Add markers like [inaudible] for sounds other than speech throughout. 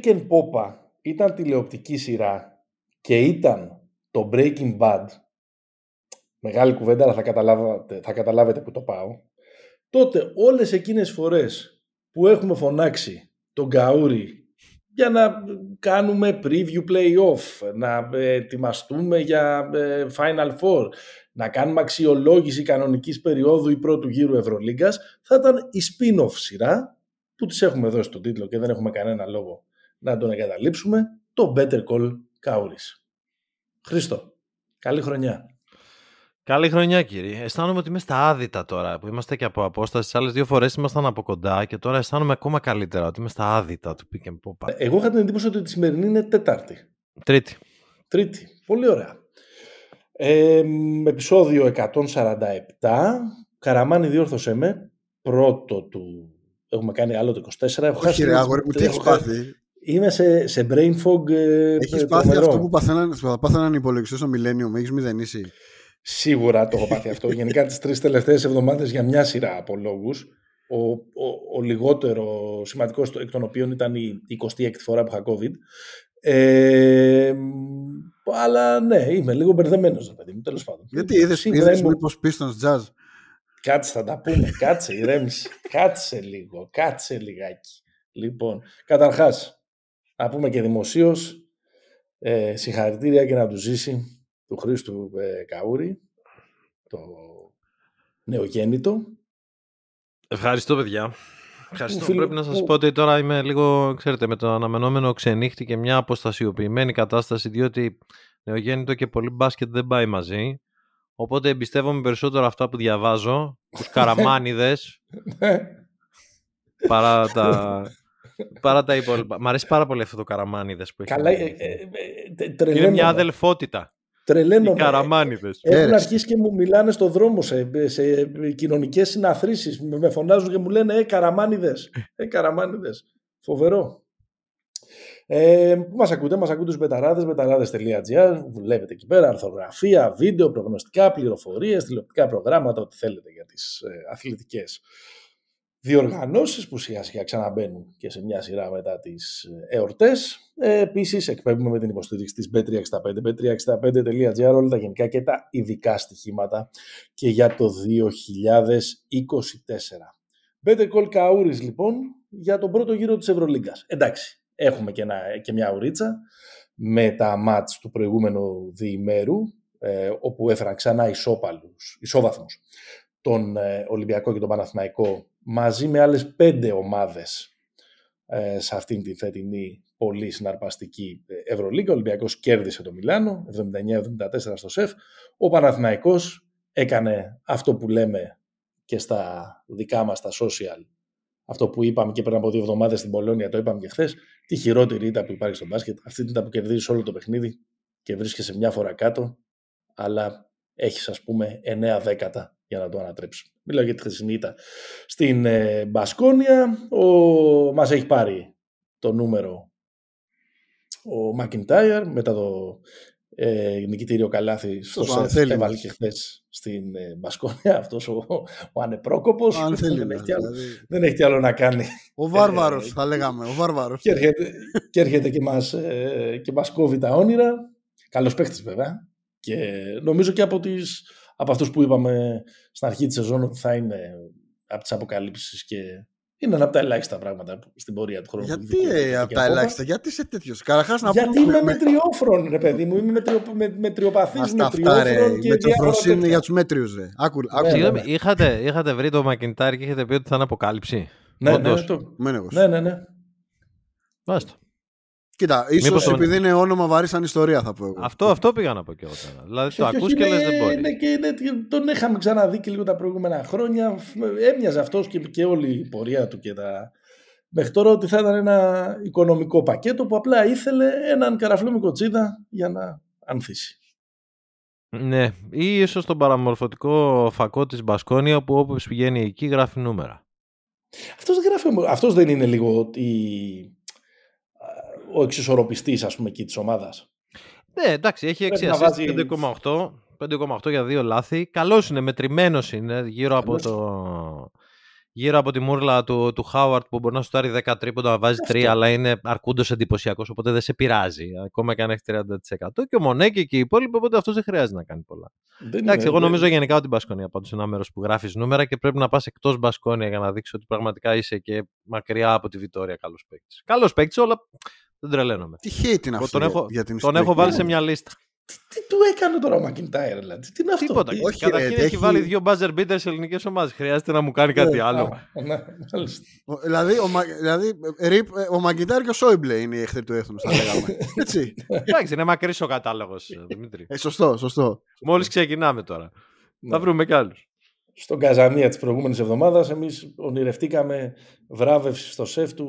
το Pick and Popa ήταν τηλεοπτική σειρά και ήταν το Breaking Bad, μεγάλη κουβέντα, αλλά θα καταλάβετε, θα καταλάβετε που το πάω, τότε όλες εκείνες φορές που έχουμε φωνάξει τον Καούρη για να κάνουμε preview play-off, να ετοιμαστούμε για ε, Final Four, να κάνουμε αξιολόγηση κανονικής περίοδου ή πρώτου γύρου Ευρωλίγκας, θα ήταν η spin-off σειρά που τις έχουμε δώσει τον τίτλο και δεν έχουμε κανένα λόγο να τον εγκαταλείψουμε, το Better Call Kauris. Χρήστο, καλή χρονιά. Καλή χρονιά κύριε. Αισθάνομαι ότι είμαι στα άδυτα τώρα που είμαστε και από απόσταση. Τι άλλες δύο φορές ήμασταν από κοντά και τώρα αισθάνομαι ακόμα καλύτερα ότι είμαι στα άδυτα του Pick and Pop. Εγώ είχα την εντύπωση ότι τη σημερινή είναι Τετάρτη. Τρίτη. Τρίτη. Πολύ ωραία. Ε, επεισόδιο 147. Καραμάνι διόρθωσέ με. Πρώτο του. Έχουμε κάνει άλλο το 24. Έχω Όχι ρε αγόρι μου, τι έχεις πάθει; Είμαι σε, σε brain fog ε, Έχεις πάθει αυτό που πάθαιναν οι υπολογιστές στο Millennium. Έχεις μηδενίσει. Σίγουρα το έχω πάθει αυτό. Γενικά τις τρεις τελευταίες εβδομάδες για μια σειρά από λόγους. Ο, ο, ο λιγότερο σημαντικός εκ των οποίων ήταν η 26η φορά που είχα COVID. Ε, αλλά ναι, είμαι λίγο μπερδεμένος, παιδί μου, τέλος πάντων. Γιατί είδε είδες μήπω Pistons Jazz; Κάτσε, θα τα πούμε. Κάτσε, ηρέμησε. κάτσε λίγο. Κάτσε λιγάκι. Λοιπόν, καταρχάς, να πούμε και δημοσίως ε, συγχαρητήρια και να τους ζήσει του Χρήστου ε, Καούρη, το νεογέννητο. Ευχαριστώ, παιδιά. Ευχαριστώ. Πρέπει να σας πω ότι τώρα είμαι λίγο, ξέρετε, με το αναμενόμενο ξενύχτη και μια αποστασιοποιημένη κατάσταση, διότι νεογέννητο και πολύ μπάσκετ δεν πάει μαζί. Οπότε εμπιστεύομαι περισσότερο αυτά που διαβάζω, τους [laughs] καραμάνιδες, ναι. παρά τα, [laughs] παρά τα υπόλοιπα. Μ' αρέσει πάρα πολύ αυτό το καραμάνιδες που έχει. Καλά, ε, ε, ε, είναι μια αδελφότητα. Τρελαίνω. Οι καραμάνιδες. Έχουν αρχίσει και μου μιλάνε στο δρόμο σε, σε κοινωνικές συναθροίσεις. Με φωνάζουν και μου λένε Ε, καραμάνιδες. Ε, καραμάνιδες. Φοβερό. Ε, πού μας ακούτε, μας ακούτε στους μπεταράδες, μπεταράδες.gr. Βλέπετε εκεί πέρα αρθρογραφία, βίντεο, προγνωστικά, πληροφορίες, τηλεοπτικά προγράμματα, ό,τι θέλετε για τις ε, αθλητικές διοργανώσεις που σιγά σιγά ξαναμπαίνουν και σε μια σειρά μετά τις ε, εορτές. Ε, επίσης εκπέμπουμε με την υποστήριξη της Bet365, bet365.gr, όλα τα γενικά και τα ειδικά στοιχήματα και για το 2024. Better Call Kauris λοιπόν για τον πρώτο γύρο της Ευρωλίγκας. Εντάξει, έχουμε και, ένα, και μια ουρίτσα με τα μάτς του προηγούμενου διημέρου, ε, όπου έφεραν ξανά ισόπαλους, ισόβαθμους τον ε, Ολυμπιακό και τον Παναθηναϊκό μαζί με άλλες πέντε ομάδες ε, σε αυτήν την φετινή πολύ συναρπαστική Ευρωλίγκα. Ο Ολυμπιακός κέρδισε το Μιλάνο, 79-74 στο ΣΕΦ. Ο Παναθηναϊκός έκανε αυτό που λέμε και στα δικά μας τα social, αυτό που είπαμε και πριν από δύο εβδομάδες στην Πολώνια, το είπαμε και χθες, τη χειρότερη ήττα που υπάρχει στο μπάσκετ, αυτή την ήττα που κερδίζει όλο το παιχνίδι και βρίσκεσαι μια φορά κάτω, αλλά έχεις ας πούμε 9 δέκατα για να το ανατρέψουμε. Μιλάω για τη χρυσή ήττα στην ε, Μπασκόνια. Ο, μας έχει πάρει το νούμερο ο Μακιντάιρ μετά το ε, νικητήριο καλάθι στο ΣΕΦ έβαλε και χθες στην ε, Μπασκόνια αυτός ο, ο ανεπρόκοπος Αν θέλει, δεν, έχει άλλο, δηλαδή. δεν έχει άλλο να κάνει ο Βάρβαρος ε, θα λέγαμε ο Βάρβαρος και έρχεται, και, έρχεται και, μας, ε, και μας κόβει τα όνειρα καλός παίχτης βέβαια και νομίζω και από τις από αυτούς που είπαμε στην αρχή της σεζόν ότι θα είναι από τις αποκαλύψεις και είναι ένα από τα ελάχιστα πράγματα στην πορεία του χρόνου. Γιατί ε, από τα ελάχιστα, γιατί είσαι τέτοιος; Καταρχάς να Γιατί είμαι μετριόφρον, ρε παιδί μου. Είμαι μετριο, με, μετριοπαθής. μετριόφρον. Και μετριοφροσύνη είναι για τους μέτριους, ρε. Άκου, άκου. Ναι, ναι, ναι. Είχατε, είχατε βρει το McIntyre και είχατε πει ότι θα είναι αποκάλυψη. Ναι, ναι, ναι, το... ναι, ναι, ναι. Βάστο. Κοίτα, ίσως επειδή είναι όνομα βαρύ σαν ιστορία θα πω εγώ. Αυτό, αυτό πήγα να πω και εγώ τώρα. Δηλαδή το ακούς και λες δεν μπορεί. Είναι, και είναι, τον είχαμε ξαναδεί και λίγο τα προηγούμενα χρόνια. Έμοιαζε αυτός και, και όλη η πορεία του και τα... Μέχρι τώρα ότι θα ήταν ένα οικονομικό πακέτο που απλά ήθελε έναν καραφλό κοτσίδα για να ανθίσει. Ναι, ή ίσως τον παραμορφωτικό φακό της Μπασκόνια που όπω πηγαίνει εκεί γράφει νούμερα. Αυτός δεν, γράφει, αυτός δεν είναι λίγο η, ο εξισορροπιστής ας πούμε εκεί της ομάδας. Ναι, εντάξει, έχει 6 βάζει... 5,8. 5,8 για δύο λάθη. Καλός είναι, μετρημένο είναι γύρω από το, γύρω από τη μούρλα του, του Χάουαρτ που μπορεί να σου τάρει 10 τρίποντα, να βάζει 3, αλλά είναι αρκούντος εντυπωσιακός, οπότε δεν σε πειράζει. Ακόμα και αν έχεις 30%. Και ο Μονέκη και οι υπόλοιποι, οπότε αυτός δεν χρειάζεται να κάνει πολλά. Δεν Εντάξει, εγώ νομίζω δεν... γενικά ότι η Μπασκόνια πάντως είναι ένα μέρος που γράφεις νούμερα και πρέπει να πας εκτός Μπασκόνια για να δείξεις ότι πραγματικά είσαι και μακριά από τη Βιτόρια καλός παίκτης. Καλός παίκτης, όλα δεν τρελαίνομαι. Τι hate είναι αυτό τον έχω, για την Τον έχω βάλει σε μια λίστα. Τι, του έκανε τώρα ο Μακιντάιρ, δηλαδή. Τι είναι αυτό; Τίποτα. Όχι, Καταρχήν έχει, έχει βάλει δύο buzzer beaters σε ελληνικές ομάδες. Χρειάζεται να μου κάνει κάτι ναι, άλλο. Ναι, δηλαδή, ο, δηλαδή ε, ο Μακιντάιρ και ο Σόιμπλε είναι οι εχθροί του έθνους, θα λέγαμε. [laughs] Έτσι. Εντάξει, είναι μακρύς ο κατάλογος, Δημήτρη. Ε, σωστό, σωστό. Μόλις ξεκινάμε τώρα. Θα ναι. βρούμε κι άλλους. Στον Καζανία της προηγούμενης εβδομάδας, εμείς ονειρευτήκαμε βράβευση στο σεφ του,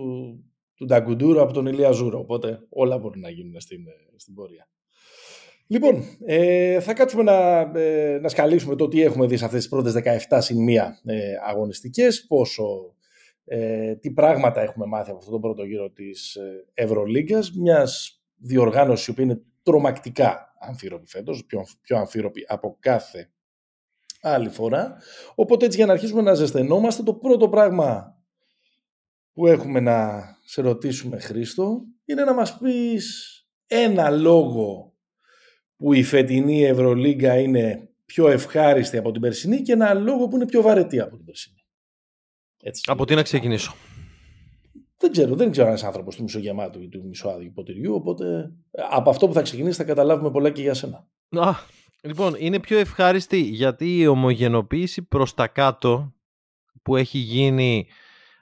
του Νταγκουντούρο από τον Ηλία Ζούρο. Οπότε όλα μπορούν να γίνουν στην, στην πορεία. Λοιπόν, ε, θα κάτσουμε να, ε, να σκαλίσουμε το τι έχουμε δει σε αυτές τις πρώτες 17 συν ε, αγωνιστικές, πόσο, ε, τι πράγματα έχουμε μάθει από αυτόν τον πρώτο γύρο της ε, Ευρωλίγκας, μιας διοργάνωσης που είναι τρομακτικά αμφίροπη φέτος, πιο, πιο αμφίροπη από κάθε άλλη φορά. Οπότε έτσι για να αρχίσουμε να ζεσθενόμαστε, το πρώτο πράγμα που έχουμε να σε ρωτήσουμε Χρήστο είναι να μας πεις ένα λόγο που η φετινή Ευρωλίγκα είναι πιο ευχάριστη από την περσινή και ένα λόγο που είναι πιο βαρετή από την περσινή. Έτσι. Από τι να ξεκινήσω; Δεν ξέρω, δεν ξέρω αν είσαι άνθρωπος του μισογεμάτου ή του μισοάδιου ποτηριού, οπότε από αυτό που θα ξεκινήσει θα καταλάβουμε πολλά και για σένα. Α, λοιπόν, είναι πιο ευχάριστη γιατί η ομογενοποίηση προς τα κάτω που έχει γίνει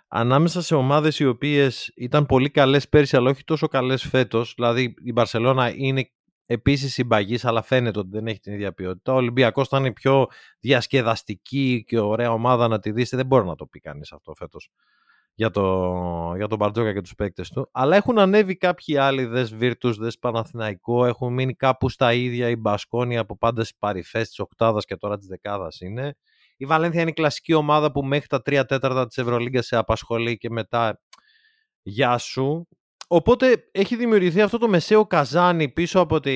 ανάμεσα σε ομάδες οι οποίες ήταν πολύ καλές πέρσι αλλά όχι τόσο καλές φέτος, δηλαδή η Μπαρσελώνα είναι επίσης συμπαγής, αλλά φαίνεται ότι δεν έχει την ίδια ποιότητα. Ο Ολυμπιακός ήταν η πιο διασκεδαστική και ωραία ομάδα να τη δει. Δεν μπορεί να το πει κανείς αυτό φέτος για, το, για τον Μπαρτζόκα και τους παίκτες του. Αλλά έχουν ανέβει κάποιοι άλλοι, δες Βίρτους, δες Παναθηναϊκό, έχουν μείνει κάπου στα ίδια. Η Μπασκόνια από πάντα στις παρυφές της Οκτάδας και τώρα της Δεκάδας είναι. Η Βαλένθια είναι η κλασική ομάδα που μέχρι τα τρία τέταρτα της Ευρωλίγκας σε απασχολεί και μετά γεια σου. Οπότε έχει δημιουργηθεί αυτό το μεσαίο καζάνι πίσω από τη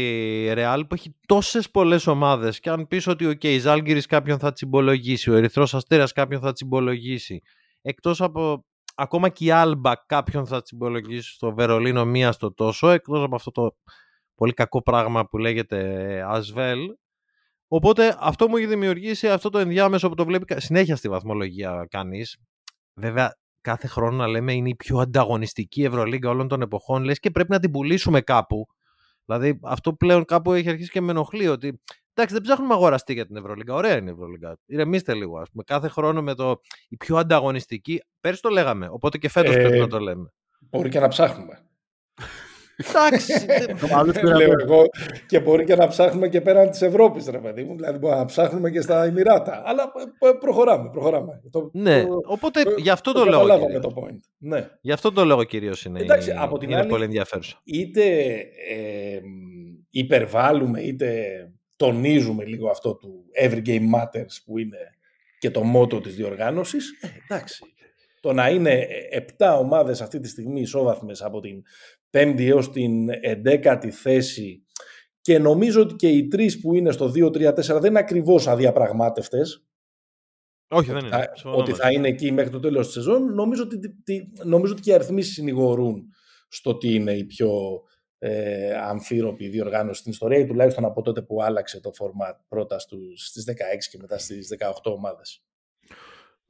Ρεάλ που έχει τόσες πολλές ομάδες και αν πεις ότι okay, η Ζάλγκυρης κάποιον θα τσιμπολογήσει, ο Ερυθρός Αστέρας κάποιον θα τσιμπολογήσει εκτός από ακόμα και η Άλμπα κάποιον θα τσιμπολογήσει στο Βερολίνο μία στο τόσο εκτός από αυτό το πολύ κακό πράγμα που λέγεται Ασβέλ Οπότε αυτό μου έχει δημιουργήσει αυτό το ενδιάμεσο που το βλέπει συνέχεια στη βαθμολογία κανείς. Βέβαια κάθε χρόνο να λέμε είναι η πιο ανταγωνιστική Ευρωλίγκα όλων των εποχών, λες και πρέπει να την πουλήσουμε κάπου. Δηλαδή αυτό πλέον κάπου έχει αρχίσει και με ενοχλεί ότι εντάξει δεν ψάχνουμε αγοραστή για την Ευρωλίγκα, ωραία είναι η Ευρωλίγκα. Ηρεμήστε λίγο ας πούμε. Κάθε χρόνο με το η πιο ανταγωνιστική, πέρσι το λέγαμε, οπότε και φέτος ε, πρέπει να το λέμε. Μπορεί και να ψάχνουμε. Εντάξει. Λέω εγώ και μπορεί και να ψάχνουμε και πέραν της Ευρώπης, ρε παιδί μου. Δηλαδή, μπορεί να ψάχνουμε και στα Εμμυράτα. Αλλά ε, προχωράμε, προχωράμε. Ναι, οπότε γι' αυτό το, λέω. το point. Ναι. Γι' αυτό το λόγο κυρίως είναι, Εντάξει, από την είναι άλλη, πολύ ενδιαφέρουσα. Είτε ε, υπερβάλλουμε, είτε τονίζουμε λίγο αυτό του Every Game Matters που είναι και το μότο της διοργάνωσης. Ε, εντάξει. Το να είναι 7 ομάδες αυτή τη στιγμή ισόβαθμες από την πέμπτη έως την 11η θέση και νομίζω ότι και οι τρεις που είναι στο 2-3-4 δεν είναι ακριβώς αδιαπραγμάτευτες. Όχι, δεν είναι. ότι θα είναι εκεί μέχρι το τέλος της σεζόν. Νομίζω ότι, νομίζω ότι και οι αριθμοί συνηγορούν στο ότι είναι η πιο ε, αμφίροπη διοργάνωση στην ιστορία ή τουλάχιστον από τότε που άλλαξε το format πρώτα στους, στις 16 και μετά στις 18 ομάδες.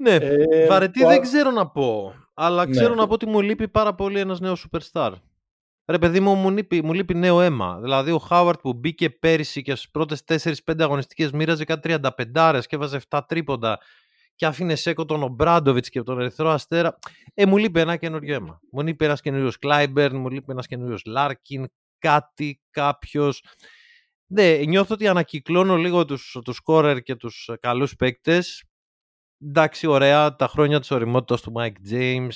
Ναι, ε, βαρετή δεν ξέρω να πω, αλλά ναι. ξέρω να πω ότι μου λείπει πάρα πολύ ένας νέος superstar. Ρε παιδί μου, μου λείπει, μου λείπει νέο αίμα. Δηλαδή, ο Χάουαρντ που μπήκε πέρυσι και στις πρώτες 4-5 αγωνιστικές μοίραζε κάτι 35 και έβαζε 7 τρίποντα και άφηνε σέκο τον Ομπράντοβιτς και τον Ερυθρό Αστέρα. Ε, μου λείπει ένα καινούριο αίμα. Μου λείπει ένας καινούριος Κλάιμπερν, μου λείπει ένας καινούριος Λάρκιν, κάτι, κάποιος. Ναι, νιώθω ότι ανακυκλώνω λίγο τους τους σκόρερ και τους καλούς παίκτες. Εντάξει, ωραία, τα χρόνια της οριμότητας του Mike James,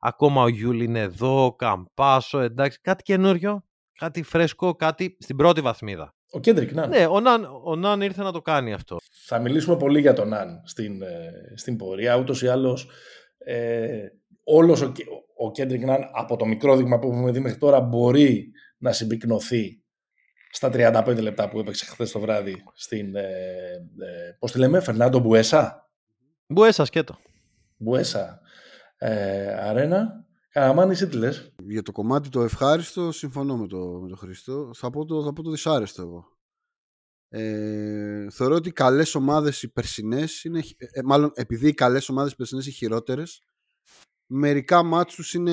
Ακόμα ο Γιούλ είναι εδώ, Καμπάτσο, εντάξει, κάτι καινούριο, κάτι φρέσκο, κάτι στην πρώτη βαθμίδα. Ο Κέντρικ Ναν. Ναι, ο Ναν, ο Ναν ήρθε να το κάνει αυτό. Θα μιλήσουμε πολύ για τον Ναν στην, ε, στην πορεία. Ούτως ή άλλως, ε, όλος ο, ο Κέντρικ Ναν από το μικρό δείγμα που έχουμε δει μέχρι τώρα μπορεί να συμπυκνωθεί στα 35 λεπτά που έπαιξε χθες το βράδυ στην. Ε, ε, Πώς τη λέμε, Φερνάντο Μπουέσα. Μπουέσα, σκέτο. Μπουέσα ε, Αρένα. Καραμάνι, εσύ τι λες; Για το κομμάτι το ευχάριστο, συμφωνώ με το, με το Χρήστο. Θα πω το, θα πω το δυσάρεστο εγώ. Ε, θεωρώ ότι οι καλές ομάδες οι περσινές είναι, ε, μάλλον επειδή οι καλές ομάδες οι περσινές είναι χειρότερες, μερικά μάτς τους είναι,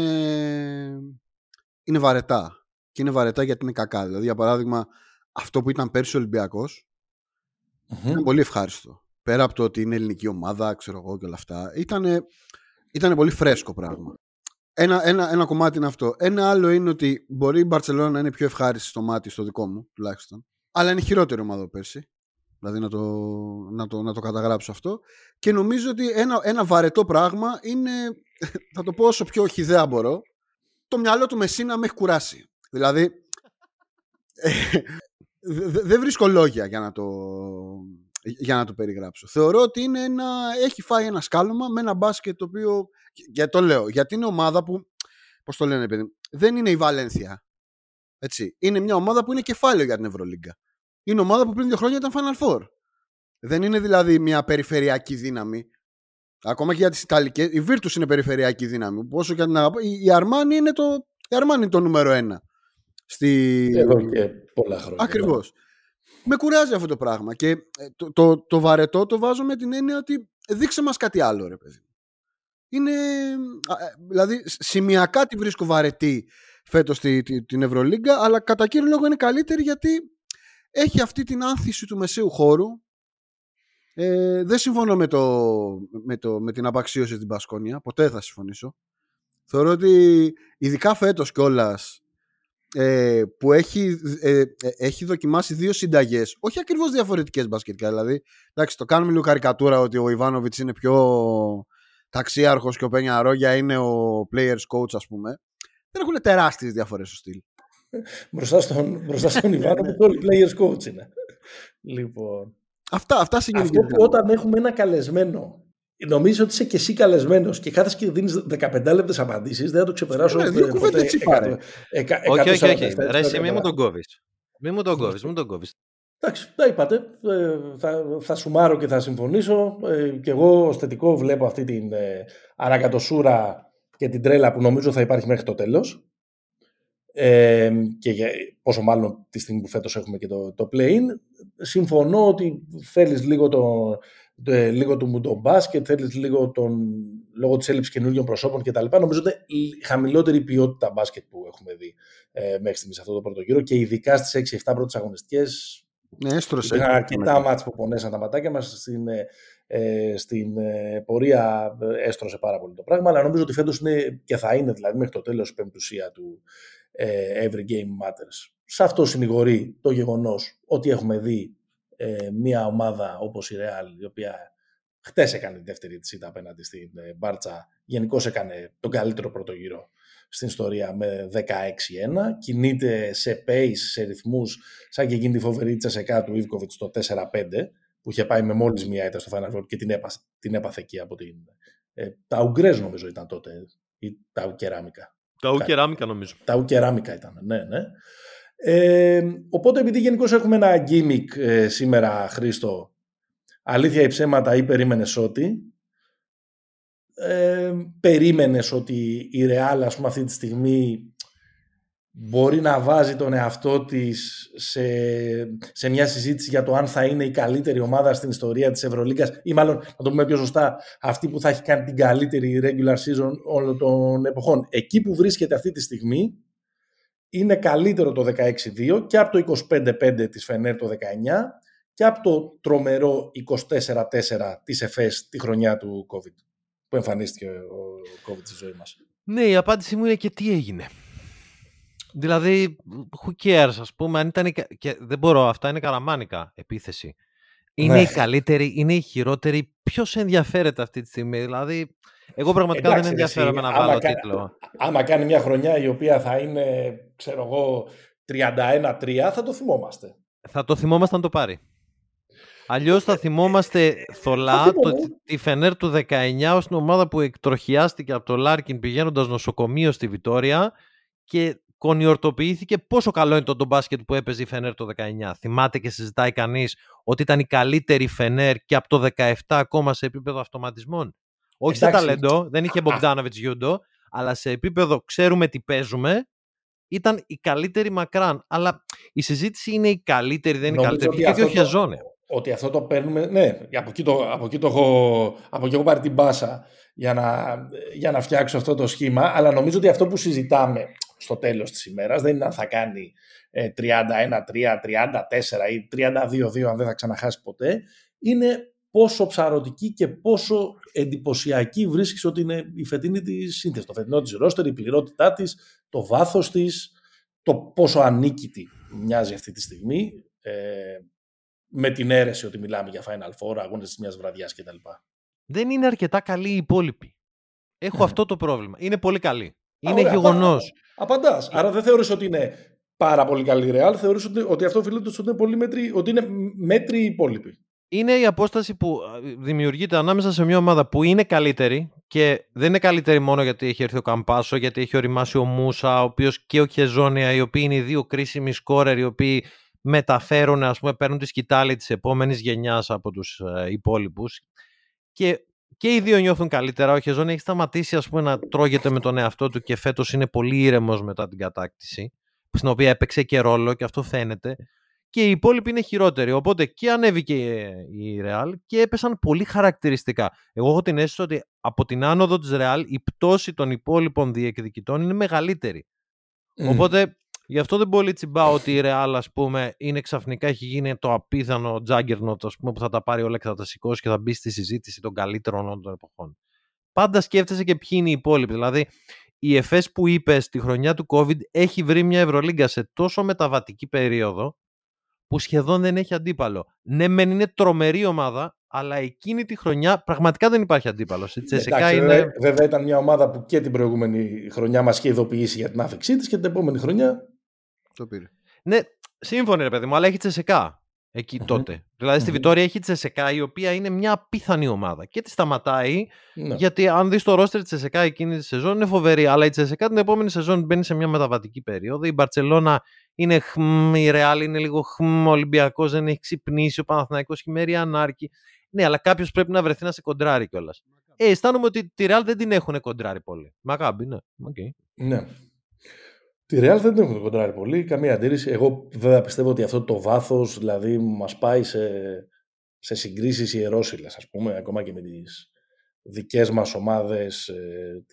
είναι βαρετά. Και είναι βαρετά γιατί είναι κακά. Δηλαδή, για παράδειγμα, αυτό που ήταν πέρσι ο Ολυμπιακός ήταν πολύ ευχάριστο. Πέρα από το ότι είναι ελληνική ομάδα, ξέρω εγώ και όλα αυτά. Ήταν πολύ φρέσκο πράγμα. Ένα, ένα, ένα κομμάτι είναι αυτό. Ένα άλλο είναι ότι μπορεί η Μπαρσελόνα να είναι πιο ευχάριστη στο μάτι, στο δικό μου τουλάχιστον. Αλλά είναι χειρότερη ομάδα πέρσι. Δηλαδή να το, να, το, να το καταγράψω αυτό. Και νομίζω ότι ένα, ένα βαρετό πράγμα είναι, θα το πω όσο πιο χιδέα μπορώ, το μυαλό του Μεσίνα με έχει κουράσει. Δηλαδή, δεν βρίσκω λόγια για να, το, για να το περιγράψω. Θεωρώ ότι είναι ένα, έχει φάει ένα σκάλωμα με ένα μπάσκετ το οποίο, για το λέω, γιατί είναι ομάδα που, πώς το λένε παιδί, δεν είναι η Βαλένθια. Έτσι. Είναι μια ομάδα που είναι κεφάλαιο για την Ευρωλίγκα. Είναι ομάδα που πριν δύο χρόνια ήταν Final Four. Δεν είναι δηλαδή μια περιφερειακή δύναμη. Ακόμα και για τις Ιταλικές. Η Virtus είναι περιφερειακή δύναμη. Πόσο και να Η Αρμάνι είναι το, η Αρμάνι είναι το νούμερο ένα. Στη... Εδώ και πολλά χρόνια. Ακριβώς. Με κουράζει αυτό το πράγμα. Και ε, το, το, το βαρετό το βάζω με την έννοια ότι δείξε μας κάτι άλλο, ρε παιδί. Είναι. Ε, δηλαδή, σημειακά τη βρίσκω βαρετή φέτος την Ευρωλίγκα, αλλά κατά κύριο λόγο είναι καλύτερη γιατί έχει αυτή την άνθηση του μεσαίου χώρου. Ε, δεν συμφωνώ με, το, με, το, με την απαξίωση στην Πασκόνια. Ποτέ θα συμφωνήσω. Θεωρώ ότι ειδικά φέτος κιόλας ε, που έχει, ε, ε, έχει δοκιμάσει δύο συνταγές όχι ακριβώς διαφορετικές μπασκετικά δηλαδή εντάξει το κάνουμε λίγο καρικατούρα ότι ο Ιβάνοβιτς είναι πιο ταξίαρχος και ο Πένια Ρόγια είναι ο players coach ας πούμε δεν έχουν τεράστιες διαφορές στο στυλ [laughs] μπροστά στον, μπροστά στον Ιβάνο όλοι players coach είναι. Λοιπόν. Αυτά, αυτά Αυτό που όταν έχουμε ένα καλεσμένο Νομίζω ότι είσαι και εσύ καλεσμένος και κάθε και δίνεις 15 λεπτές απαντήσεις. Δεν θα το ξεπεράσω. Ναι, δύο κουβέντε έτσι πάρε. Όχι, όχι, όχι. Ρε, μη μου τον κόβεις. Μη μου τον κόβεις, μην τον κόβεις. Εντάξει, τα είπατε. Ε, θα, θα σουμάρω και θα συμφωνήσω. Ε, και εγώ ως θετικό βλέπω αυτή την ε, ανακατοσούρα και την τρέλα που νομίζω θα υπάρχει μέχρι το τέλος. Ε, και για, πόσο μάλλον τη στιγμή που φέτος έχουμε και το, το play-in. Συμφωνώ ότι θέλεις λίγο, το, το, λίγο του μουντομπάσκετ, θέλεις λίγο τον, λόγω της έλλειψης καινούργιων προσώπων κτλ. Νομίζω ότι η χαμηλότερη ποιότητα μπάσκετ που έχουμε δει ε, μέχρι στιγμής αυτό το πρώτο γύρο και ειδικά στις 6-7 πρώτες αγωνιστικές ναι, έστρωσε. αρκετά μάτς που πονέσαν τα ματάκια μας στην, ε, στην ε, πορεία ε, έστρωσε πάρα πολύ το πράγμα, αλλά νομίζω ότι φέτος είναι και θα είναι δηλαδή μέχρι το τέλος η πεμπτουσία του, ε, every game matters. Σε αυτό συνηγορεί το γεγονός ότι έχουμε δει ε, μια ομάδα όπως η Real, η οποία χτες έκανε τη δεύτερη της ήττα απέναντι στην ε, Μπάρτσα, γενικώς έκανε τον καλύτερο πρώτο γύρο στην ιστορία με 16-1, κινείται σε pace, σε ρυθμούς, σαν και εκείνη τη φοβερή τσεσεκά του Ιβκοβιτς το 4-5, που είχε πάει με μόλις μία ήττα στο Final Four και την, έπαθε, την έπαθε εκεί από την... Ε, τα Ουγγρέζ νομίζω ήταν τότε, ή τα Ουκεράμικα. Τα ουκεράμικα νομίζω. Τα ουκεράμικα ήταν, ναι, ναι. Ε, οπότε επειδή γενικώς έχουμε ένα gimmick ε, σήμερα, Χρήστο, αλήθεια ή ψέματα ή περίμενες ότι, ε, περίμενες ότι η Real ας πούμε αυτή τη στιγμή μπορεί να βάζει τον εαυτό της σε, σε μια συζήτηση για το αν θα είναι η καλύτερη ομάδα στην ιστορία της Ευρωλίγκας ή μάλλον, να το πούμε πιο σωστά, αυτή που θα έχει κάνει την καλύτερη regular season όλων των εποχών. Εκεί που βρίσκεται αυτή τη στιγμή είναι καλύτερο το 16-2 και από το 25-5 της Φενέρ το 19 και από το τρομερό 24-4 της ΕΦΕΣ τη χρονιά του COVID που εμφανίστηκε ο COVID στη ζωή μας. Ναι, η απάντησή μου είναι και τι έγινε. Δηλαδή, who cares, ας πούμε, αν ήταν... Και δεν μπορώ, αυτά είναι καραμάνικα επίθεση. Είναι ναι. η καλύτερη, είναι η χειρότερη. Ποιος ενδιαφέρεται αυτή τη στιγμή, δηλαδή. Εγώ πραγματικά Εντάξει, δεν ενδιαφέρομαι να βάλω κα... τίτλο. Άμα κάνει μια χρονιά η οποία θα είναι, ξέρω εγώ, 31-3, θα το θυμόμαστε. Θα το θυμόμαστε αν το πάρει. Αλλιώς θα θυμόμαστε θολά το, τη Φενέρ του 19 ως την ομάδα που εκτροχιάστηκε από το Λάρκιν πηγαίνοντας νοσοκομείο στη Βιτόρια και κονιορτοποιήθηκε πόσο καλό είναι το, το μπάσκετ που έπαιζε η Φενέρ το 19. Θυμάται και συζητάει κανείς ότι ήταν η καλύτερη Φενέρ και από το 17 ακόμα σε επίπεδο αυτοματισμών; Όχι σε ταλέντο, δεν είχε Μπογκντάνοβιτς, Γιούντο, αλλά σε επίπεδο ξέρουμε τι παίζουμε, ήταν η καλύτερη μακράν. Αλλά η συζήτηση είναι η καλύτερη, δεν είναι η καλύτερη. Και όχι Χεζόνε. Ότι αυτό το παίρνουμε. Ναι, από εκεί, το, από εκεί το έχω, από εκεί έχω πάρει την μπάσα για να, για να φτιάξω αυτό το σχήμα. Αλλά νομίζω ότι αυτό που συζητάμε στο τέλος της ημέρας δεν είναι αν θα κάνει 31-3, 34 ή 32-2 αν δεν θα ξαναχάσει ποτέ. Είναι πόσο ψαρωτική και πόσο εντυπωσιακή βρίσκεις ότι είναι η φετινή της σύνθεση. Το φετινό της ρόστερ, η πληρότητά της, το βάθος της, το πόσο ανίκητη μοιάζει αυτή τη στιγμή. Ε, με την αίρεση ότι μιλάμε για Final Four, αγώνες της μιας βραδιάς κτλ. Δεν είναι αρκετά καλή η υπόλοιπη. Έχω ναι. αυτό το πρόβλημα. Είναι πολύ καλή. Είναι γεγονός. Απαντάς. Άρα δεν θεωρείς ότι είναι πάρα πολύ καλή η Real. Θεωρείς ότι, ότι αυτό οφείλεται ότι είναι, πολύ μέτρη, ότι είναι μέτρη η υπόλοιπη είναι η απόσταση που δημιουργείται ανάμεσα σε μια ομάδα που είναι καλύτερη και δεν είναι καλύτερη μόνο γιατί έχει έρθει ο Καμπάσο, γιατί έχει οριμάσει ο Μούσα, ο οποίος και ο Χεζόνια, οι οποίοι είναι οι δύο κρίσιμοι σκόρερ, οι οποίοι μεταφέρουν, ας πούμε, παίρνουν τη σκητάλη της επόμενης γενιάς από τους ε, υπόλοιπους και, και οι δύο νιώθουν καλύτερα. Ο Χεζόνια έχει σταματήσει ας πούμε, να τρώγεται με τον εαυτό του και φέτος είναι πολύ ήρεμος μετά την κατάκτηση, στην οποία έπαιξε και ρόλο και αυτό φαίνεται και οι υπόλοιποι είναι χειρότεροι. Οπότε και ανέβηκε η Real και έπεσαν πολύ χαρακτηριστικά. Εγώ έχω την αίσθηση ότι από την άνοδο της Real η πτώση των υπόλοιπων διεκδικητών είναι μεγαλύτερη. Οπότε γι' αυτό δεν πολύ τσιμπά ότι η Real ας πούμε είναι ξαφνικά έχει γίνει το απίθανο Juggernaut ας πούμε, που θα τα πάρει όλα και θα τα σηκώσει και θα μπει στη συζήτηση των καλύτερων όλων των εποχών. Πάντα σκέφτεσαι και ποιοι είναι οι υπόλοιποι. Δηλαδή η ΕΦΕΣ που είπες στη χρονιά του COVID έχει βρει μια Ευρωλίγκα σε τόσο μεταβατική περίοδο που σχεδόν δεν έχει αντίπαλο. Ναι, μεν είναι τρομερή ομάδα, αλλά εκείνη τη χρονιά πραγματικά δεν υπάρχει αντίπαλος. Η Εντάξει, είναι... Βέβαια ήταν μια ομάδα που και την προηγούμενη χρονιά μας είχε ειδοποιήσει για την άφηξή της και την επόμενη χρονιά. Το πήρε. Ναι, σύμφωνοι ρε παιδί μου, αλλά έχει Τσεσεκά εκεί mm-hmm. τότε. Δηλαδή στη Βιτόρια έχει Τσεσεκά η οποία είναι μια απίθανη ομάδα και τη σταματάει ναι. γιατί αν δεις το ρόστερ της Τσεσεκά εκείνη τη σεζόν είναι φοβερή. Αλλά η Τσεσεκά την επόμενη σεζόν μπαίνει σε μια μεταβατική περίοδο. Η Μπαρσελόνα είναι χμ, η Ρεάλ είναι λίγο χμ, ο Ολυμπιακός δεν έχει ξυπνήσει, ο Παναθηναϊκός έχει μέρει ανάρκη. Ναι, αλλά κάποιος πρέπει να βρεθεί να σε κοντράρει κιόλας. Ε, αισθάνομαι ότι τη Ρεάλ δεν την έχουν κοντράρει πολύ. Μακάμπι, ναι. Okay. Ναι. Τη Ρεάλ δεν την έχουν κοντράρει πολύ, καμία αντίρρηση. Εγώ βέβαια πιστεύω ότι αυτό το βάθος δηλαδή μας πάει σε, σε συγκρίσεις ιερόσιλε, ας πούμε, ακόμα και με τις δικές μας ομάδες ε,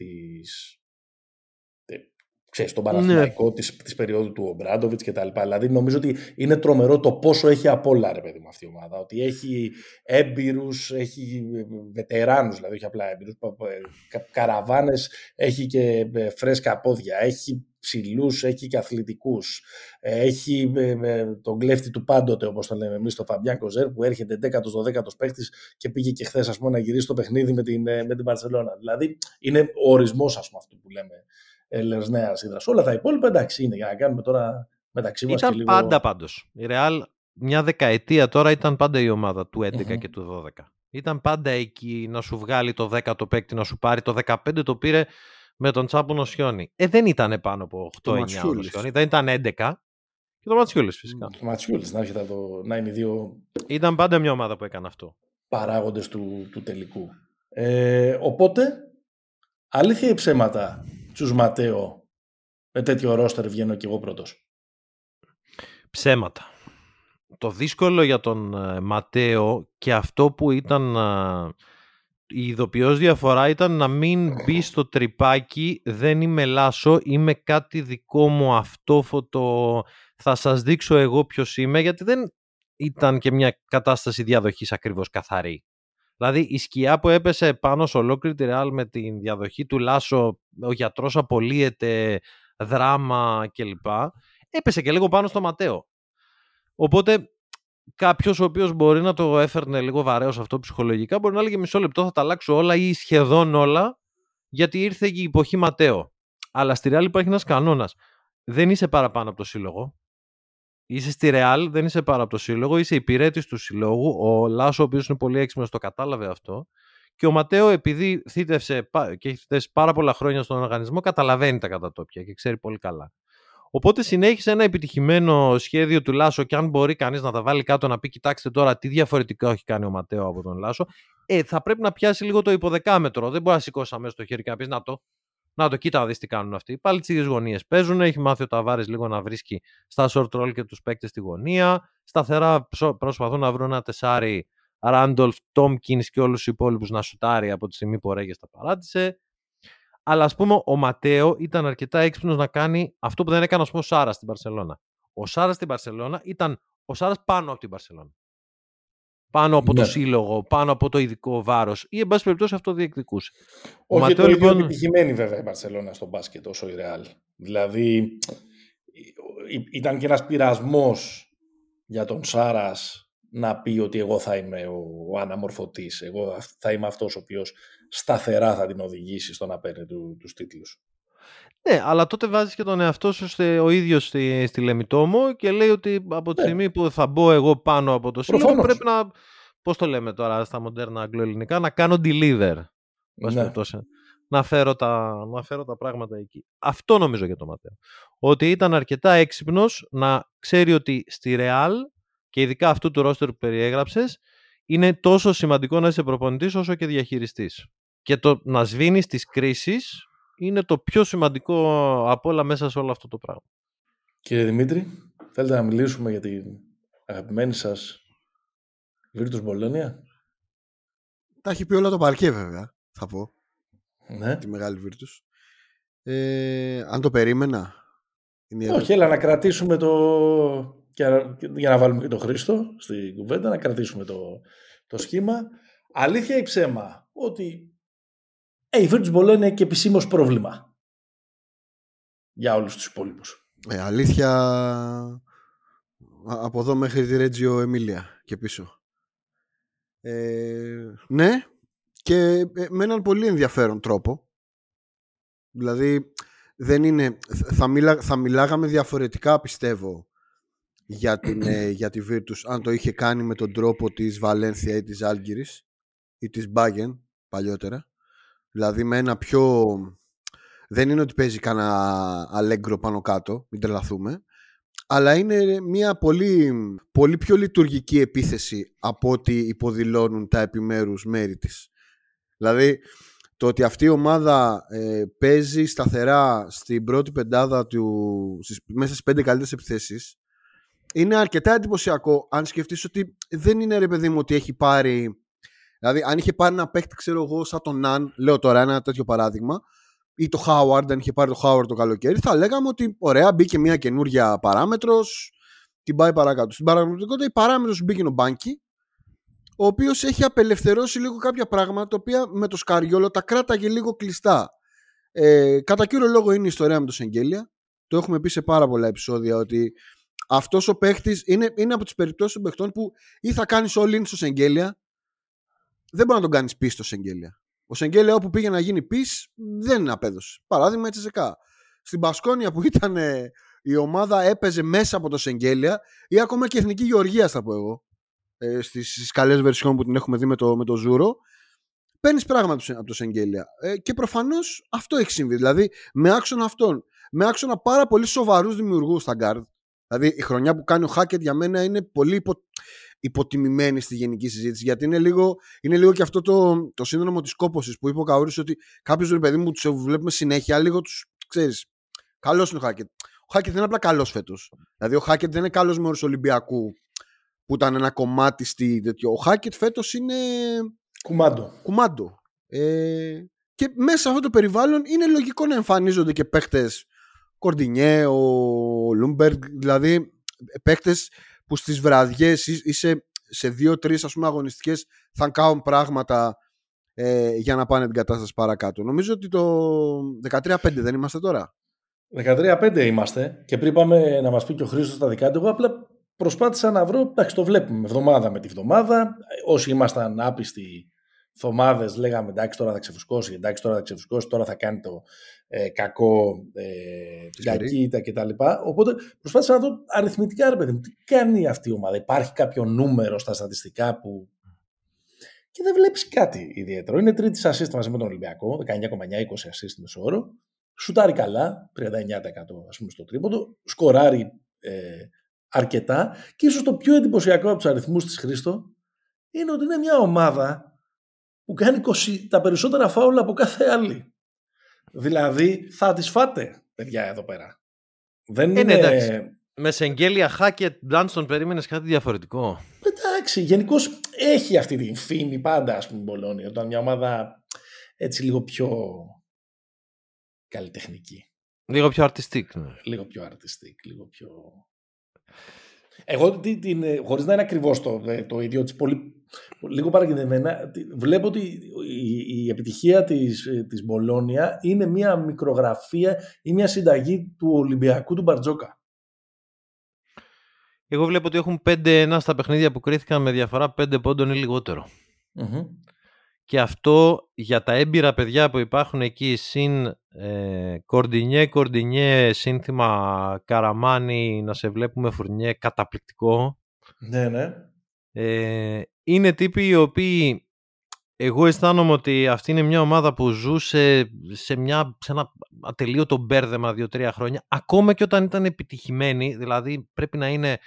ξέρεις, τον Παναθηναϊκό ναι. της, της περίοδου του Ομπράντοβιτς και τα λοιπά. Δηλαδή νομίζω ότι είναι τρομερό το πόσο έχει απ' όλα ρε παιδί μου αυτή η ομάδα. Ότι έχει έμπειρους, έχει βετεράνους δηλαδή, όχι απλά έμπειρους, καραβάνες, έχει και ε, φρέσκα πόδια, έχει ψηλούς, έχει και αθλητικούς. Έχει ε, τον κλέφτη του πάντοτε, όπως το λέμε εμείς, τον Φαμπιάν Κοζέρ, που έρχεται 10ο-12ο παίχτης και πήγε και χθες να γυρίσει το παιχνίδι με την, ε, με την Barcelona. Δηλαδή είναι ο ορισμός ας πούμε, αυτού που λέμε Νέας Ήδρα. Όλα τα υπόλοιπα εντάξει είναι για να κάνουμε τώρα μεταξύ μας. Ήταν λίγο... πάντα πάντως. Η Real μια δεκαετία τώρα ήταν πάντα η ομάδα του 11 και του 12. Ήταν πάντα εκεί να σου βγάλει το 10 το παίκτη, να σου πάρει το 15 το πήρε με τον Τσάπο Νοσιόνι. Ε, δεν ήταν πάνω από 8-9 ο Νοσιόνι, δεν ήταν 11. Και το Ματσιούλης φυσικά. Το Ματσιούλης, να, το, να είναι δύο. Ήταν πάντα μια ομάδα που έκανε αυτό. Παράγοντες του, του τελικού. Ε, οπότε, αλήθεια ή ψέματα, Τσους Ματέο με τέτοιο ρόστερ βγαίνω και εγώ πρώτος. Ψέματα. Το δύσκολο για τον ε, Ματέο και αυτό που ήταν ε, η ειδοποιώς διαφορά ήταν να μην μπει στο τρυπάκι δεν είμαι Λάσο, είμαι κάτι δικό μου αυτόφωτο, θα σας δείξω εγώ ποιος είμαι, γιατί δεν ήταν και μια κατάσταση διαδοχής ακριβώς καθαρή. Δηλαδή η σκιά που έπεσε πάνω σε ολόκληρη τη Ρεάλ με τη διαδοχή του Λάσο, ο γιατρός απολύεται, δράμα κλπ. Έπεσε και λίγο πάνω στο Ματέο. Οπότε κάποιος ο οποίος μπορεί να το έφερνε λίγο βαρέως αυτό ψυχολογικά, μπορεί να έλεγε μισό λεπτό θα τα αλλάξω όλα ή σχεδόν όλα, γιατί ήρθε η εποχή Ματέο. Αλλά στη Ρεάλ υπάρχει ένας κανόνας. Δεν είσαι παραπάνω από το σύλλογο. Είσαι στη Ρεάλ, δεν είσαι πάρα από το σύλλογο, είσαι υπηρέτης του συλλόγου. Ο Λάσο, ο οποίος είναι πολύ έξυπνος, το κατάλαβε αυτό. Και ο Ματέο, επειδή θύτευσε και έχει θέσει πάρα πολλά χρόνια στον οργανισμό, καταλαβαίνει τα κατατόπια και ξέρει πολύ καλά. Οπότε συνέχισε ένα επιτυχημένο σχέδιο του Λάσο και αν μπορεί κανείς να τα βάλει κάτω να πει: Κοιτάξτε τώρα τι διαφορετικά έχει κάνει ο Ματέο από τον Λάσο. ε, θα πρέπει να πιάσει λίγο το υποδεκάμετρο. Δεν μπορεί να σηκώσει αμέσως το χέρι και να πεις Να το, να το κοίτα, δεις τι κάνουν αυτοί. Πάλι τις ίδιες γωνίες παίζουν. Έχει μάθει ο Ταβάρης λίγο να βρίσκει στα short roll και τους παίκτες στη γωνία. Σταθερά προσπαθούν να βρουν ένα τεσάρι Ράντολφ, Τόμκιν και όλους τους υπόλοιπους να σουτάρει από τη στιγμή που ο Ρέγες τα παράτησε. Αλλά ας πούμε ο Ματέο ήταν αρκετά έξυπνος να κάνει αυτό που δεν έκανε πούμε, ο Σάρας στην Παρσελώνα. Ο Σάρας στην Παρσελώνα ήταν ο Σάρας πάνω από την Παρσελώνα. Πάνω από το ναι. σύλλογο, πάνω από το ειδικό βάρος ή εν πάση περιπτώσει αυτό διεκδικούσε. Ο Όχι Ματέο, το λοιπόν... επιτυχημένη βέβαια η Μπαρσελόνα στο μπάσκετ όσο η Ρεάλ. Δηλαδή ήταν και ένας πειρασμός για τον Σάρας να πει ότι εγώ θα είμαι ο, ο αναμορφωτής, εγώ θα είμαι αυτός ο οποίος σταθερά θα την οδηγήσει στο να παίρνει του, τους τίτλους. Ναι, αλλά τότε βάζεις και τον εαυτό σου στε, ο ίδιος στη, στη Λεμιτόμο και λέει ότι από τη ναι. στιγμή που θα μπω εγώ πάνω από το σύλλογο πρέπει να, πώς το λέμε τώρα στα μοντέρνα αγγλοελληνικά, να κάνω deliver. Ναι. Να φέρω, τα, να φέρω τα πράγματα εκεί. Αυτό νομίζω για το Ματέο. Ότι ήταν αρκετά έξυπνος να ξέρει ότι στη Real και ειδικά αυτού του ρόστερ που περιέγραψες, είναι τόσο σημαντικό να είσαι προπονητής όσο και διαχειριστής. Και το να σβήνεις τις κρίσεις είναι το πιο σημαντικό από όλα μέσα σε όλο αυτό το πράγμα. Κύριε Δημήτρη, θέλετε να μιλήσουμε για την αγαπημένη σας Βίρτους Μπολόνια. Τα έχει πει όλα το παρκέ βέβαια, θα πω. Ναι. Τη μεγάλη Βίρτους. Ε, αν το περίμενα. Όχι, έλα να κρατήσουμε το, για, για να βάλουμε και τον Χρήστο στην κουβέντα, να κρατήσουμε το, το σχήμα. Αλήθεια ή ψέμα, ότι ε, η Virtus Bologna είναι και επισήμως πρόβλημα για όλους τους υπόλοιπους; Ε, αλήθεια από εδώ μέχρι τη Ρέτζιο Εμίλια και πίσω. Ε, ναι, και ε, με έναν πολύ ενδιαφέρον τρόπο. Δηλαδή, δεν είναι, θα, μιλά, θα μιλάγαμε διαφορετικά πιστεύω για, την, ε, για τη Virtus αν το είχε κάνει με τον τρόπο της Βαλένθια ή της Άλγυρης ή της Μπάγεν παλιότερα. Δηλαδή με ένα πιο... Δεν είναι ότι παίζει κανένα αλέγκρο πάνω κάτω, μην τρελαθούμε. Αλλά είναι μια πολύ, πολύ πιο λειτουργική επίθεση από ό,τι υποδηλώνουν τα επιμέρους μέρη της. Δηλαδή το ότι αυτή η ομάδα ε, παίζει σταθερά στην πρώτη πεντάδα του, στις, μέσα στις πέντε καλύτερες επιθέσεις είναι αρκετά εντυπωσιακό αν σκεφτείς ότι δεν είναι ρε παιδί μου ότι έχει πάρει δηλαδή αν είχε πάρει ένα παίκτη ξέρω εγώ σαν τον Ναν λέω τώρα ένα τέτοιο παράδειγμα ή το Χάουαρντ, αν είχε πάρει το Χάουαρντ το καλοκαίρι θα λέγαμε ότι ωραία μπήκε μια καινούργια παράμετρος την πάει παρακάτω στην πραγματικότητα η παράμετρος μπήκε ο Μπάνκι ο οποίος έχει απελευθερώσει λίγο κάποια πράγματα τα οποία με το Σκαριόλο τα κράταγε λίγο κλειστά. Ε, κατά κύριο λόγο είναι η ιστορία με το Σεγγέλια. Το έχουμε πει σε πάρα πολλά επεισόδια ότι αυτός ο παίχτης είναι, είναι από τις περιπτώσεις των παιχτών που ή θα κάνεις all in στο Σεγγέλια, δεν μπορεί να τον κάνεις πίσω στο Σεγγέλια. Ο Σεγγέλια όπου πήγε να γίνει πίσω δεν απέδωσε. Παράδειγμα έτσι σε κα. Στην Μπασκόνια που ήταν ε, η ομάδα έπαιζε μέσα από το Σεγγέλια ή ακόμα και η Εθνική Γεωργία θα πω εγώ ε, στις, στις καλές βερσιόν που την έχουμε δει με το, με το Ζούρο παίρνεις πράγματα από το Σεγγέλια ε, και προφανώς αυτό έχει συμβεί δηλαδή με άξονα αυτόν με άξονα πάρα πολύ σοβαρούς δημιουργούς στα γκαρντ Δηλαδή η χρονιά που κάνει ο Χάκετ για μένα είναι πολύ υπο... υποτιμημένη στη γενική συζήτηση. Γιατί είναι λίγο, είναι λίγο και αυτό το, το σύνδρομο της κόπωσης που είπε ο Καούρης ότι κάποιος ρε παιδί μου τους βλέπουμε συνέχεια, λίγο τους ξέρεις. Καλός είναι ο Χάκετ. Ο Χάκετ δεν είναι απλά καλός φέτος. Δηλαδή ο Χάκετ δεν είναι καλός μέρο Ολυμπιακού που ήταν ένα κομμάτι στη τέτοιο. Ο Χάκετ φέτος είναι. Κουμάντο. Κουμάντο. Ε, και μέσα σε αυτό το περιβάλλον είναι λογικό να εμφανίζονται και παίχτες, Κορντινιέ, ο Λούμπεργκ, δηλαδή παίκτες που στις βραδιές ή σε, σε δύο-τρεις ας πούμε αγωνιστικές θα κάνουν πράγματα ε, για να πάνε την κατάσταση παρακάτω. Νομίζω ότι το 13-5 δεν είμαστε τώρα. 13-5 είμαστε και πριν πάμε να μας πει και ο Χρήστος τα δικά του, εγώ απλά προσπάθησα να βρω, εντάξει το βλέπουμε εβδομάδα με τη βδομάδα, όσοι ήμασταν άπιστοι εβδομάδε λέγαμε εντάξει τώρα θα ξεφουσκώσει, εντάξει τώρα θα ξεφουσκώσει, τώρα θα κάνει το ε, κακό, ε, την κακήτα κτλ. Οπότε προσπάθησα να δω αριθμητικά ρε παιδί μου, τι κάνει αυτή η ομάδα. Υπάρχει κάποιο νούμερο στα στατιστικά που. Και δεν βλέπεις κάτι ιδιαίτερο. Είναι τρίτης assist μαζί με τον Ολυμπιακό, 19,9-20 assist μεσόωρο. Σουτάρει καλά, 39% ας πούμε στο τρίποντο. Σκοράρει ε, αρκετά. Και ίσως το πιο εντυπωσιακό από τους αριθμούς της Χρήστο είναι ότι είναι μια ομάδα που κάνει 20, τα περισσότερα φάουλα από κάθε άλλη. Δηλαδή θα τις φάτε, παιδιά, εδώ πέρα. Δεν ε, ναι, είναι... εντάξει. Με Σεγγέλια, Χάκετ, Ντάνστον, περίμενες κάτι διαφορετικό. Εντάξει, γενικώς έχει αυτή τη φήμη πάντα, ας πούμε, η Μπολόνια. Όταν μια ομάδα έτσι λίγο πιο καλλιτεχνική. Λίγο πιο artistic. Ναι. Λίγο πιο artistic, λίγο πιο... Εγώ, την, ε, χωρίς να είναι ακριβώς το, το ίδιο, πολύ, λίγο παρακινδεμένα, βλέπω ότι η, η επιτυχία της, ε, της Μπολόνια είναι μια μικρογραφία ή μια συνταγή του Ολυμπιακού του Μπαρτζόκα. Εγώ βλέπω ότι έχουν 5-1 στα παιχνίδια που κρίθηκαν με διαφορά 5 πόντων ή λιγοτερο Και αυτό για τα έμπειρα παιδιά που υπάρχουν εκεί συν ε, Κορντινιέ, Κορντινιέ, σύνθημα Καραμάνι, να σε βλέπουμε φουρνιέ, καταπληκτικό. Ναι, ναι. Ε, είναι τύποι οι οποίοι εγώ αισθάνομαι ότι αυτή είναι μια ομάδα που ζούσε σε, μια, σε ένα ατελείωτο μπέρδεμα δύο-τρία χρόνια, ακόμα και όταν ήταν επιτυχημένη, δηλαδή πρέπει να είναι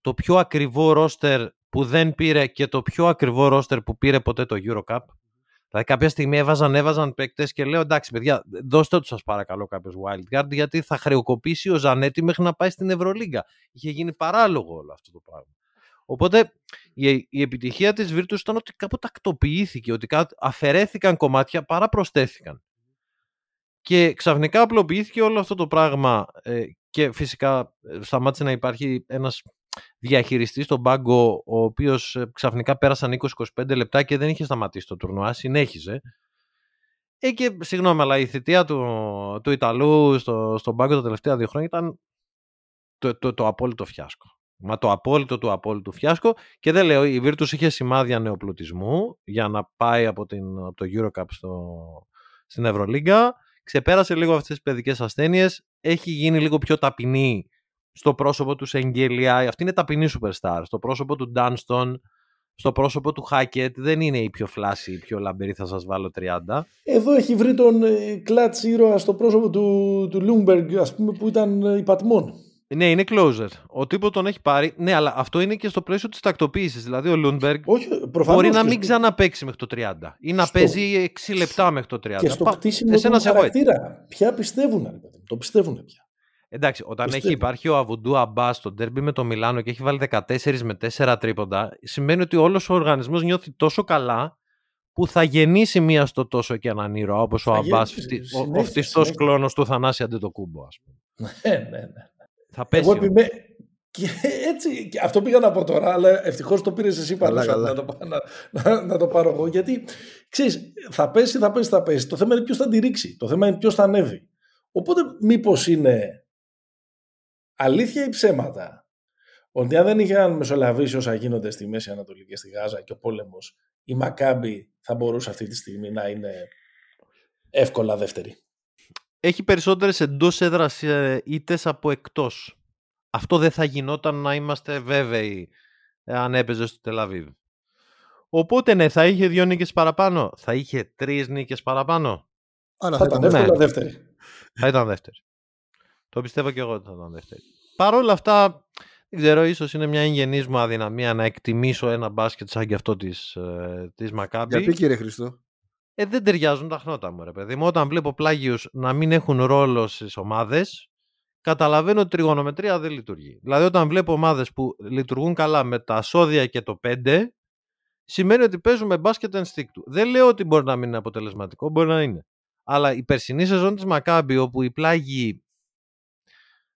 το πιο ακριβό ρόστερ που δεν πήρε και το πιο ακριβό ρόστερ που πήρε ποτέ το Eurocup. Δηλαδή κάποια στιγμή έβαζαν, έβαζαν παίκτες και λέω εντάξει παιδιά δώστε τους σας παρακαλώ κάποιος wildcard γιατί θα χρεοκοπήσει ο Ζανέτη μέχρι να πάει στην Ευρωλίγκα. Είχε γίνει παράλογο όλο αυτό το πράγμα. Οπότε η, η επιτυχία της Virtus ήταν ότι κάπου τακτοποιήθηκε, ότι αφαιρέθηκαν κομμάτια παρά προσθέθηκαν. Και ξαφνικά απλοποιήθηκε όλο αυτό το πράγμα ε, και φυσικά ε, σταμάτησε να υπάρχει ένας διαχειριστής στον πάγκο, ο οποίος ε, ξαφνικά πέρασαν 20-25 λεπτά και δεν είχε σταματήσει το τουρνουά, συνέχιζε. Ε, και συγγνώμη, αλλά η θητεία του, του Ιταλού στο, στον πάγκο τα τελευταία δύο χρόνια ήταν το, το, το απόλυτο φιάσκο. Μα το απόλυτο του απόλυτου φιάσκο και δεν λέω, η Virtus είχε σημάδια νεοπλουτισμού για να πάει από, την, από το Eurocup στο, στην Ευρωλίγκα. Ξεπέρασε λίγο αυτές τις παιδικές ασθένειες. Έχει γίνει λίγο πιο ταπεινή στο πρόσωπο του Σεγγέλια, αυτή είναι ταπεινή superstar, στο πρόσωπο του Ντάνστον, στο πρόσωπο του Χάκετ, δεν είναι η πιο flashy, η πιο λαμπερή, θα σας βάλω 30. Εδώ έχει βρει τον ε, clutch ήρωα στο πρόσωπο του, του Λούμπεργκ, ας πούμε, που ήταν ε, υπ' ατμόν. Ναι, είναι closer. Ο τύπος τον έχει πάρει. Ναι, αλλά αυτό είναι και στο πλαίσιο της τακτοποίησης. Δηλαδή, ο Λούντμπεργκ μπορεί να μην ξαναπέξει μέχρι το 30 ή να παίζει 6 λεπτά μέχρι το 30. Και στο κτίσιμο του χαρακτήρα. Ποια πιστεύουν, το πιστεύουν πια. Εντάξει, όταν έχει υπάρχει ο Αβουντού Αμπά στο ντέρμπι με το Μιλάνο και έχει βάλει 14 με 4 τρίποντα, σημαίνει ότι όλος ο οργανισμός νιώθει τόσο καλά που θα γεννήσει μία στο τόσο και έναν ήρωα, όπως ο Αμπάς, ο, ο φτιστό κλόνος του Θανάση Αντετοκούμπο, ας πούμε. Ναι, ναι, ναι. Θα πέσει. Εγώ επιμέ... Και έτσι, και αυτό πήγα να πω τώρα, αλλά ευτυχώς το πήρες εσύ πάνω να, το, να, να, να, το πάρω εγώ. Γιατί ξέρεις, θα πέσει, θα πέσει, θα πέσει. Το θέμα είναι ποιος θα τη ρίξει. Το θέμα είναι ποιος θα ανέβει. Οπότε, μήπως είναι αλήθεια ή ψέματα ότι αν δεν είχαν μεσολαβήσει όσα γίνονται στη Μέση Ανατολή και στη Γάζα και ο πόλεμος, η Μακάμπη θα μπορούσε αυτή τη στιγμή να είναι εύκολα δεύτερη. Έχει περισσότερες εντός έδρας ε, ήττες από εκτός. Αυτό δεν θα γινόταν να είμαστε βέβαιοι ε, αν έπαιζε στο Τελαβίβ. Οπότε ναι, θα είχε δύο νίκες παραπάνω. Θα είχε τρεις νίκες παραπάνω. Άρα θα, θα ήταν εύκολα δεύτερη. Θα ήταν δεύτερη. Το πιστεύω και εγώ ότι θα ήταν δεύτερη. Παρ' όλα αυτά, δεν ξέρω, ίσως είναι μια εγγενής μου αδυναμία να εκτιμήσω ένα μπάσκετ σαν και αυτό της, ε, της Μακάμπης. Γιατί κύριε Χριστό. Ε, δεν ταιριάζουν τα χνότα μου, ρε παιδί μου. Όταν βλέπω πλάγιους να μην έχουν ρόλο στις ομάδες, καταλαβαίνω ότι η τριγωνομετρία δεν λειτουργεί. Δηλαδή, όταν βλέπω ομάδες που λειτουργούν καλά με τα σώδια και το 5, σημαίνει ότι παίζουμε μπάσκετ ενστίκτου. Δεν λέω ότι μπορεί να μην είναι αποτελεσματικό, μπορεί να είναι. Αλλά η περσινή σεζόν της Μακάμπη, όπου οι πλάγιοι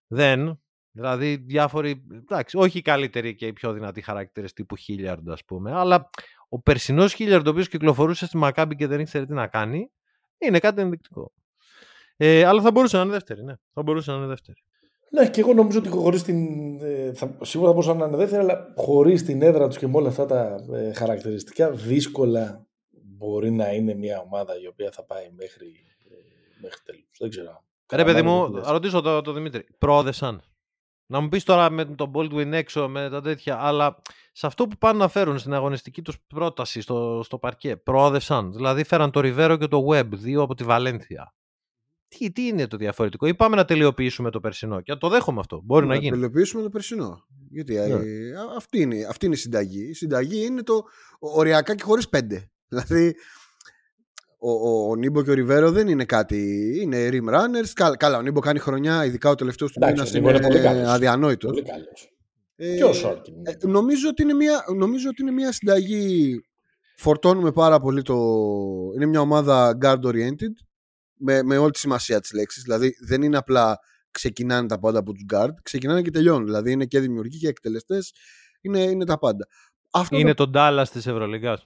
δεν. Δηλαδή διάφοροι, εντάξει, όχι οι καλύτεροι και οι πιο δυνατοί χαρακτήρες τύπου Χίλιαρντ, ας πούμε, αλλά ο περσινός Χίλιαρντ, ο οποίος κυκλοφορούσε στη Μακάμπη και δεν ήξερε τι να κάνει, είναι κάτι ενδεικτικό. Ε, αλλά θα μπορούσε να είναι δεύτερη, ναι. Θα μπορούσε να είναι δεύτερη. Ναι, και εγώ νομίζω ότι χωρίς την. Ε, θα, σίγουρα θα μπορούσαν να είναι δεύτερη, αλλά χωρίς την έδρα τους και με όλα αυτά τα ε, χαρακτηριστικά, δύσκολα μπορεί να είναι μια ομάδα η οποία θα πάει μέχρι, ε, μέχρι τέλου. Δεν ξέρω. Ρε παιδί μου, ρωτήσω το, το Δημήτρη. Προόδεσαν. Να μου πεις τώρα με τον Baldwin έξω, με τα τέτοια, αλλά σε αυτό που πάνε να φέρουν στην αγωνιστική τους πρόταση στο, στο παρκέ, προόδευσαν. Δηλαδή φέραν το Ριβέρο και το Web, δύο από τη Βαλένθια. Τι, τι είναι το διαφορετικό, ή πάμε να τελειοποιήσουμε το περσινό; Και το δέχομαι αυτό. Μπορεί να, να γίνει. Να τελειοποιήσουμε το περσινό. Γιατί ναι. αυτή, είναι, αυτή είναι η συνταγή. Η συνταγή είναι το οριακά και χωρίς πέντε. [laughs] Δηλαδή ο, ο, ο Νίμπο και ο Ριβέρο δεν είναι κάτι. Είναι rim runners. Καλά, καλά ο Νίμπο κάνει χρονιά, ειδικά ο τελευταίος του μήνας είναι, είναι αδιανόητος. Πολύ καλός. Ε, και ο Σόρκιν. Ε, νομίζω, ότι είναι μια, νομίζω ότι είναι μια συνταγή. Φορτώνουμε πάρα πολύ το. Είναι μια ομάδα guard oriented με, με όλη τη σημασία της λέξης. Δηλαδή δεν είναι απλά ξεκινάνε τα πάντα από τους guard, ξεκινάνε και τελειώνουν. Δηλαδή είναι και δημιουργοί και εκτελεστές. Είναι, είναι τα πάντα. Αυτό είναι το Dallas της Ευρωλίγα.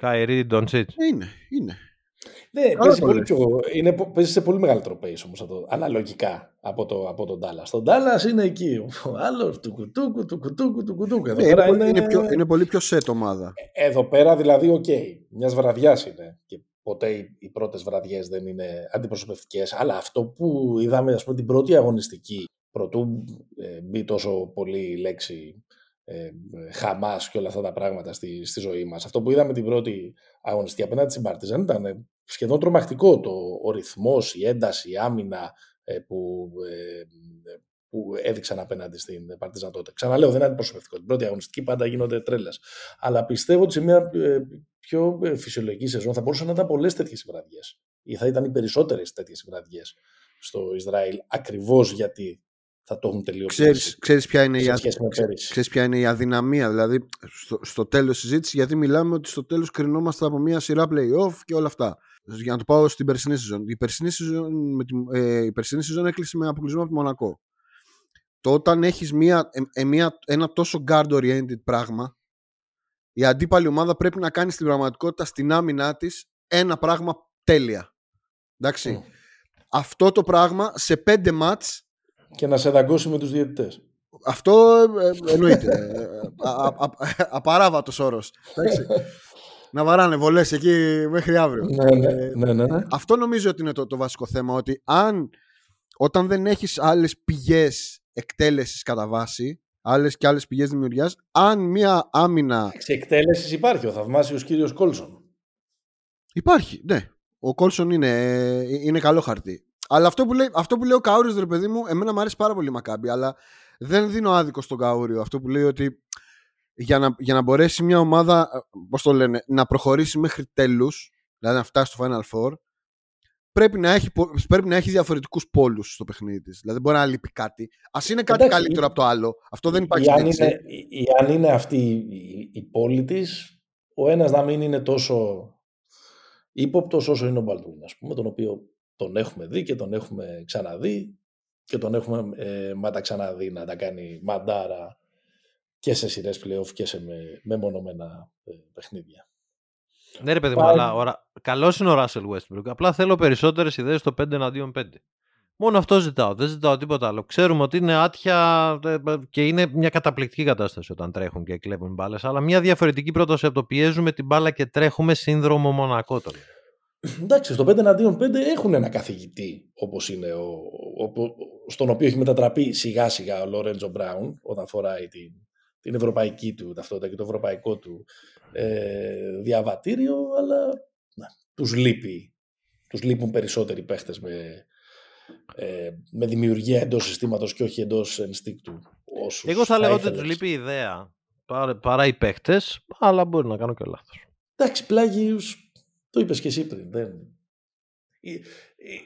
Καϊρή Ντονσίτ. Είναι, είναι. Ναι, παίζει, πολύ πιο, είναι, παίζει σε πολύ μεγαλύτερο pace όμως αυτό, αναλογικά από, το, από τον Dallas. Τον Dallas είναι εκεί, ο άλλος του κουτούκου, του κουτούκου, του κουτούκου. Εδώ ναι, πέρα είναι, είναι, πιο, είναι πολύ πιο set ομάδα. Ε, εδώ πέρα δηλαδή, OK, okay, μιας βραδιάς είναι και ποτέ οι πρώτες βραδιές δεν είναι αντιπροσωπευτικές, αλλά αυτό που είδαμε ας πούμε την πρώτη αγωνιστική, προτού ε, μπει τόσο πολύ λέξη ε, Χαμάς και όλα αυτά τα πράγματα στη, στη ζωή μας. Αυτό που είδαμε την πρώτη αγωνιστική απέναντι στην Παρτιζάν ήταν σχεδόν τρομακτικό το, ο ρυθμός, η ένταση, η άμυνα ε, που, ε, που έδειξαν απέναντι στην Παρτιζάν τότε. Ξαναλέω, δεν είναι αντιπροσωπευτικό. Την πρώτη αγωνιστική πάντα γίνονται τρέλες. Αλλά πιστεύω ότι σε μια ε, πιο ε, φυσιολογική σεζόν θα μπορούσαν να ήταν πολλές τέτοιες βραδιές. Ή θα ήταν οι περισσότερες τέτοιες βραδιές στο Ισραήλ. Ακριβώς γιατί θα το έχουν τελειώσει. Ξέρεις, ξέρεις, ποια, είναι η, ξέρεις ποια είναι η αδυναμία, δηλαδή στο, στο τέλος συζήτησης, γιατί μιλάμε ότι στο τέλος κρινόμαστε από μια σειρά play-off και όλα αυτά. Για να το πάω στην περσινή season. Η περσινή season, με τη, ε, η περσινή season έκλεισε με αποκλεισμό από το Μονακό. Το όταν έχεις μια, ε, ε, μια, ένα τόσο guard-oriented πράγμα, η αντίπαλη ομάδα πρέπει να κάνει στην πραγματικότητα στην άμυνά της ένα πράγμα τέλεια. Εντάξει. Αυτό το πράγμα σε πέντε μάτς και να σε δαγκώσει με τους διαιτητές. Αυτό ε, εννοείται. Απαράβατος όρος. [laughs] να βαράνε βολές εκεί μέχρι αύριο. Ναι, ναι, ε, ναι, ναι, ναι. Αυτό νομίζω ότι είναι το, το βασικό θέμα. Ότι αν όταν δεν έχεις άλλες πηγές εκτέλεσης κατά βάση, άλλες και άλλες πηγές δημιουργίας, αν μία άμυνα... Σε εκτέλεσης υπάρχει ο θαυμάσιος κύριος Κόλσον. Υπάρχει, ναι. Ο Κόλσον είναι, ε, είναι καλό χαρτί. Αλλά αυτό που λέει, αυτό που λέει ο Καούριο, ρε παιδί μου, εμένα μου αρέσει πάρα πολύ Μακάμπι, αλλά δεν δίνω άδικο στον Καούριο. Αυτό που λέει ότι για να, για να μπορέσει μια ομάδα, ε, πώς το λένε, να προχωρήσει μέχρι τέλους, δηλαδή να φτάσει στο Final Four, πρέπει να έχει, πρέπει να έχει διαφορετικούς πόλους στο παιχνίδι της. Δηλαδή μπορεί να λείπει κάτι. Α είναι κάτι Εντάξει, καλύτερο από το άλλο. Αυτό δεν υπάρχει αν είναι, αν είναι αυτή η, η πόλη της, ο ένας να μην είναι τόσο ύποπτος όσο είναι ο Μπαλτούν, ας πούμε, τον οποίο τον έχουμε δει και τον έχουμε ξαναδεί και τον έχουμε ε, τα ξαναδεί να τα κάνει μαντάρα και σε σειρές playoff και σε με, μεμονωμένα ε, παιχνίδια. Ναι, ρε παιδί μου, αλλά ωρα... καλός είναι ο Ράσελ Westbrook. Απλά θέλω περισσότερες ιδέες στο 5 εναντίον 5. Μόνο αυτό ζητάω. Δεν ζητάω τίποτα άλλο. Ξέρουμε ότι είναι άτια ε, και είναι μια καταπληκτική κατάσταση όταν τρέχουν και κλέβουν μπάλες. Αλλά μια διαφορετική πρόταση από το πιέζουμε την μπάλα και τρέχουμε σύνδρομο μονακό τώρα. Εντάξει, στο 5 εναντίον 5 έχουν ένα καθηγητή όπως είναι ο, ο, στον οποίο έχει μετατραπεί σιγά σιγά ο Λόρεντζο Μπράουν όταν φοράει την, την ευρωπαϊκή του ταυτότητα και το ευρωπαϊκό του ε, διαβατήριο αλλά να, τους λείπει τους λείπουν περισσότεροι παίχτες με, ε, με δημιουργία εντός συστήματος και όχι εντός ενστίκτου Εγώ θα, λέγω ότι τους λείπει η ιδέα. Παρά, παρά οι παίχτες αλλά μπορεί να κάνω και λάθος. Εντάξει, πλάγιους το είπες και εσύ πριν. Δεν... Ε, ε,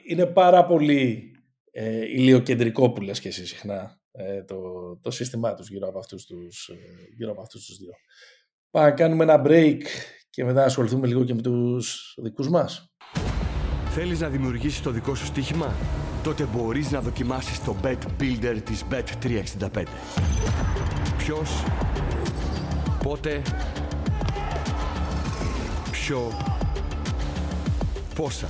είναι πάρα πολύ ε, ηλιοκεντρικό που λες και εσύ συχνά ε, το, το σύστημά τους γύρω από αυτούς τους, ε, γύρω από αυτούς τους δύο. Πάμε να κάνουμε ένα break και μετά να ασχοληθούμε λίγο και με τους δικούς μας. Θέλεις να δημιουργήσεις το δικό σου στοίχημα; Τότε μπορείς να δοκιμάσεις το Bet Builder της Bet365. Ποιος, πότε, ποιο Πόσα.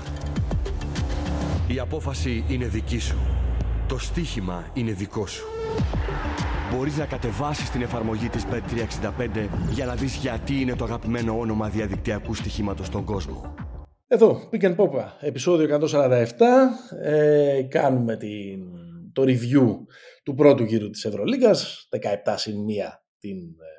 Η απόφαση είναι δική σου. Το στοίχημα είναι δικό σου. Μπορείς να κατεβάσεις την εφαρμογή της Bet365 για να δεις γιατί είναι το αγαπημένο όνομα διαδικτυακού στοιχήματος στον κόσμο. Εδώ, Pick and Pop, επεισόδιο 147. Ε, κάνουμε την, το review του πρώτου γύρου της Ευρωλίγκας, 17 συν 1 την ε,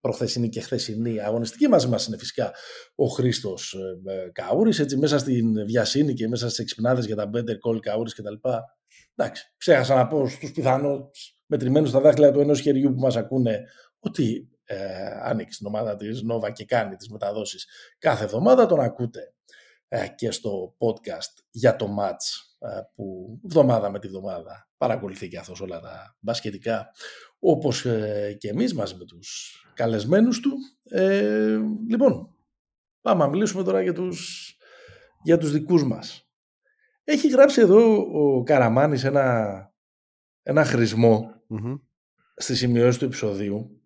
προχθεσινή και χθεσινή αγωνιστική. Μαζί μας είναι φυσικά ο Χρήστος ε, ε, Καούρης, έτσι μέσα στην βιασύνη και μέσα στις εξυπνάδες για τα Better Call Καούρης και τα λοιπά. Εντάξει, ξέχασα να πω στους πιθανούς μετρημένους στα δάχτυλα του ενός χεριού που μας ακούνε ότι ε, ανοίξει την ομάδα της Νόβα και κάνει τις μεταδόσεις κάθε εβδομάδα, τον ακούτε ε, και στο podcast για το match ε, που βδομάδα με τη βδομάδα παρακολουθεί και αυτός όλα τα μπασκετικά όπως ε, και εμείς μαζί με τους καλεσμένους του. Ε, λοιπόν, πάμε να μιλήσουμε τώρα για τους, για τους δικούς μας. Έχει γράψει εδώ ο Καραμάνης ένα, ένα χρησμό mm-hmm. στη σημειώση του επεισοδίου.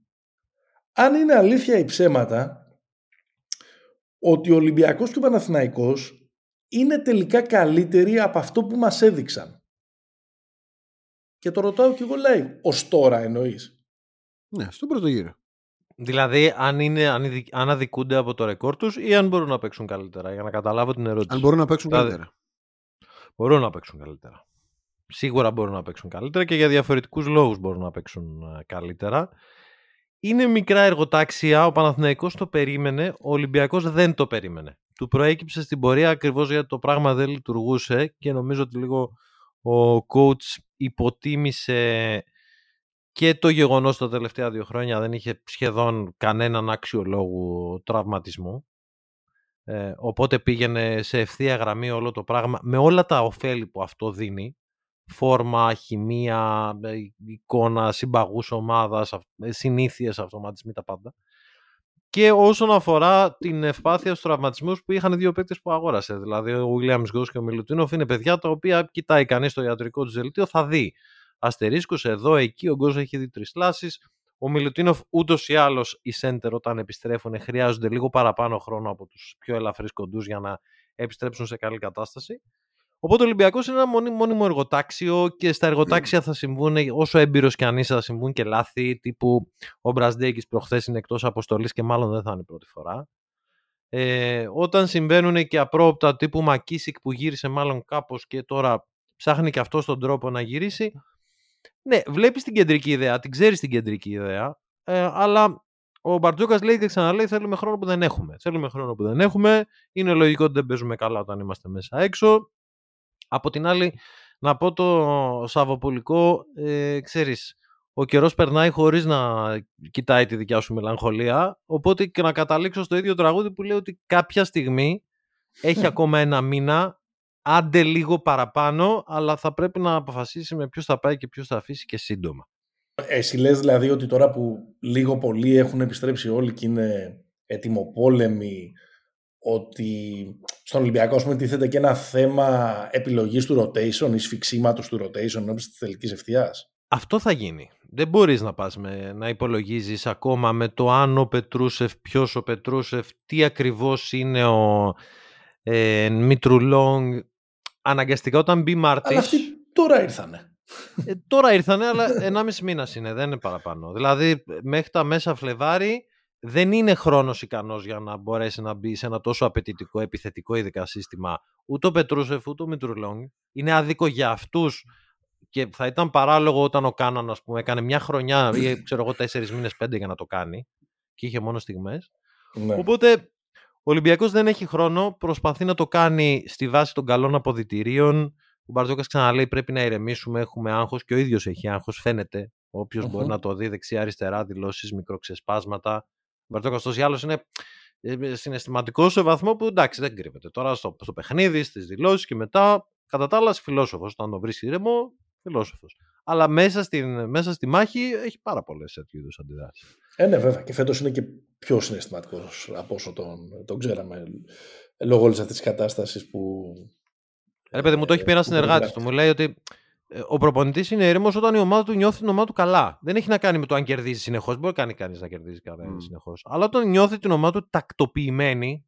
Αν είναι αλήθεια οι ψέματα ότι ο Ολυμπιακός και ο Παναθηναϊκός είναι τελικά καλύτεροι από αυτό που μας έδειξαν. Και το ρωτάω και εγώ λέει, ως τώρα εννοείς. Ναι, στον πρώτο γύρο. Δηλαδή, αν, είναι, αν αδικούνται από το ρεκόρ τους ή αν μπορούν να παίξουν καλύτερα, για να καταλάβω την ερώτηση. Αν μπορούν να παίξουν δηλαδή, καλύτερα. Μπορούν να παίξουν καλύτερα. Σίγουρα μπορούν να παίξουν καλύτερα και για διαφορετικούς λόγους μπορούν να παίξουν ε, καλύτερα. Είναι μικρά εργοτάξια, ο Παναθηναϊκός το περίμενε, ο Ολυμπιακός δεν το περίμενε. Του προέκυψε στην πορεία ακριβώς γιατί το πράγμα δεν λειτουργούσε και νομίζω ότι λίγο ο coach υποτίμησε και το γεγονός τα τελευταία δύο χρόνια δεν είχε σχεδόν κανέναν άξιο λόγου τραυματισμού. Ε, οπότε πήγαινε σε ευθεία γραμμή όλο το πράγμα με όλα τα ωφέλη που αυτό δίνει φόρμα, χημεία, ε, εικόνα, συμπαγούς ομάδας, ε, συνήθειες, αυτοματισμοί, τα πάντα. Και όσον αφορά την ευπάθεια στους τραυματισμούς που είχαν δύο παίκτες που αγόρασε, δηλαδή ο Williams Γκος και ο Μιλουτίνοφ είναι παιδιά τα οποία κοιτάει κανείς στο ιατρικό τους δελτίο, θα δει αστερίσκους εδώ, εκεί, ο Γκος έχει δει τρεις κλάσεις, ο Μιλουτίνοφ ούτως ή άλλως οι σέντερ όταν επιστρέφουν χρειάζονται λίγο παραπάνω χρόνο από τους πιο ελαφρύς κοντούς για να επιστρέψουν σε καλή κατάσταση. Οπότε ο Ολυμπιακός είναι ένα μόνιμο εργοτάξιο και στα εργοτάξια θα συμβούν, όσο έμπειρος και αν είσαι, θα συμβούν και λάθη. Τύπου ο Μπραντέγκη προχθές είναι εκτός αποστολής και μάλλον δεν θα είναι η πρώτη φορά. Ε, όταν συμβαίνουν και απρόπτα τύπου Μακίσικ που γύρισε μάλλον κάπως και τώρα ψάχνει και αυτός τον τρόπο να γυρίσει. Ναι, βλέπεις την κεντρική ιδέα, την ξέρεις την κεντρική ιδέα, ε, αλλά ο Μπαρτζόκα λέει και ξαναλέει: Θέλουμε χρόνο που δεν έχουμε. Θέλουμε χρόνο που δεν έχουμε. Είναι λογικό ότι δεν παίζουμε καλά όταν είμαστε μέσα έξω. Από την άλλη, να πω το Σαββοπολικό, ε, ξέρεις, ο καιρός περνάει χωρίς να κοιτάει τη δικιά σου μελαγχολία. Οπότε και να καταλήξω στο ίδιο τραγούδι που λέει ότι κάποια στιγμή έχει ακόμα ένα μήνα, άντε λίγο παραπάνω, αλλά θα πρέπει να αποφασίσει με ποιος θα πάει και ποιος θα αφήσει και σύντομα. Εσύ λες δηλαδή ότι τώρα που λίγο πολύ έχουν επιστρέψει όλοι και είναι ετοιμοπόλεμοι ότι στον Ολυμπιακό πούμε, τίθεται και ένα θέμα επιλογής του rotation ή σφιξίματος του rotation ενώπιση της τελικής ευθείας. Αυτό θα γίνει. Δεν μπορείς να πας με, να υπολογίζεις ακόμα με το αν ο Πετρούσεφ, ποιος ο Πετρούσεφ, τι ακριβώς είναι ο ε, Μητρουλόγκ. Αναγκαστικά όταν μπει Μάρτης... Αλλά αυτοί τώρα ήρθανε. Ε, τώρα ήρθανε, αλλά [laughs] 1,5 μήνας είναι, δεν είναι παραπάνω. Δηλαδή, μέχρι τα μέσα Φλεβάρι δεν είναι χρόνος ικανός για να μπορέσει να μπει σε ένα τόσο απαιτητικό, επιθετικό ειδικά σύστημα ούτε ο Πετρούσεφ ούτε ο Μητρουλόγκ. Είναι άδικο για αυτούς και θα ήταν παράλογο όταν ο Κάναν ας πούμε, έκανε μια χρονιά ή ξέρω εγώ τέσσερις μήνες πέντε για να το κάνει και είχε μόνο στιγμές. Ναι. Οπότε ο Ολυμπιακός δεν έχει χρόνο, προσπαθεί να το κάνει στη βάση των καλών αποδητηρίων. Ο Μπαρτζόκας ξαναλέει πρέπει να ηρεμήσουμε, έχουμε άγχος και ο ίδιος έχει άγχος, φαίνεται. μπορεί να το δει δεξιά-αριστερά, δηλώσεις, μικροξεσπάσματα. Μπαρτζόκας τόσο ή άλλος είναι ε, συναισθηματικός σε βαθμό που εντάξει δεν κρύβεται. Τώρα στο, στο παιχνίδι, στις δηλώσεις και μετά, κατά τα άλλα, φιλόσοφος. Όταν το βρεις ήρεμο, φιλόσοφος. Αλλά μέσα στη, μέσα στη μάχη έχει πάρα πολλές τέτοιου είδους αντιδράσεις. Ε, ναι, βέβαια. Και φέτος είναι και πιο συναισθηματικό από όσο τον, τον ξέραμε λόγω όλης αυτής της κατάστασης που. Ε, παιδί μου, το έχει πει ένας συνεργάτης του. Μου λέει ότι ε, ο προπονητής είναι ήρεμος όταν η ομάδα του νιώθει την ομάδα του καλά. Δεν έχει να κάνει με το αν κερδίζει συνεχώς. Μπορεί κάνει κανείς να κερδίζει κανένα mm. συνεχώς. Αλλά όταν νιώθει την ομάδα του τακτοποιημένη,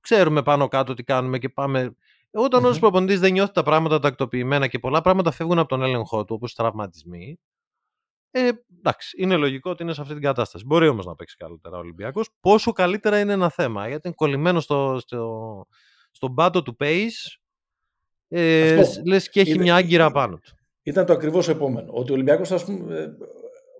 ξέρουμε πάνω κάτω τι κάνουμε και πάμε. Όταν mm-hmm. ο προπονητής δεν νιώθει τα πράγματα τακτοποιημένα και πολλά πράγματα φεύγουν από τον έλεγχό του, όπως τραυματισμοί, ε, εντάξει, είναι λογικό ότι είναι σε αυτή την κατάσταση. Μπορεί όμως να παίξει καλύτερα ο Ολυμπιακός. Πόσο καλύτερα είναι ένα θέμα, γιατί είναι κολλημένο στο, στο, στον πάτο του pace. Ε, λες και έχει μια άγκυρα πάνω του ήταν το ακριβώς επόμενο. Ότι ο Ολυμπιακός, ας πούμε, ε,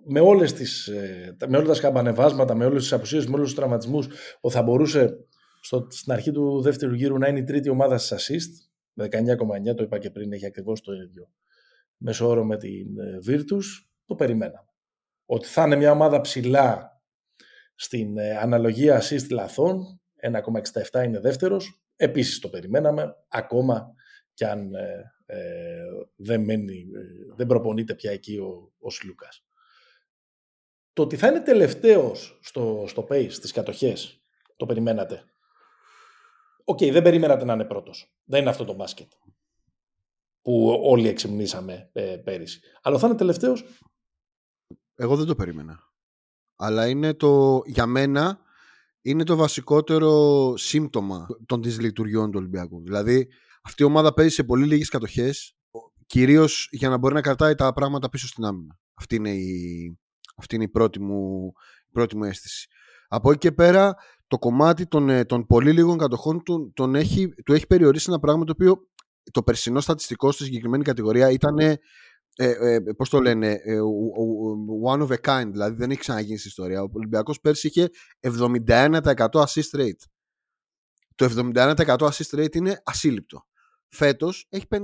με, όλες τις, ε, με όλα τα σκαμπανεβάσματα, με όλες τις απουσίες, με όλους τους τραυματισμούς, θα μπορούσε στο, στην αρχή του δεύτερου γύρου να είναι η τρίτη ομάδα στις assist. Με 19,9 το είπα και πριν, έχει ακριβώς το ίδιο μέσο όρο με την ε, Virtus. Το περιμέναμε. Ότι θα είναι μια ομάδα ψηλά στην αναλογία assist λαθών, 1,67 είναι δεύτερος, επίσης το περιμέναμε, ακόμα κι αν ε, ε, δεν, μένει, ε, δεν προπονείται πια εκεί ο, ο Σλούκας. Το ότι θα είναι τελευταίος στο, στο pace, στις κατοχές, το περιμένατε; OK, okay, δεν περιμένατε να είναι πρώτος. Δεν είναι αυτό το μπάσκετ που όλοι εξυμνήσαμε ε, πέρυσι. Αλλά θα είναι τελευταίος. Εγώ δεν το περίμενα. Αλλά είναι το, για μένα είναι το βασικότερο σύμπτωμα των δυσλειτουργιών του Ολυμπιακού. Δηλαδή, αυτή η ομάδα παίζει σε πολύ λίγες κατοχές, κυρίως για να μπορεί να κρατάει τα πράγματα πίσω στην άμυνα. Αυτή είναι η, αυτή είναι η πρώτη, μου, πρώτη μου αίσθηση. Από εκεί και πέρα, το κομμάτι των, ε, των πολύ λίγων κατοχών του, τον έχει, του έχει περιορίσει ένα πράγμα το οποίο το περσινό στατιστικό στη συγκεκριμένη κατηγορία ήταν ε, ε, πώς το λένε, ε, one of a kind, δηλαδή δεν έχει ξαναγίνει στην ιστορία. Ο Ολυμπιακός πέρσι είχε 71% assist rate. Το 71% assist rate είναι ασύλληπτο. Φέτος έχει 58.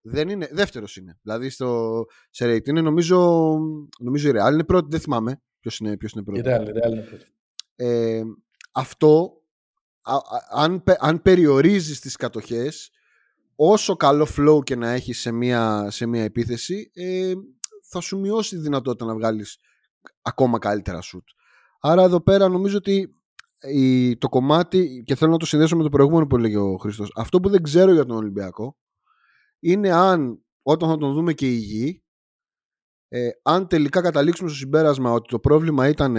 Δεν είναι, δεύτερος είναι. Δηλαδή στο, σε rate είναι νομίζω, νομίζω η Real είναι πρώτη. Δεν θυμάμαι ποιος είναι, ποιος είναι πρώτη. Η Real, η Real είναι πρώτη. Ε, αυτό, α, α, αν, αν περιορίζεις τις κατοχές, όσο καλό flow και να έχεις σε μια, σε μια επίθεση, ε, θα σου μειώσει τη δυνατότητα να βγάλεις ακόμα καλύτερα shoot. Άρα εδώ πέρα νομίζω ότι η, το κομμάτι, και θέλω να το συνδέσω με το προηγούμενο που έλεγε ο Χρήστος, αυτό που δεν ξέρω για τον Ολυμπιακό είναι αν όταν θα τον δούμε και υγιή, ε, αν τελικά καταλήξουμε στο συμπέρασμα ότι το πρόβλημα ήταν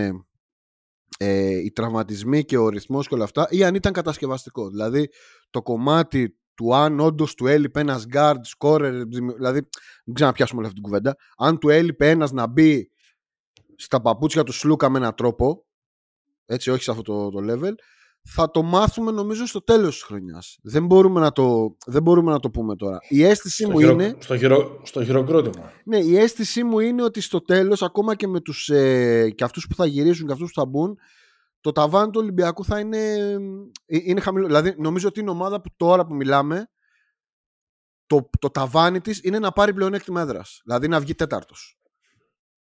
ε, οι τραυματισμοί και ο ρυθμός και όλα αυτά ή αν ήταν κατασκευαστικό. Δηλαδή το κομμάτι του αν όντως του έλειπε ένας guard, scorer, δηλαδή μην ξαναπιάσουμε όλη αυτή την κουβέντα. Αν του έλειπε ένας να μπει στα παπούτσια του Σλούκα με έναν τρόπο, έτσι όχι σε αυτό το, το level, θα το μάθουμε νομίζω στο τέλος της χρονιάς. Δεν μπορούμε να το, δεν μπορούμε να το πούμε τώρα. Η αίσθηση στο μου χειρο, είναι... Στο, χειρο, στο χειροκρότημα. Ναι, η αίσθησή μου είναι ότι στο τέλος, ακόμα και με τους, ε, και αυτούς που θα γυρίσουν και αυτούς που θα μπουν, το ταβάνι του Ολυμπιακού θα είναι, ε, είναι χαμηλό. Δηλαδή, νομίζω ότι είναι ομάδα που τώρα που μιλάμε, το, το ταβάνι της είναι να πάρει πλεονέκτημα έδρας. Δηλαδή να βγει τέταρτος.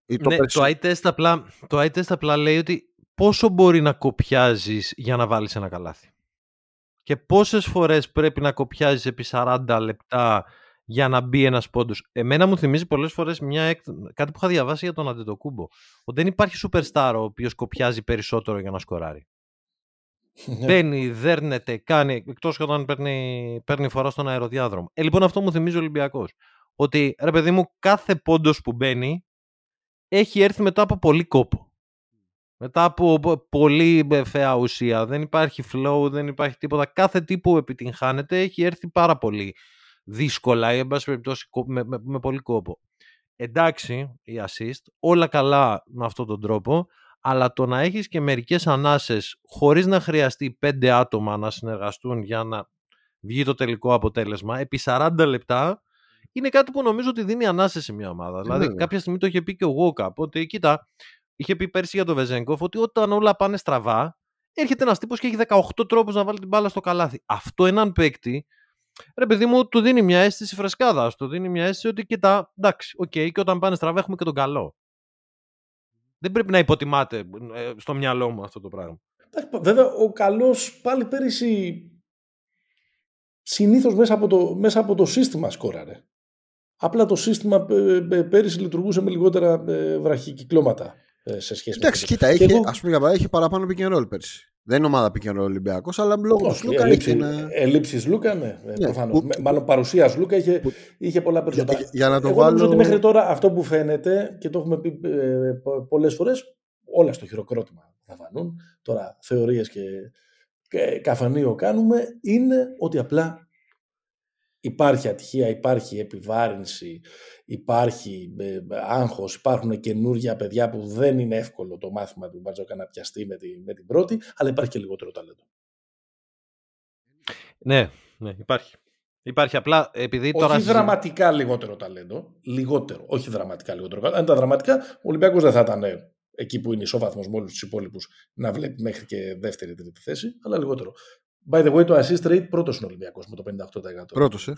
Ναι, το, eye test απλά, το eye test απλά λέει ότι πόσο μπορεί να κοπιάζεις για να βάλεις ένα καλάθι. Και πόσες φορές πρέπει να κοπιάζεις επί 40 λεπτά για να μπει ένας πόντος. Εμένα μου θυμίζει πολλές φορές κάτι που είχα διαβάσει για τον Αντετοκούμπο. Ότι δεν υπάρχει superstar ο οποίος κοπιάζει περισσότερο για να σκοράρει. [laughs] Ναι. Μπαίνει, δέρνεται, κάνει. Εκτός και όταν παίρνει, παίρνει φορά στον αεροδιάδρομο. Ε, λοιπόν, αυτό μου θυμίζει ο Ολυμπιακός. Ότι ρε παιδί μου, κάθε πόντος που μπαίνει έχει έρθει μετά από πολύ κόπο. Μετά από πολύ φαιά ουσία. Δεν υπάρχει flow, δεν υπάρχει τίποτα. Κάθε τι που επιτυγχάνεται έχει έρθει πάρα πολύ δύσκολα ή εν πάση περιπτώσει με, με, με, πολύ κόπο. Εντάξει, η assist, όλα καλά με αυτόν τον τρόπο, αλλά το να έχεις και μερικές ανάσες χωρίς να χρειαστεί πέντε άτομα να συνεργαστούν για να βγει το τελικό αποτέλεσμα επί 40 λεπτά είναι κάτι που νομίζω ότι δίνει ανάσες σε μια ομάδα. Δηλαδή κάποια στιγμή το είχε πει και ο Γόκα, ότι κοίτα, είχε πει πέρσι για τον Βεζέγκοφ ότι όταν όλα πάνε στραβά έρχεται ένας τύπος και έχει 18 τρόπους να βάλει την μπάλα στο καλάθι. Αυτό έναν παίκτη ρε παιδί μου, του δίνει μια αίσθηση φρεσκάδα. Του δίνει μια αίσθηση ότι κοιτά, εντάξει, OK, okay, και όταν πάνε στραβά έχουμε και τον καλό. Δεν πρέπει να υποτιμάτε ε, στο μυαλό μου αυτό το πράγμα. Βέβαια, ο καλός πάλι πέρυσι συνήθως μέσα, από το, μέσα από το σύστημα σκόραρε. Απλά το σύστημα ε, ε, πέρυσι λειτουργούσε με λιγότερα βραχικυκλώματα σε σχέση Εντάξει, με κοίτα, είχε, ας πούμε, είχε παραπάνω pick and roll πέρυσι. Δεν είναι ομάδα πήγαινε ο Ολυμπιακός, αλλά λόγω του Σλούκα. Ελλείψεις Λούκα, ναι. ναι, ναι προφανώς. Που... Μάλλον παρουσία Λούκα είχε, είχε πολλά περισσότερα. Για, για να το Εγώ βάλω... νομίζω ότι μέχρι τώρα αυτό που φαίνεται και το έχουμε πει ε, πολλές φορές, όλα στο χειροκρότημα θα φανούν. Τώρα θεωρίες και, και καφανείο κάνουμε, είναι ότι απλά υπάρχει ατυχία, υπάρχει επιβάρυνση, υπάρχει ε, άγχος, υπάρχουν καινούργια παιδιά που δεν είναι εύκολο το μάθημα του Μπατζόκα να πιαστεί με, τη, με την πρώτη, αλλά υπάρχει και λιγότερο ταλέντο. Ναι, ναι, υπάρχει. Υπάρχει απλά επειδή όχι τώρα. Όχι δραματικά λιγότερο ταλέντο. Λιγότερο. Όχι δραματικά λιγότερο. Αν ήταν δραματικά, ο Ολυμπιακός δεν θα ήταν εκεί που είναι ισόβαθμος με όλους τους υπόλοιπους να βλέπει μέχρι και δεύτερη-τρίτη θέση, αλλά λιγότερο. By the way, το assist rate πρώτος είναι ο Ολυμπιακός με το 58%. Πρώτος, ε.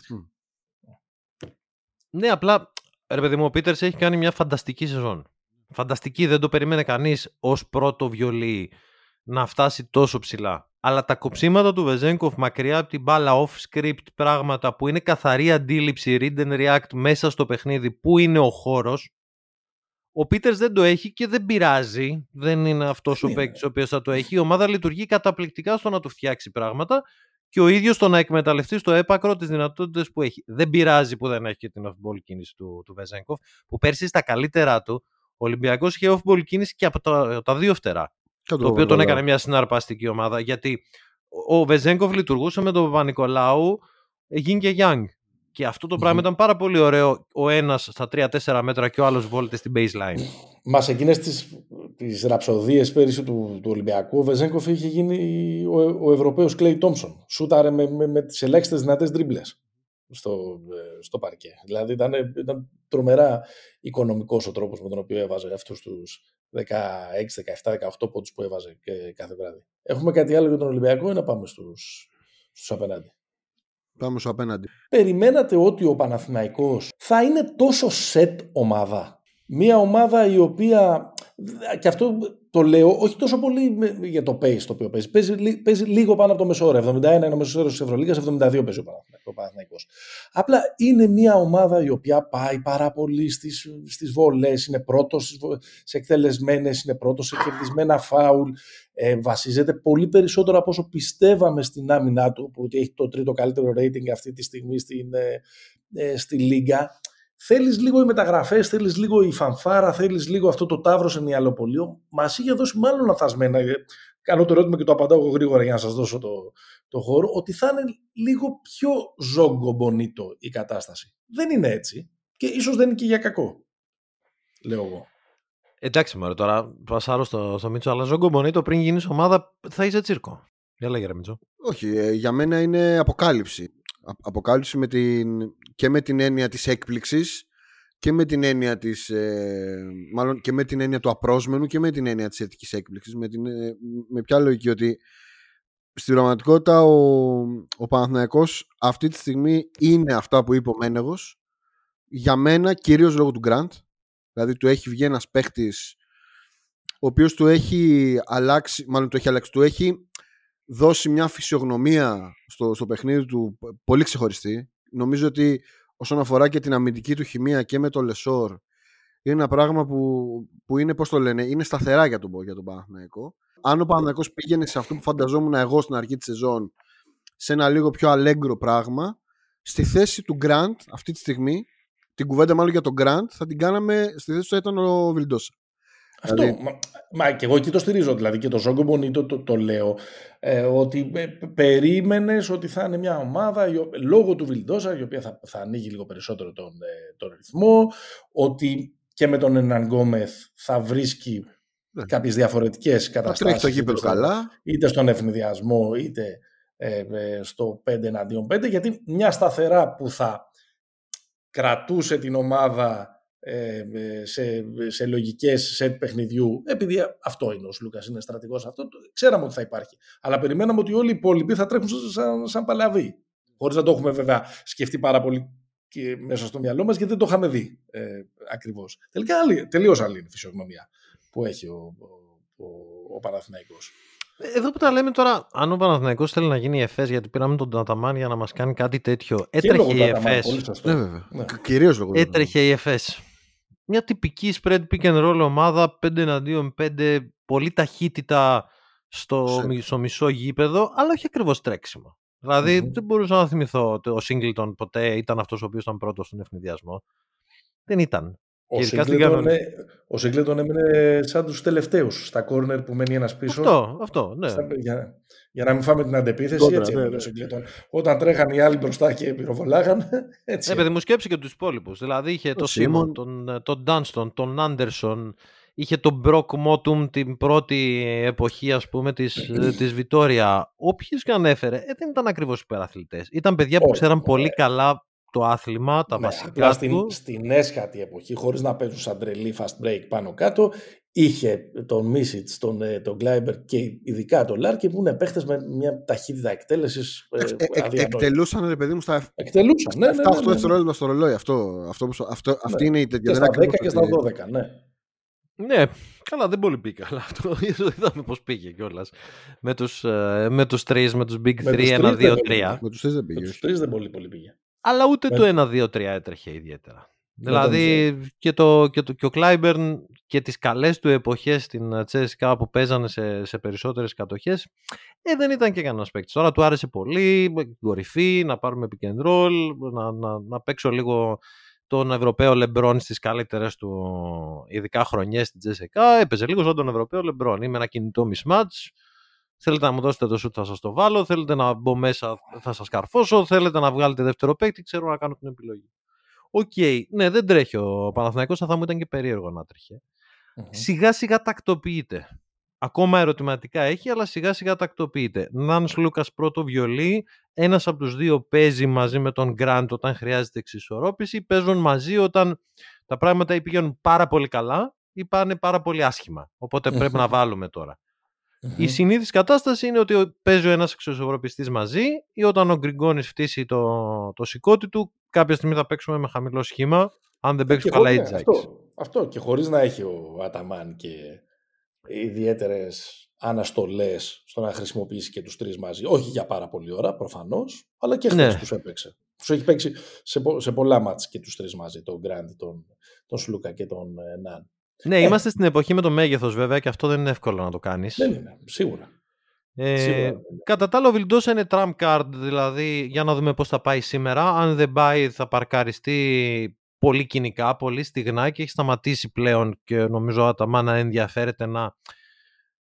Ναι, απλά ρε παιδί μου, ο Πίτερς έχει κάνει μια φανταστική σεζόν. Φανταστική, δεν το περίμενε κανείς ως πρώτο βιολί να φτάσει τόσο ψηλά. αλλά τα κοψίματα του Βεζέγκοφ μακριά από την μπάλα off-script πράγματα που είναι καθαρή αντίληψη read and react μέσα στο παιχνίδι που είναι ο χώρος ο Πίτερς δεν το έχει και δεν πειράζει. Δεν είναι αυτός ο παίκτης ο οποίος θα το έχει. Η ομάδα λειτουργεί καταπληκτικά στο να του φτιάξει πράγματα και ο ίδιος το να εκμεταλλευτεί στο έπακρο τις δυνατότητες που έχει. Δεν πειράζει που δεν έχει και την off-ball κίνηση του, του Βεζέγκοφ, που πέρσι στα καλύτερά του ο Ολυμπιακός είχε off-ball κίνηση και από τα, τα δύο φτερά. Το, οποίο τον έκανε μια συναρπαστική ομάδα γιατί ο Βεζέγκοφ λειτουργούσε με τον Παπα-Νικολάου Γιν και Young. Και αυτό το πράγμα ήταν πάρα πολύ ωραίο. Ο ένας στα 3-4 μέτρα και ο άλλος βόλτες στην baseline. Μας εκείνες τις τις ραψοδίες πέρυσι του, του Ολυμπιακού, ο Βεζέγκοφ είχε γίνει ο, ο Ευρωπαίος Κλέι Τόμψον. Σούταρε με, με, με τις ελάχιστε δυνατές δρίμπλε στο, ε, στο παρκέ. Δηλαδή ήταν, ήταν τρομερά οικονομικός ο τρόπος με τον οποίο έβαζε αυτούς τους 16, 17, 18 πόντους που έβαζε κάθε βράδυ. Έχουμε κάτι άλλο για τον Ολυμπιακό ή να πάμε στους στους απέναντι; Πάμε στο απέναντι. Περιμένατε ότι ο Παναθηναϊκός θα είναι τόσο σετ ομάδα; Μια ομάδα η οποία, και αυτό το λέω όχι τόσο πολύ για το pace το οποίο παίζει. Παίζει, παίζει λίγο πάνω από το μεσόωρο. 71 είναι ο μεσόωρος της Ευρωλίγα, 72 παίζει ο Παναθυναϊκό. Απλά είναι μια ομάδα η οποία πάει πάρα πολύ στις στις βολές, είναι πρώτος σε εκτελεσμένες, είναι πρώτος σε κερδισμένα φάουλ. Ε, βασίζεται πολύ περισσότερο από όσο πιστεύαμε στην άμυνά του, που έχει το τρίτο καλύτερο rating αυτή τη στιγμή στην, ε, ε στη Λίγκα. Θέλεις λίγο οι μεταγραφές, θέλεις λίγο η φανφάρα, θέλεις λίγο αυτό το τάβρο σε μυαλοπολείο. Μας είχε δώσει μάλλον λαθασμένα. Ε, κάνω το ερώτημα και το απαντάω εγώ γρήγορα για να σας δώσω το, το χώρο. Ότι θα είναι λίγο πιο ζόγκο μπονίτο η κατάσταση. Δεν είναι έτσι. Και ίσως δεν είναι και για κακό. Λέω εγώ. Εντάξει, μωρέ, τώρα πασάρω στο, στο Μίτσο, αλλά ζόγκο μπονίτο πριν γίνεις ομάδα θα είσαι τσίρκο. Για λέγε, ρε Μίτσο. Όχι, ε, για μένα είναι αποκάλυψη αποκάλυψη με την, και με την έννοια της έκπληξης και με την έννοια της, ε, μάλλον και με την έννοια του απρόσμενου και με την έννοια της θετικής έκπληξης. Με, την, ε, με ποια λογική ότι στην πραγματικότητα ο, ο Παναθηναϊκός αυτή τη στιγμή είναι αυτά που είπε ο Μένεγος για μένα κυρίως λόγω του Γκραντ δηλαδή του έχει βγει ένας παίχτης ο οποίος του έχει αλλάξει μάλλον του έχει αλλάξει του έχει δώσει μια φυσιογνωμία στο, στο παιχνίδι του πολύ ξεχωριστή. Νομίζω ότι όσον αφορά και την αμυντική του χημεία και με το Λεσόρ είναι ένα πράγμα που, που είναι, πώς το λένε, είναι σταθερά για τον, για τον Παναθηναϊκό. Αν ο Παναθηναϊκός πήγαινε σε αυτό που φανταζόμουν εγώ στην αρχή της σεζόν σε ένα λίγο πιο αλέγκρο πράγμα, στη θέση του Γκραντ αυτή τη στιγμή, την κουβέντα μάλλον για τον Γκραντ, θα την κάναμε στη θέση του ήταν ο Βιλντόσα. Αυτό. Δηλαδή... Μα, μα, και εγώ εκεί το στηρίζω. Δηλαδή και το Ζόγκο Μπονίτο το, το, λέω. Ε, ότι ε, περίμενες ότι θα είναι μια ομάδα λόγω του Βιλντόσα η οποία θα, θα ανοίγει λίγο περισσότερο τον, ε, τον ρυθμό. Ότι και με τον Εναν Γκόμεθ θα βρίσκει ναι. κάποιες διαφορετικές καταστάσεις. το γήπεδο καλά. Είτε στον ευνηδιασμό είτε ε, ε, στο 5 εναντίον 5. Γιατί μια σταθερά που θα κρατούσε την ομάδα ε, σε, σε λογικές σετ παιχνιδιού, επειδή αυτό είναι ο Λούκα, είναι στρατηγός αυτό, ξέραμε ότι θα υπάρχει. Αλλά περιμέναμε ότι όλοι οι υπόλοιποι θα τρέχουν σαν, σαν παλαβοί. Χωρίς να το έχουμε βέβαια σκεφτεί πάρα πολύ και μέσα στο μυαλό μας, γιατί δεν το είχαμε δει ε, ακριβώς. Τελικά τελείως άλλη είναι η φυσιογνωμία που έχει ο, ο, ο, ο Παναθηναϊκός. Εδώ που τα λέμε τώρα, αν ο Παναθηναϊκός θέλει να γίνει ΕΦΕΣ, γιατί πήραμε τον Ταταμάν για να μας κάνει κάτι τέτοιο. Έτρεχε η ΕΦΕΣ. Ναι, βέβαια. Ναι. Κυρίως λόγω Έτρεχε η ΕΦΕΣ μια τυπική spread pick and roll ομάδα 5 εναντίον 5 πολύ ταχύτητα στο, στο μισό γήπεδο αλλά όχι ακριβώς τρέξιμο. Δηλαδή mm-hmm. δεν μπορούσα να θυμηθώ ότι ο Σίγκλτον ποτέ ήταν αυτός ο οποίος ήταν πρώτος στον ευνηδιασμό. Δεν ήταν. Ο Σίγκλετον έμεινε σαν τους τελευταίους στα κόρνερ που μένει ένας πίσω. Αυτό, αυτό, ναι. Στα, για, για, να μην φάμε την αντεπίθεση, Κόντρα, έτσι ναι, ναι. ο Όταν τρέχαν οι άλλοι μπροστά και πυροβολάγαν, [laughs] έτσι. Ναι, παιδί μου σκέψει και τους υπόλοιπους. Δηλαδή είχε τον Σίμον, τον, τον Ντάνστον, τον Άντερσον, είχε τον Μπροκ Μότουμ την πρώτη εποχή ας πούμε της, [clears throat] της Βιτόρια. Όποιος και ανέφερε, ε, δεν ήταν ακριβώς υπεραθλητές. Ήταν παιδιά που ξέραν πολύ καλά το άθλημα, τα ναι, βασικά στην, τους. Στην Εφές την εποχή, χωρίς να παίζουν σαν τρελή fast break πάνω κάτω, είχε τον Μίσιτς, τον, ε, τον Γκλάιμπερ και ειδικά τον Λάρκιν που είναι παίχτες με μια ταχύτητα εκτέλεσης ε, ε, Εκτελούσαν ρε παιδί μου στα Εκτελούσαν, ναι, ναι, ναι, ναι, ναι. στο ρολόι αυτό, αυτό, αυτό, αυτή ναι. είναι η τέτοια. Και στα 10 και στα 12, ναι. Ναι, καλά, δεν πολύ πήγε. Αλλά αυτό [laughs] είδαμε πώς πήγε κιόλας. Με τους ε, με τους τρεις, με τους Big 3, 1, 2, 3. Με τους τρεις δεν πήγε. Με τους τρεις δεν πολύ, πολύ πήγε. Αλλά ούτε με... το 1, 2, 3 έτρεχε ιδιαίτερα. Δηλαδή και, το, και, το, και ο Κλάιμπερν και τις καλές του εποχές στην Τσέσικα που παίζανε σε, σε περισσότερες κατοχές ε, δεν ήταν και κανένας παίκτης. Τώρα του άρεσε πολύ, κορυφή, να πάρουμε pick and roll, να, να, να παίξω λίγο τον Ευρωπαίο Λεμπρόν στις καλύτερες του ειδικά χρονιές στην ΤΣΣΚΑ. Έπαιζε λίγο σαν τον Ευρωπαίο Λεμπρόν. Είμαι ένα κινητό mismatch. Θέλετε να μου δώσετε το σουτ θα σας το βάλω, θέλετε να μπω μέσα θα σας καρφώσω, θέλετε να βγάλετε δεύτερο παίκτη, ξέρω να κάνω την επιλογή. OK, okay, ναι, δεν τρέχει ο Παναθηναϊκός, θα μου ήταν και περίεργο να τρέχει. Σιγά σιγά τακτοποιείται. Ακόμα ερωτηματικά έχει, αλλά σιγά σιγά τακτοποιείται. Ναν, Σλούκας πρώτο βιολί, ένας από τους δύο παίζει μαζί με τον Γκραντ όταν χρειάζεται εξισορρόπηση. Παίζουν μαζί όταν τα πράγματα ή πηγαίνουν πάρα πολύ καλά ή πάνε πάρα πολύ άσχημα. Οπότε πρέπει να βάλουμε τώρα. Η συνήθις κατάσταση είναι ότι παίζει ο ένας εξισορροπιστής μαζί ή όταν ο Γκριγκόνης φτύσει το, το σηκώτη του κάποια στιγμή θα παίξουμε με χαμηλό σχήμα αν δεν παίξει καλά η αυτό, αυτό και χωρίς να έχει ο Αταμάν και ιδιαίτερες αναστολές στο να χρησιμοποιήσει και τους τρεις μαζί. Όχι για πάρα πολλή ώρα προφανώς, αλλά και χθες ναι. τους έπαιξε. Τους έχει παίξει σε, σε πολλά μάτς και τους τρεις μαζί, τον Γκραντ, τον, τον Σλούκα και τον ε, Ναν. Ναι, ε. είμαστε στην εποχή με το μέγεθος βέβαια και αυτό δεν είναι εύκολο να το κάνεις. Δεν είναι, σίγουρα. Ε, κατά τα άλλα, ο Βιλντόσα είναι trump card, δηλαδή για να δούμε πώς θα πάει σήμερα. Αν δεν πάει, θα παρκαριστεί πολύ κοινικά, πολύ στιγνά και έχει σταματήσει πλέον και νομίζω ο Αταμά να ενδιαφέρεται να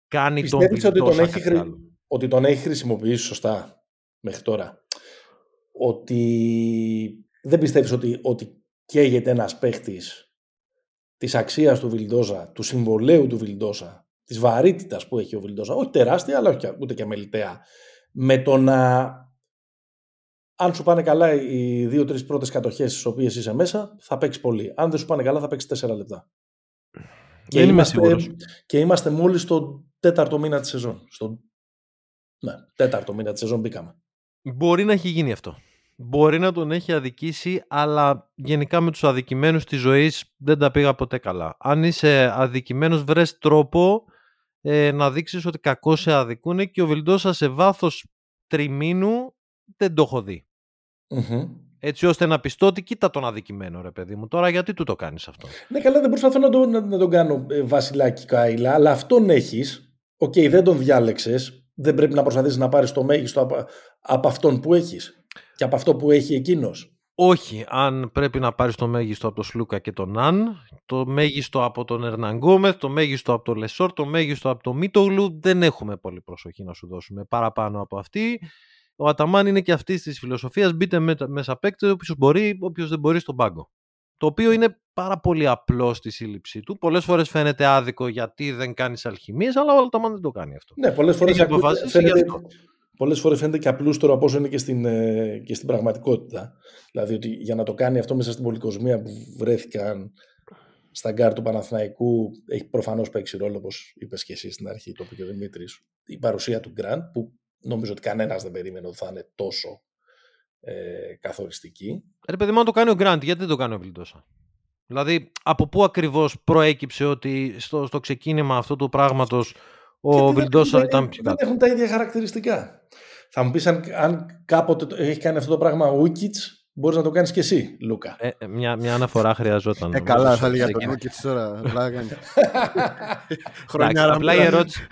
κάνει Πιστεύεις τον Βιλντόσα. Ότι τον, έχει, ότι τον έχει χρησιμοποιήσει σωστά μέχρι τώρα; Ότι δεν πιστεύεις ότι, ότι καίγεται ένας παίχτης της αξίας του Βιλντόζα, του συμβολέου του Βιλντόζα της βαρύτητας που έχει ο Βιλντόζα, όχι τεράστια, αλλά όχι ούτε και αμεληταία, με το να. Αν σου πάνε καλά οι δύο-τρεις πρώτες κατοχές στις οποίες είσαι μέσα, θα παίξεις πολύ. Αν δεν σου πάνε καλά, θα παίξεις τέσσερα λεπτά. Και δεν είμαστε, και είμαστε μόλις στο τέταρτο μήνα της σεζόν. Στο ναι, τέταρτο μήνα της σεζόν μπήκαμε. Μπορεί να έχει γίνει αυτό. Μπορεί να τον έχει αδικήσει, αλλά γενικά με τους αδικημένους της ζωής δεν τα πήγα ποτέ καλά. Αν είσαι αδικημένος, βρες τρόπο ε, να δείξεις ότι κακό σε αδικούν και ο Βιλντόσα σε βάθος τριμήνου δεν το έχω δει. Έτσι ώστε να πιστώ ότι κοίτα τον αδικημένο ρε παιδί μου. Τώρα γιατί του το κάνεις αυτό. Ναι καλά δεν προσπαθώ να, το, να, τον κάνω ε, βασιλάκι Κάιλα αλλά αυτόν έχεις. OK okay, δεν τον διάλεξες. Δεν πρέπει να προσπαθήσεις να πάρεις το μέγιστο από, από αυτόν που έχεις. Και από αυτό που έχει εκείνος. Όχι, αν πρέπει να πάρεις το μέγιστο από τον Σλούκα και τον Ναν, το μέγιστο από τον Ερνανγκόμεθ, το μέγιστο από τον Λεσόρ, το μέγιστο από τον Μίτογλου, δεν έχουμε πολύ προσοχή να σου δώσουμε παραπάνω από αυτή. Ο Αταμάν είναι και αυτής της φιλοσοφίας. Μπείτε μέσα παίκτες, όποιος μπορεί, όποιος δεν μπορεί στον πάγκο. Το οποίο είναι πάρα πολύ απλό στη σύλληψή του. Πολλές φορές φαίνεται άδικο γιατί δεν κάνεις αλχημίες, αλλά ο Αταμάν δεν το κάνει αυτό. Ναι, πολλές φορές φαίνεται, πολλές φορές φαίνεται και απλούστερο από όσο είναι και στην, ε, και στην πραγματικότητα. Δηλαδή ότι για να το κάνει αυτό μέσα στην πολυκοσμία που βρέθηκαν στα γκαρντ του Παναθηναϊκού έχει προφανώς παίξει ρόλο, όπως είπες και εσύ στην αρχή, το είπε και ο Δημήτρης, η παρουσία του Γκραντ, που νομίζω ότι κανένας δεν περίμενε ότι θα είναι τόσο ε, καθοριστική. Ρε παιδί μου, αν το κάνει ο Γκραντ, γιατί δεν το κάνει ο Βιλντόσα; Δηλαδή, από πού ακριβώς προέκυψε ότι στο, στο ξεκίνημα αυτού του πράγματος ο Βιλντόσα ήταν πιο κάτω. Δεν έχουν τα ίδια χαρακτηριστικά. Θα μου πεις αν, αν κάποτε έχει κάνει αυτό το πράγμα ο Ούκιτ, μπορείς να το κάνεις και εσύ, Λούκα. Ε, ε, μια, μια αναφορά χρειαζόταν. Ε, καλά, θα έλεγα τον Ούκιτ τώρα. [laughs] Χρονιά Απλά η ερώτηση,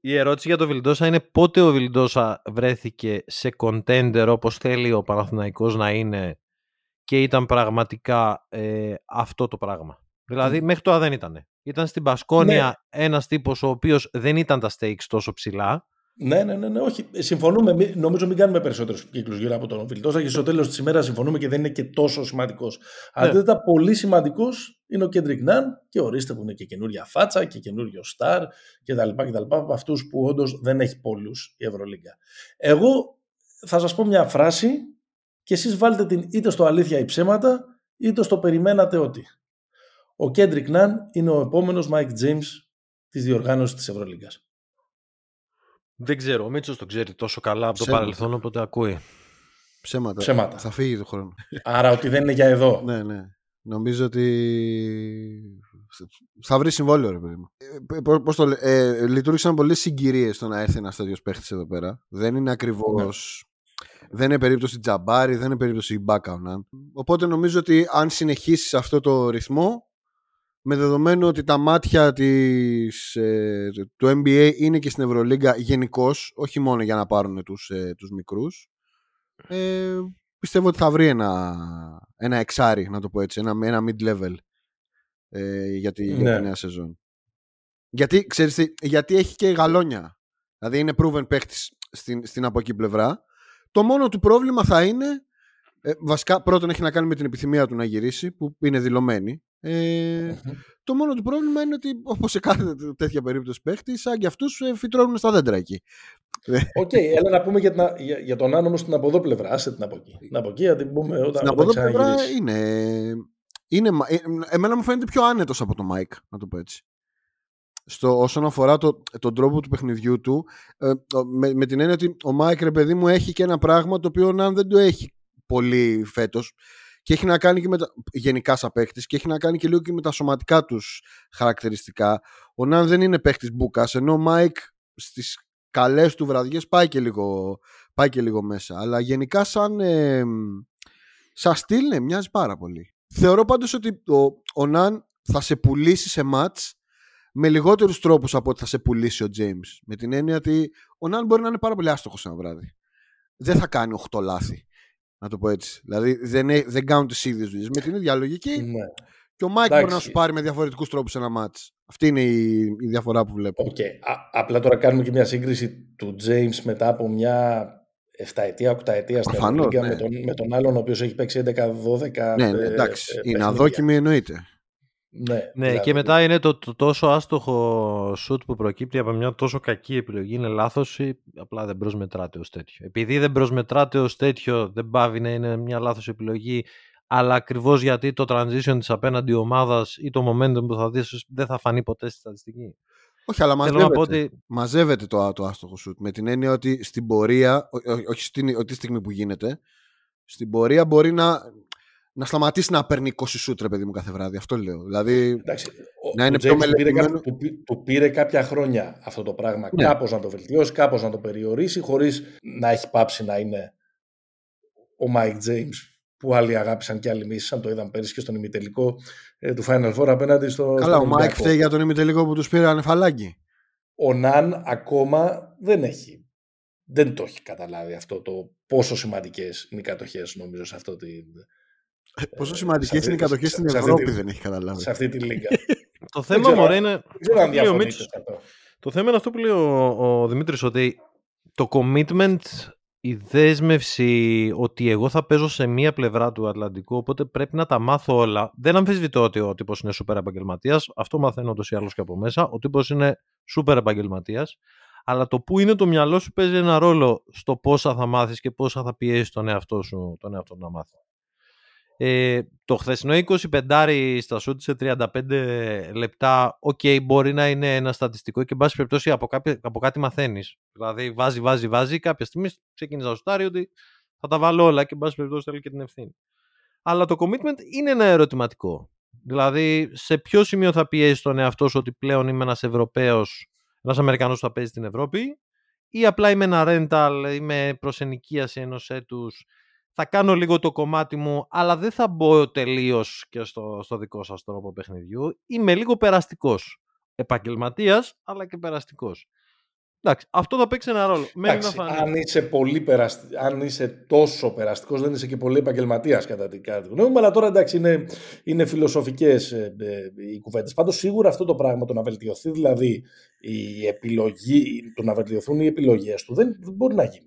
η ερώτηση για τον Βιλντόσα είναι πότε ο Βιλντόσα βρέθηκε σε κοντέντερ όπως θέλει ο Παναθηναϊκός να είναι και ήταν πραγματικά ε, αυτό το πράγμα. Δηλαδή μέχρι τώρα δεν ήταν. Ήταν στην Πασκόνια ναι. ένας τύπος ο οποίος δεν ήταν τα stakes τόσο ψηλά. Ναι, ναι, ναι, ναι, όχι. Συμφωνούμε. Νομίζω μην κάνουμε περισσότερους κύκλους γύρω από τον Βιλτόσα και στο τέλος της ημέρας συμφωνούμε και δεν είναι και τόσο σημαντικός. Ναι. Αντίθετα, πολύ σημαντικός είναι ο Κέντρικ Ναν και ορίστε που είναι και καινούρια φάτσα και καινούριο στάρ κτλ. από αυτούς που όντως δεν έχει πολλούς η Ευρωλίγκα. Εγώ θα σας πω μια φράση και εσείς βάλτε την είτε στο αλήθεια ή ψέματα είτε στο περιμένατε ότι. Ο Κέντρικ Ναν είναι ο επόμενος Mike James της διοργάνωσης της Ευρωλίγκας. Δεν ξέρω, ο Μίτσος το ξέρει τόσο καλά από το παρελθόν, οπότε ακούει. Ψέματα. Ψέματα. Θα φύγει το χρόνο. [laughs] Άρα ότι δεν είναι για εδώ. ναι, ναι. Νομίζω ότι θα βρει συμβόλαιο, ρε παιδί μου. Ε, πώς το, ε, λειτουργήσαν πολλές συγκυρίες στο να έρθει ένας τέτοιος παίχτης εδώ πέρα. Δεν είναι ακριβώ. Ναι. Δεν είναι περίπτωση Τζαμπάρι, δεν είναι περίπτωση Μπάκαουναν. Οπότε νομίζω ότι αν συνεχίσεις αυτό το ρυθμό, με δεδομένο ότι τα μάτια της, ε, του NBA είναι και στην Ευρωλίγκα γενικώς, όχι μόνο για να πάρουν τους, ε, τους μικρούς, ε, πιστεύω ότι θα βρει ένα, ένα εξάρι, να το πω έτσι, ένα, ένα mid-level ε, για, τη, ναι. νέα σεζόν. Γιατί, ξέρεις, γιατί έχει και γαλόνια. Δηλαδή είναι proven παίχτης στην, στην από εκεί πλευρά. Το μόνο του πρόβλημα θα είναι ε, βασικά πρώτον έχει να κάνει με την επιθυμία του να γυρίσει που είναι δηλωμένη ε, Το μόνο του πρόβλημα είναι ότι όπως σε κάθε τέτοια περίπτωση παίχτη, σαν και αυτούς ε, φυτρώνουν στα δέντρα εκεί. Οκ, okay, έλα να πούμε για, την, για, για τον Άνω στην από πλευρά. Άσε την από εκεί. Την από εκεί, την πούμε όταν, στην από πλευρά είναι, είναι. Ε, εμένα μου φαίνεται πιο άνετος από το Mike, να το πω έτσι. Στο, όσον αφορά το, τον τρόπο του παιχνιδιού του, ε, με, με την έννοια ότι ο Μάικ, ρε παιδί μου, έχει και ένα πράγμα το οποίο αν δεν το έχει πολύ φέτος και έχει να κάνει και με τα, γενικά σαν παίχτη και έχει να κάνει και λίγο και με τα σωματικά τους χαρακτηριστικά. Ο Ναν δεν είναι παίχτη μπούκα, ενώ ο Μάικ στις καλές του βραδιές πάει, και λίγο, πάει και λίγο μέσα. Αλλά γενικά σαν, ε, σαν στυλ ναι, μοιάζει πάρα πολύ. Θεωρώ πάντως ότι ο, ο Ναν θα σε πουλήσει σε ματς με λιγότερους τρόπους από ότι θα σε πουλήσει ο James. Με την έννοια ότι ο Ναν μπορεί να είναι πάρα πολύ άστοχος ένα βράδυ. Δεν θα κάνει 8 λάθη. Να το πω έτσι. Δηλαδή δεν, δεν κάνουν τις ίδιες δουλειές. Με την ίδια λογική. Ναι. Και ο Μάικ μπορεί να σου πάρει με διαφορετικούς τρόπους ένα ματς. Αυτή είναι η, η, διαφορά που βλέπω. Okay. απλά τώρα κάνουμε και μια σύγκριση του James μετά από μια 7 ετία, 8 ετία στην Ευρωλίγκα ναι. με, τον, με τον άλλον ο οποίος έχει παίξει 11-12. Ναι, ναι, εντάξει. Ε, είναι αδόκιμη εννοείται. Ναι, ναι δηλαδή... και μετά είναι το, το, τόσο άστοχο σουτ που προκύπτει από μια τόσο κακή επιλογή. Είναι λάθος ή απλά δεν προσμετράται ως τέτοιο. Επειδή δεν προσμετράται ως τέτοιο, δεν πάβει να είναι μια λάθος επιλογή, αλλά ακριβώς γιατί το transition της απέναντι ομάδας ή το momentum που θα δεις δεν θα φανεί ποτέ στη στατιστική. Όχι, αλλά μαζεύεται, ότι... μαζεύεται το, το άστοχο σουτ. Με την έννοια ότι στην πορεία, όχι στην, τη στιγμή που γίνεται, στην πορεία μπορεί να, να σταματήσει να παίρνει 20 σουτ, ρε παιδί μου, κάθε βράδυ. Αυτό λέω. Δηλαδή, Εντάξει, να είναι πιο μελετημένος. Πήρε, του, πήρε κάποια χρόνια αυτό το πράγμα. Ναι. Κάπως να το βελτιώσει, κάπως να το περιορίσει, χωρίς να έχει πάψει να είναι ο Μάικ James που άλλοι αγάπησαν και άλλοι μίσησαν. Το είδαμε πέρυσι και στον ημιτελικό ε, του Final Four απέναντι στο. Καλά, ο Μάικ φταίει για τον ημιτελικό που τους πήρε ανεφαλάκι. Ο Ναν ακόμα δεν έχει. Δεν το έχει καταλάβει αυτό το πόσο σημαντικές είναι οι κατοχές, νομίζω, σε αυτό την, Πόσο σημαντικές είναι οι κατοχές στην Ευρώπη, δεν έχει καταλάβει. Σε αυτή τη λίγα. [laughs] το θέμα μου είναι. Το θέμα είναι αυτό που λέει ο, ο Δημήτρης, ότι το commitment, η δέσμευση ότι εγώ θα παίζω σε μία πλευρά του Ατλαντικού, οπότε πρέπει να τα μάθω όλα. Δεν αμφισβητώ ότι ο τύπος είναι σούπερ επαγγελματίας. Αυτό μαθαίνω ούτως ή άλλως και από μέσα. Ο τύπος είναι σούπερ επαγγελματίας. Αλλά το που είναι το μυαλό σου παίζει ένα ρόλο στο πόσα θα μάθεις και πόσα θα πιέσεις τον εαυτό σου τον εαυτό να μάθεις. Ε, το χθεσινό 25 στα σουτ σε 35 λεπτά, OK, okay, μπορεί να είναι ένα στατιστικό και, εν πάση περιπτώσει, από, από κάτι μαθαίνεις. Δηλαδή, βάζει, βάζει, βάζει. Κάποια στιγμή ξεκίνησε να σουτάρει ότι θα τα βάλω όλα και, εν πάση περιπτώσει, θέλει και την ευθύνη. Αλλά το commitment είναι ένα ερωτηματικό. Δηλαδή, σε ποιο σημείο θα πιέσει τον εαυτό σου ότι πλέον είμαι ένας Ευρωπαίος, ένας Αμερικανός που θα παίζει στην Ευρώπη, ή απλά είμαι ένα rental, είμαι προς ενοικίαση ενός έτους θα κάνω λίγο το κομμάτι μου, αλλά δεν θα μπω τελείως και στο, στο δικό σας τρόπο παιχνιδιού. Είμαι λίγο περαστικός. Επαγγελματίας, αλλά και περαστικός. Εντάξει, αυτό θα παίξει ένα ρόλο. Εντάξει, αν, είσαι πολύ περαστι... αν είσαι τόσο περαστικός, δεν είσαι και πολύ επαγγελματίας κατά την κάρτα γνώμη μου. Αλλά τώρα εντάξει, είναι, είναι φιλοσοφικές ε, ε, οι κουβέντες. Πάντως, σίγουρα αυτό το πράγμα το να βελτιωθεί, δηλαδή η επιλογή, το να βελτιωθούν οι επιλογές του, δεν, δεν μπορεί να γίνει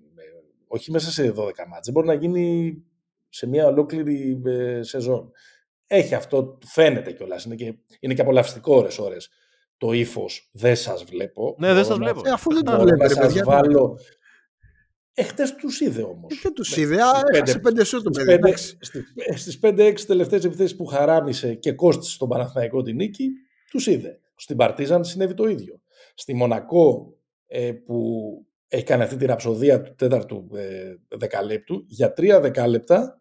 όχι μέσα σε 12 μάτς. μπορεί να γίνει σε μια ολόκληρη ε, σεζόν. Έχει αυτό, φαίνεται κιόλας. Είναι και, είναι και απολαυστικό ώρες ώρες. Το ύφος δεν σας βλέπω. Ναι, δεν σας βλέπω. Ε, αφού δεν το βλέπω, σας βάλω. Εχθέ τους είδε όμως. Ε, δεν τους είδε. Έχασε πέντε σου το παιδί. Στι 5-6 τελευταίες επιθέσεις που χαράμισε και κόστησε στον Παναθηναϊκό την νίκη, τους είδε. Στην Παρτίζαν συνέβη το ίδιο. Στη Μονακό ε, που έχει κάνει αυτή τη ραψοδία του τέταρτου ε, δεκαλέπτου, για τρία δεκάλεπτα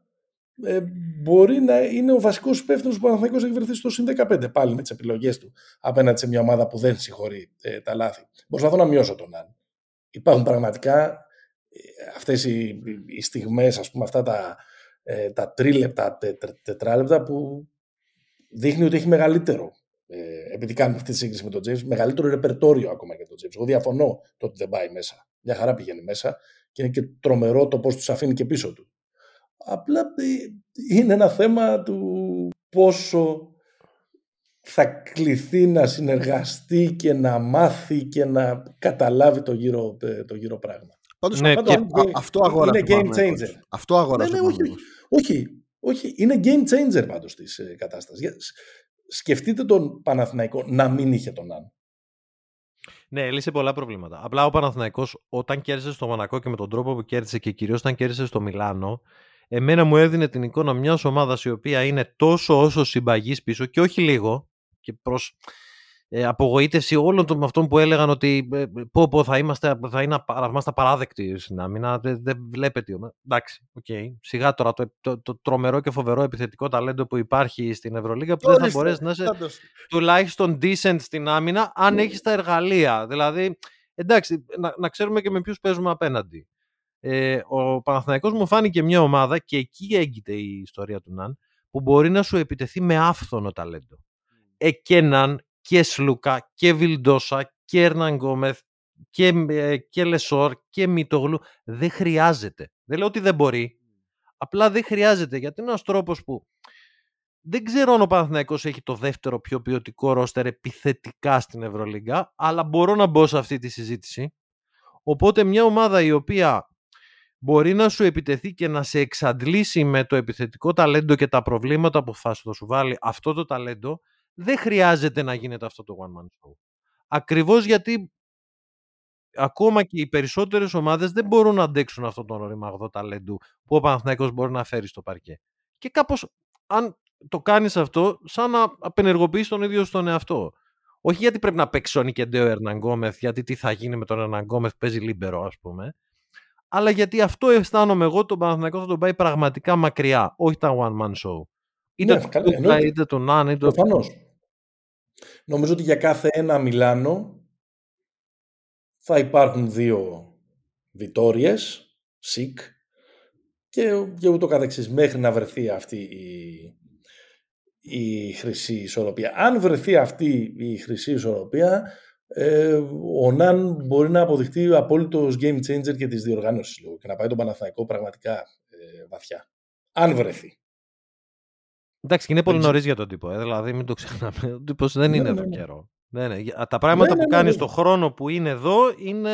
ε, μπορεί να είναι ο βασικός υπεύθυνος που ο Παναθηναϊκός έχει βρεθεί στο συν 15 πάλι με τις επιλογές του απέναντι σε μια ομάδα που δεν συγχωρεί ε, τα λάθη. Προσπαθώ να μειώσω τον Αν. Υπάρχουν πραγματικά ε, αυτές οι, οι στιγμές, ας πούμε, αυτά τα, ε, τα τρίλεπτα, τε, τετράλεπτα που δείχνει ότι έχει μεγαλύτερο. Ε, επειδή κάνουμε αυτή τη σύγκριση με τον James, μεγαλύτερο ρεπερτόριο ακόμα για τον James. Εγώ διαφωνώ το ότι δεν πάει μέσα. Μια χαρά πηγαίνει μέσα και είναι και τρομερό το πώς τους αφήνει και πίσω του. Απλά ε, είναι ένα θέμα του πόσο θα κληθεί να συνεργαστεί και να μάθει και να καταλάβει το γύρο, ε, το γύρο πράγμα. Πάντως, ναι, πάντως, και... αυτό αγόρασε Είναι game changer. Αυτό αγόρασε. Ναι, ναι, όχι, όχι, όχι, είναι game changer πάντως της ε, κατάστασης. Σκεφτείτε τον Παναθηναϊκό να μην είχε τον Αν. Ναι, έλυσε πολλά προβλήματα. Απλά ο Παναθηναϊκός όταν κέρδισε στο Μονακό και με τον τρόπο που κέρδισε και κυρίως όταν κέρδισε στο Μιλάνο, εμένα μου έδινε την εικόνα μιας ομάδας η οποία είναι τόσο όσο συμπαγής πίσω και όχι λίγο και προς ε, απογοήτευση όλων των αυτών που έλεγαν ότι ε, πω, πω θα, είμαστε, θα είναι, είμαστε παράδεκτοι στην άμυνα. Δεν, δεν βλέπετε. Εντάξει, okay. σιγά τώρα το, το, το, τρομερό και φοβερό επιθετικό ταλέντο που υπάρχει στην Ευρωλίγα που δεν θα μπορέσει να είσαι τουλάχιστον decent στην άμυνα αν έχεις τα εργαλεία. Δηλαδή, εντάξει, να, να ξέρουμε και με ποιους παίζουμε απέναντι. Ε, ο Παναθηναϊκός μου φάνηκε μια ομάδα και εκεί έγκυται η ιστορία του Ναν που μπορεί να σου επιτεθεί με άφθονο ταλέντο. Εκέναν και Σλούκα και Βιλντόσα και Ερναν Γκόμεθ και, ε, και Λεσόρ και Μητογλου. Δεν χρειάζεται. Δεν λέω ότι δεν μπορεί. Απλά δεν χρειάζεται γιατί είναι ένας τρόπος που δεν ξέρω αν ο Παναθηναϊκός έχει το δεύτερο πιο ποιοτικό ρόστερ επιθετικά στην Ευρωλίγκα, αλλά μπορώ να μπω σε αυτή τη συζήτηση. Οπότε μια ομάδα η οποία μπορεί να σου επιτεθεί και να σε εξαντλήσει με το επιθετικό ταλέντο και τα προβλήματα που θα σου βάλει αυτό το ταλέντο, δεν χρειάζεται να γίνεται αυτό το one man show. Ακριβώς γιατί ακόμα και οι περισσότερες ομάδες δεν μπορούν να αντέξουν αυτό τον ρημαγδό ταλέντου που ο Παναθηναϊκός μπορεί να φέρει στο παρκέ. Και κάπως αν το κάνεις αυτό, σαν να απενεργοποιείς τον ίδιο στον εαυτό. Όχι γιατί πρέπει να παίξει ο Νικεντέο Ερναγκόμεθ, γιατί τι θα γίνει με τον Ερναγκόμεθ, παίζει λίμπερο, ας πούμε. Αλλά γιατί αυτό αισθάνομαι εγώ, τον Παναθηναϊκό θα τον πάει πραγματικά μακριά, όχι τα one man show. Είτε ναι, το Κούκλα, είτε τον Νάν, είτε το... Προφανώς. Νομίζω ότι για κάθε ένα Μιλάνο θα υπάρχουν δύο Βιτόριες, sic και, και ούτω καθεξής μέχρι να βρεθεί αυτή η, η χρυσή ισορροπία. Αν βρεθεί αυτή η χρυσή ισορροπία, ε, ο Ναν μπορεί να αποδειχτεί απόλυτος game changer και της διοργάνωσης και να πάει τον Παναθηναϊκό πραγματικά ε, βαθιά. Αν βρεθεί. Εντάξει, και είναι πολύ νωρίς για τον τύπο. Ε, δηλαδή, μην το ξεχνάμε. Ο τύπος δεν ναι, είναι ναι, εδώ ναι. καιρό. Ναι, ναι. Τα πράγματα που κάνεις στον χρόνο που είναι εδώ είναι,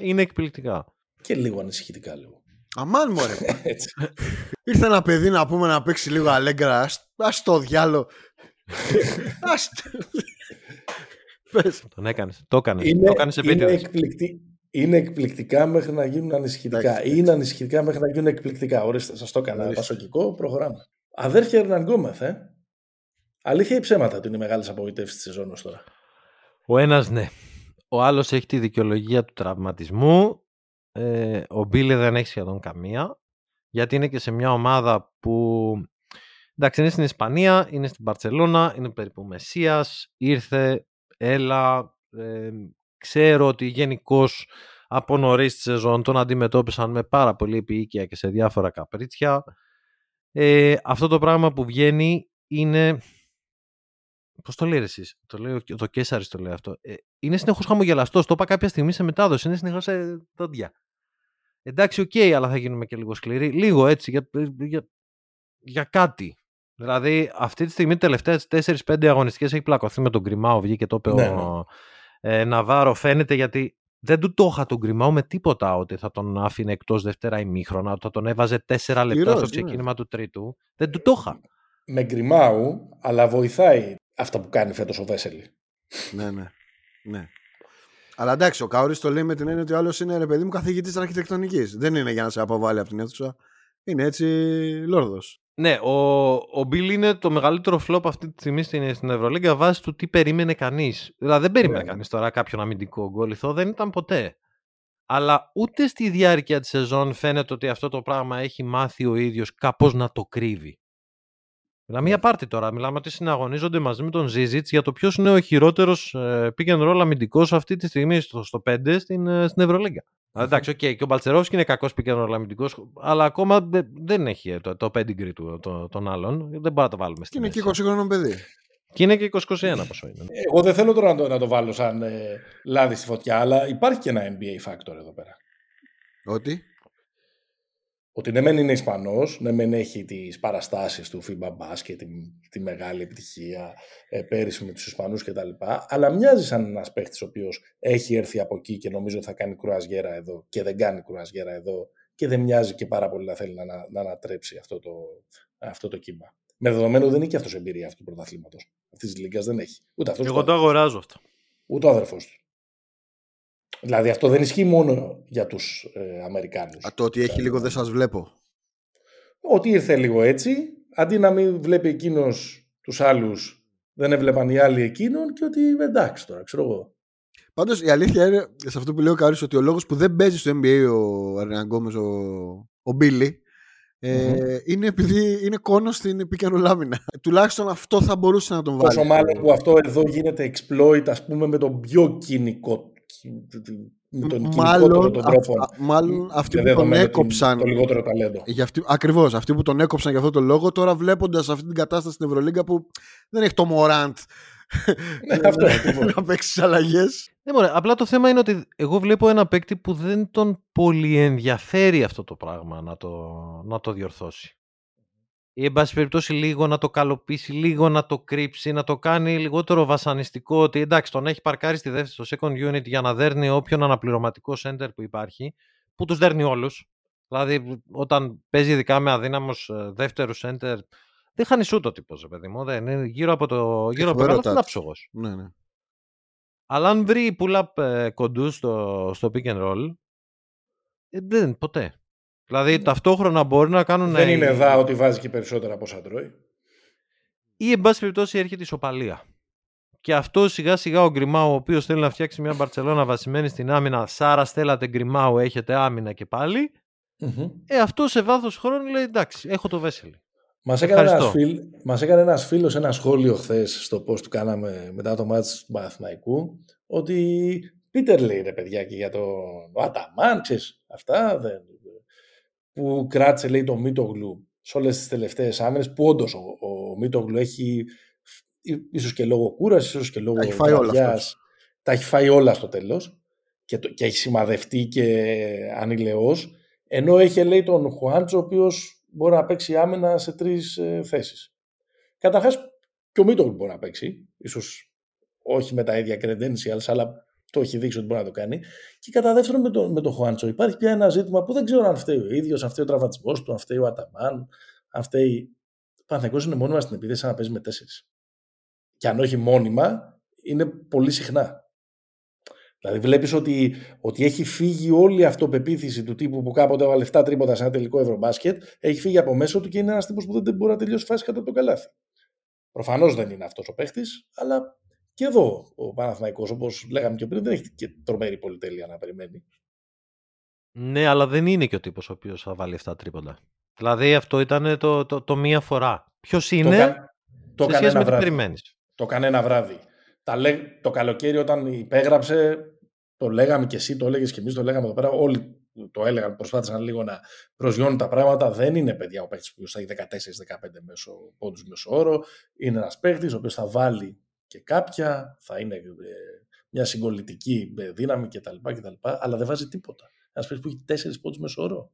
είναι εκπληκτικά. Και λίγο ανησυχητικά λίγο. Αμάν μωρέ. [laughs] [laughs] Ήρθε ένα παιδί να πούμε να παίξει λίγο αλέγκρα. Α το διάλο. [laughs] Πες. Τον έκανες. Το έκανες. Είναι, το είναι, εκπληκτή, είναι εκπληκτικά μέχρι να γίνουν ανησυχητικά. Είναι ανησυχητικά μέχρι να γίνουν εκπληκτικά. Ορίστε, σας το έκανα. Πασοκικό, προχωράμε. Αδέρφια Ερναν Γκόμεθ, ε. Αλήθεια ή ψέματα ότι είναι μεγάλε απογοητεύσει της σεζόν τώρα; Ο ένας ναι. Ο άλλος έχει τη δικαιολογία του τραυματισμού. Ε, ο Μπίλε δεν έχει σχεδόν καμία. Γιατί είναι και σε μια ομάδα που. Εντάξει, είναι στην Ισπανία, είναι στην Παρσελώνα, είναι περίπου Μεσίας. Ήρθε, έλα. Ε, ξέρω ότι γενικώς από νωρίς τη σεζόν τον αντιμετώπισαν με πάρα πολύ επιείκεια και σε διάφορα καπρίτσια. Ε, αυτό το πράγμα που βγαίνει είναι... Πώς το λέει εσείς, το λέει το Κέσσαρης το λέει αυτό. Ε, είναι συνεχώς χαμογελαστός, το είπα κάποια στιγμή σε μετάδοση, είναι συνεχώς σε δόντια. Εντάξει, OK, okay, αλλά θα γίνουμε και λίγο σκληροί. Λίγο έτσι, για, για, για κάτι. Δηλαδή, αυτή τη στιγμή, τελευταίες 4-5 αγωνιστικές έχει πλακωθεί με τον Γκριμάο, βγήκε το είπε ναι, ο ναι. Ε, Ναβάρο. Φαίνεται γιατί δεν του το είχα τον Γκριμάου με τίποτα ότι θα τον άφηνε εκτός Δευτέρα ημίχρονα, ότι θα τον έβαζε τέσσερα λεπτά στο ναι. ξεκίνημα του τρίτου. Δεν του το είχα. Με Γκριμάου, αλλά βοηθάει αυτά που κάνει φέτος ο Βέσελη. ναι, ναι. ναι. Αλλά εντάξει, ο Κάουρη το λέει με την έννοια ότι ο άλλος είναι ρε παιδί μου καθηγητής αρχιτεκτονικής. Δεν είναι για να σε αποβάλει από την αίθουσα. Είναι έτσι λόρδος. Ναι, ο, ο Μπιλ είναι το μεγαλύτερο φλόπ αυτή τη στιγμή στην, στην Ευρωλίγκα βάσει του τι περίμενε κανείς. Δηλαδή δεν περίμενε yeah. Ναι. κανείς τώρα κάποιον αμυντικό γκολ. Δεν ήταν ποτέ. αλλά ούτε στη διάρκεια της σεζόν φαίνεται ότι αυτό το πράγμα έχει μάθει ο ίδιος κάπως να το κρύβει. Μιλάμε για πάρτι τώρα. Μιλάμε ότι συναγωνίζονται μαζί με τον Ζίζιτς για το ποιος είναι ο χειρότερος ε, pick and roll αμυντικός αυτή τη στιγμή στο, στο 5 στην, ε, στην Ευρωλίγκα. Εντάξει, okay, και ο Μπαλτσερόφσκι είναι κακός pick and roll αμυντικός, αλλά ακόμα δεν έχει το, το pedigree του το, των άλλων. Δεν μπορούμε να το βάλουμε στην Είναι και 20 χρονών παιδί. Και είναι και 20-21 πόσο είναι. Εγώ δεν θέλω τώρα να το, να το βάλω σαν ε, λάδι στη φωτιά, αλλά υπάρχει και ένα NBA factor εδώ πέρα. Ότι; Ότι ναι μεν είναι Ισπανός, ναι μεν έχει τις παραστάσεις του FIBA Basket, τη, τη μεγάλη επιτυχία ε, πέρυσι με τους Ισπανούς κτλ. Αλλά μοιάζει σαν ένας παίχτης ο οποίος έχει έρθει από εκεί και νομίζω ότι θα κάνει κουρασγέρα εδώ και δεν κάνει κουρασγέρα εδώ και δεν μοιάζει και πάρα πολύ να θέλει να, να ανατρέψει αυτό το, αυτό το κύμα. Με δεδομένο δεν είναι και αυτός εμπειρία αυτού του πρωταθλήματος. Αυτής της λίγας δεν έχει. Ούτε αυτός Εγώ το αγοράζω αυτό. Ούτε ο αδερφός του. Δηλαδή αυτό δεν ισχύει μόνο για τους ε, Αμερικάνους. Α, το ότι έχει λίγο δεν σας βλέπω. Ότι ήρθε λίγο έτσι, αντί να μην βλέπει εκείνος τους άλλους, δεν έβλεπαν οι άλλοι εκείνον και ότι εντάξει τώρα, ξέρω εγώ. Πάντως η αλήθεια είναι σε αυτό που λέει ο Κάρι ότι ο λόγος που δεν παίζει στο NBA ο Ερνανγκόμεθ, ο, ο Γουίλι, ε, είναι επειδή είναι κώνος στην pick and roll άμυνα. Τουλάχιστον αυτό θα μπορούσε να τον βάλει. Όσο μάλλον που αυτό εδώ γίνεται exploit, ας πούμε, με τον πιο κυνικό με τον μάλλον, τον τρόπο. Α, μάλλον αυτοί που τον έκοψαν. Το λιγότερο ταλέντο. Για αυτή, ακριβώς, αυτοί που τον έκοψαν για αυτό το λόγο, τώρα βλέποντας αυτή την κατάσταση στην Ευρωλίγκα που δεν έχει το Μωράντ ναι, αυτό να παίξει αλλαγές. Ναι, απλά το θέμα είναι ότι εγώ βλέπω ένα παίκτη που δεν τον πολύ ενδιαφέρει αυτό το πράγμα να το, να το διορθώσει ή εν πάση περιπτώσει λίγο να το καλοποιήσει, λίγο να το κρύψει, να το κάνει λιγότερο βασανιστικό ότι εντάξει τον έχει παρκάρει στη δεύτερη στο second unit για να δέρνει όποιον αναπληρωματικό center που υπάρχει, που τους δέρνει όλους. Δηλαδή όταν παίζει ειδικά με αδύναμους ε, δεύτερου center, δεν χάνει ούτε ο τύπος, παιδί μου. Δεν είναι γύρω από το γύρω από το είναι Ναι, ναι. Αλλά αν βρει pull-up ε, κοντού στο, στο pick and roll, ε, δεν, ποτέ. Δηλαδή ταυτόχρονα μπορεί να κάνουν. Δεν είναι δά ότι βάζει και περισσότερα από όσα τρώει. Ή εν πάση περιπτώσει έρχεται η σοπαλία. Και αυτό σιγά σιγά ο Γκριμάου, ο οποίος θέλει να φτιάξει μια Μπαρσελόνα βασισμένη στην άμυνα. Σάρα, στέλατε Γκριμάου, έχετε άμυνα και παλι Ε, αυτό σε βάθος χρόνου λέει εντάξει, έχω το Βέσελη. Μας έκανε, ένας φίλ, μας έκανε ένας φίλος ένα σχόλιο χθες στο πώ του κάναμε μετά το μάτς του Παναθηναϊκού ότι Πίτερ λέει ρε παιδιά και για το Αταμάν, ξέρεις, αυτά δεν, που κράτησε λέει το Μίτογλου σε όλες τις τελευταίες άμυνες που όντως ο, ο Μίτογλου έχει ίσως και λόγω κούρασης, ίσως και λόγω βραδιάς, τα έχει φάει όλα στο τέλος και, και έχει σημαδευτεί και ανηλαιός ενώ έχει λέει τον Χουάντσο ο οποίος μπορεί να παίξει άμυνα σε τρεις ε, θέσεις. Καταρχάς και ο Μίτογλου μπορεί να παίξει, ίσως όχι με τα ίδια credentials αλλά το έχει δείξει ότι μπορεί να το κάνει. Και κατά δεύτερον με τον με το Χουάντσο υπάρχει πια ένα ζήτημα που δεν ξέρω αν φταίει ο ίδιος, αν φταίει ο τραυματισμός του, αν φταίει ο Αταμάν, αν φταίει. Παναθηναϊκός είναι μόνιμα στην επίθεση να παίζει με τέσσερις. Και αν όχι μόνιμα, είναι πολύ συχνά. Δηλαδή βλέπεις ότι, ότι έχει φύγει όλη η αυτοπεποίθηση του τύπου που κάποτε έβαλε 7 τρίποτα σε ένα τελικό ευρωμπάσκετ, έχει φύγει από μέσα του και είναι ένας τύπος που δεν μπορεί να τελειώσει φάση κατά το καλάθι. Προφανώς δεν είναι αυτός ο παίχτης, αλλά και εδώ ο Παναθηναϊκός, όπως λέγαμε και πριν, δεν έχει και τρομερή πολυτέλεια να περιμένει. Ναι, αλλά δεν είναι και ο τύπος ο οποίος θα βάλει αυτά τρίποντα. Δηλαδή αυτό ήταν το, το, το, μία φορά. Ποιος είναι το, κα... σε σχέση με τι περιμένεις. Το κανένα βράδυ. Τα λέ... Το καλοκαίρι όταν υπέγραψε, το λέγαμε και εσύ, το έλεγες και εμείς, το λέγαμε εδώ πέρα. Όλοι το έλεγαν, προσπάθησαν λίγο να προσγειώνουν τα πράγματα. Δεν είναι παιδιά ο παίκτης που θα έχει 14-15 μέσω πόντους μέσω όρο. Είναι ένας παίκτης ο οποίος θα βάλει και κάποια, θα είναι ε, μια συγκολητική ε, δύναμη κτλ. κτλ αλλά δεν βάζει τίποτα. Ένας παίκτης που έχει τέσσερις πόντους μέσω όρο.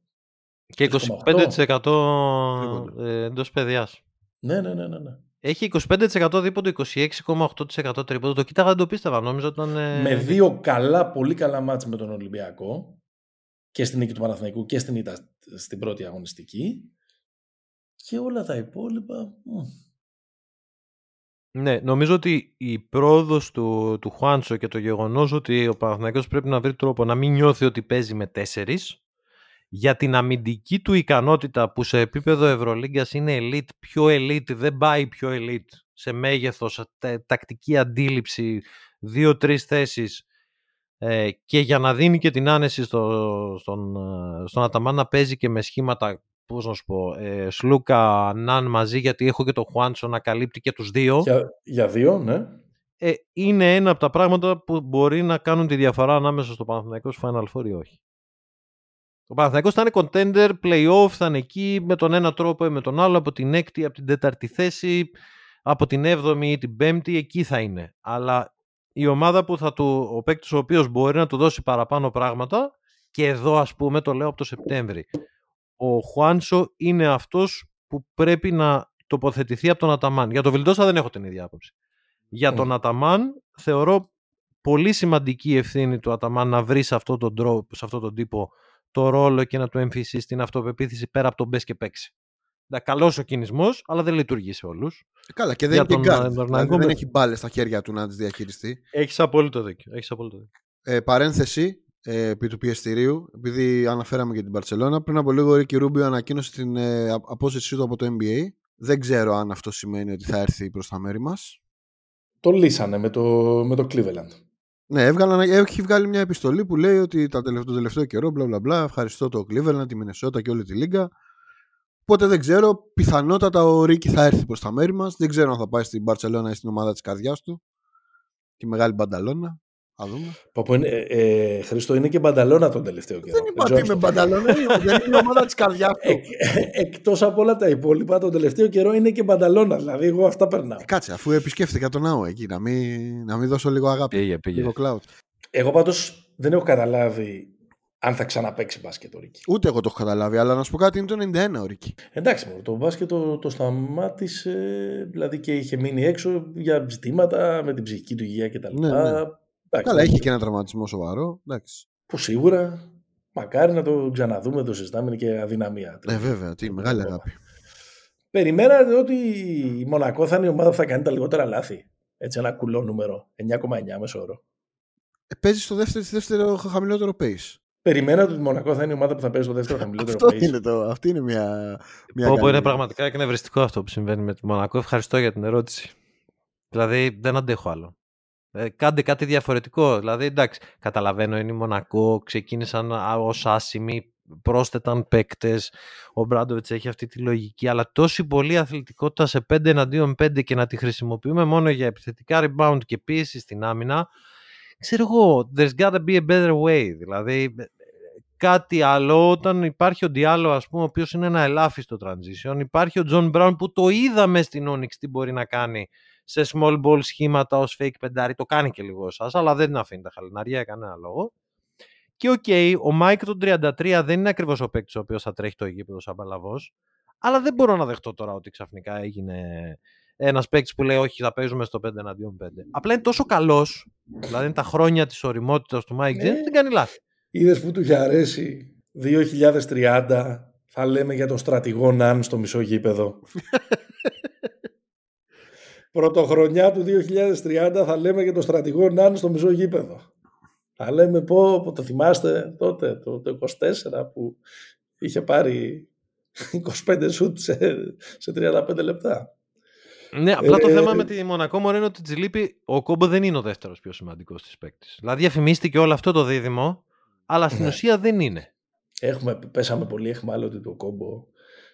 Και 25% ε, εντός παιδιάς. Ναι, ναι, ναι, ναι, ναι. Έχει 25% δίποντο, 26,8% τρίποντο. Το κοίταγα, δεν το πίστευα. Νόμιζα ήταν. Με δύο καλά, πολύ καλά μάτς με τον Ολυμπιακό και στην νίκη του Παναθηναϊκού και στην ήττα στην πρώτη αγωνιστική. Και όλα τα υπόλοιπα. Ναι, νομίζω ότι η πρόοδος του, του Χουάντσο και το γεγονός ότι ο Παναθηναϊκός πρέπει να βρει τρόπο να μην νιώθει ότι παίζει με τέσσερις, για την αμυντική του ικανότητα που σε επίπεδο Ευρωλίγκας είναι elite, πιο elite, δεν πάει πιο elite σε μέγεθος, τακτική αντίληψη, δύο-τρεις θέσεις ε, και για να δίνει και την άνεση στο, στον, ε, στον Αταμάν να παίζει και με σχήματα πώς να σου πω, ε, Σλούκα, Ναν μαζί γιατί έχω και το Χουάντσο να καλύπτει και τους δύο. Για, για δύο, ναι. Ε, είναι ένα από τα πράγματα που μπορεί να κάνουν τη διαφορά ανάμεσα στο Παναθηναϊκός στο Final Four ή όχι. Το Παναθηναϊκός θα είναι contender, playoff, θα είναι εκεί με τον ένα τρόπο ή με τον άλλο, από την έκτη, από την τέταρτη θέση, από την έβδομη ή την πέμπτη, εκεί θα είναι. Αλλά η ομάδα που θα του, ο παίκτης ο οποίος μπορεί να του δώσει παραπάνω πράγματα και εδώ ας πούμε το λέω από το Σεπτέμβρη. Ο Χουάνσο είναι αυτός που πρέπει να τοποθετηθεί από τον Αταμάν. Για τον Βιλντόσα δεν έχω την ίδια άποψη. Για τον Αταμάν θεωρώ πολύ σημαντική ευθύνη του Αταμάν να βρει σε αυτόν τον, τρόπο, σε αυτόν τον τύπο το ρόλο και να του εμφυσίσει την αυτοπεποίθηση πέρα από τον μπε και παίξει. Καλός ο κινησμός, αλλά δεν λειτουργεί σε όλους. Ε, καλά, και δεν, είναι δηλαδή δεν έχει μπάλες στα χέρια του να τις διαχειριστεί. Έχεις απόλυτο δίκιο. Έχεις απόλυτο δίκιο. Ε, παρένθεση ε, επί του πιεστηρίου, επειδή αναφέραμε και την Παρσελώνα, πριν από λίγο ο Ρίκη Ρούμπιο ανακοίνωσε την ε, απόσυρσή του από το NBA. Δεν ξέρω αν αυτό σημαίνει ότι θα έρθει προς τα μέρη μας. Το λύσανε με το, με το Cleveland. Ναι, έβγαλαν, έχει βγάλει μια επιστολή που λέει ότι τα τελευταίο, το τελευταίο καιρό, μπλα μπλα μπλα, ευχαριστώ το Cleveland, τη Μινεσότα και όλη τη Λίγκα. Οπότε δεν ξέρω, πιθανότατα ο Ρίκη θα έρθει προς τα μέρη μας. Δεν ξέρω αν θα πάει στην Μπαρσελόνα ή στην ομάδα της καρδιάς του. Τη μεγάλη μπανταλώνα. Θα δούμε. Παπο, είναι, ε, Χριστό, είναι και μπανταλώνα τον τελευταίο καιρό. Δεν είπα ότι είμαι μπανταλώνα, δεν είναι η ομάδα της καρδιάς του. Ε, Εκτός από όλα τα υπόλοιπα, τον τελευταίο καιρό είναι και μπανταλώνα. Δηλαδή, εγώ αυτά περνάω. Ε, κάτσε, αφού επισκέφτηκα τον ναό εκεί, να μην, να μην δώσω λίγο αγάπη. Πήγε, πήγε. Λίγο cloud. Εγώ πάντως δεν έχω καταλάβει αν θα ξαναπέξει μπάσκετ ο Ρίκη. Ούτε εγώ το έχω καταλάβει, αλλά να σου πω κάτι είναι το 91 ο Ρίκη. Εντάξει, το μπάσκετ το, το σταμάτησε, δηλαδή και είχε μείνει έξω για ζητήματα με την ψυχική του υγεία κτλ. Ναι, ναι. Καλά, είχε και ένα τραυματισμό σοβαρό. Εντάξει. Που σίγουρα μακάρι να το ξαναδούμε, το συζητάμε και αδυναμία. Ε, βέβαια, τι μεγάλη αγάπη. Περιμένατε ότι η Μονακό θα είναι η ομάδα που θα κάνει τα λιγότερα λάθη. Έτσι, ένα κουλό νούμερο. 9,9 μέσο όρο. Ε, παίζει στο δεύτερο, δεύτερο χαμηλότερο pace. Περιμένατε ότι η Μονακό θα είναι η ομάδα που θα παίζει στο δεύτερο χαμηλότερο αυτό pace. Είναι το, αυτή είναι μια. μια Πω, είναι πραγματικά εκνευριστικό αυτό που συμβαίνει με τη Μονακό. Ευχαριστώ για την ερώτηση. Δηλαδή δεν αντέχω άλλο. Ε, κάντε κάτι διαφορετικό. Δηλαδή, εντάξει, καταλαβαίνω, είναι η Μονακό, ξεκίνησαν ως άσημοι, πρόσθεταν παίκτες. Ο Ομπράντοβιτς έχει αυτή τη λογική, αλλά τόση πολλή αθλητικότητα σε 5 εναντίον 5 και να τη χρησιμοποιούμε μόνο για επιθετικά rebound και πίεση στην άμυνα. Ξέρω εγώ, there's gotta be a better way. Δηλαδή, κάτι άλλο όταν υπάρχει ο Διάλο, ας πούμε, ο οποίος είναι ένα ελάφι στο transition. Υπάρχει ο Τζον Μπράουν που το είδαμε στην Unics τι μπορεί να κάνει σε small ball σχήματα ως fake πεντάρι. Το κάνει και λίγο Σάσα, αλλά δεν αφήνει τα χαλιναριά για κανένα λόγο. Και OK, okay, ο Mike στα 33 δεν είναι ακριβώς ο παίκτης ο οποίος θα τρέχει το γήπεδο σαν παλαβός, αλλά δεν μπορώ να δεχτώ τώρα ότι ξαφνικά έγινε ένας παίκτης που λέει Όχι, θα παίζουμε στο 5 εναντίον 5. Απλά είναι τόσο καλός, δηλαδή είναι τα χρόνια της ωριμότητας του Mike ναι. δεν κάνει λάθη. Είδες που του είχε αρέσει 2030 θα λέμε για τον στρατηγό Ναν στο μισό γήπεδο. [laughs] Πρωτοχρονιά του 2030 θα λέμε για τον στρατηγό Ναν στο μισό γήπεδο. Θα λέμε πω, πω το θυμάστε τότε, το, το 24 που είχε πάρει 25 σουτ σε, σε 35 λεπτά. Ναι, απλά το ε, θέμα με τη Μονακό μου είναι ότι της λείπει ο Κόμπο δεν είναι ο δεύτερος πιο σημαντικός της παίκτης. Δηλαδή διαφημίστηκε όλο αυτό το δίδυμο, αλλά στην ναι. ουσία δεν είναι. Έχουμε, πέσαμε πολύ εχμάλωτοι του Κόμπο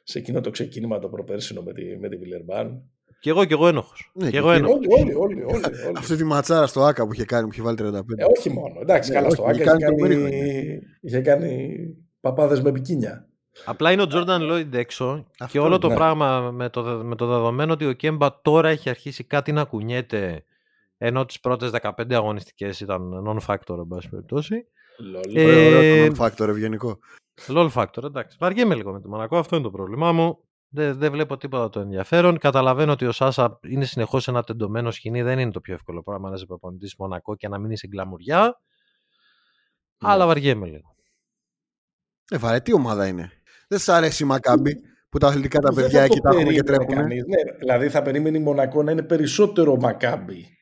σε εκείνο το ξεκίνημα το προπέρσινο με τη, με τη Βιλερμπάν. Και εγώ και εγώ ένοχος. Ναι, και εγώ Όλοι, όλοι, όλοι, όλοι, Αυτή τη ματσάρα στο ΑΚΑ που είχε κάνει, που είχε βάλει 35. Ε, όχι μόνο. Εντάξει, ναι, καλά στο ΑΚΑ είχε κάνει, είχε κάνει παπάδες με πικίνια. Απλά είναι ο Τζόρνταν Λόιντ έξω και όλο το ναι. πράγμα με το, με το δεδομένο ότι ο Κέμπα τώρα έχει αρχίσει κάτι να κουνιέται ενώ τις πρώτες 15 αγωνιστικές ήταν non-factor εν πάση περιπτώσει. Ε, non-factor ευγενικό. LOL factor, εντάξει. Βαριέμαι λίγο με το Μονακό, αυτό είναι το πρόβλημά μου. Δεν, δεν βλέπω τίποτα το ενδιαφέρον. Καταλαβαίνω ότι ο Σάσα είναι συνεχώς ένα τεντωμένο σκηνή. Δεν είναι το πιο εύκολο πράγμα να είσαι προπονητής Μονακό και να μην είσαι γκλαμουριά. Ναι. Αλλά βαριέμαι λίγο. Ε, βαρετή ομάδα είναι. Δεν σα αρέσει η Μακάμπη που τα αθλητικά τα παιδιά εκεί τα έχουν και τρέχουν. Ναι, δηλαδή θα περίμενε η Μονακό να είναι περισσότερο Μακάμπη.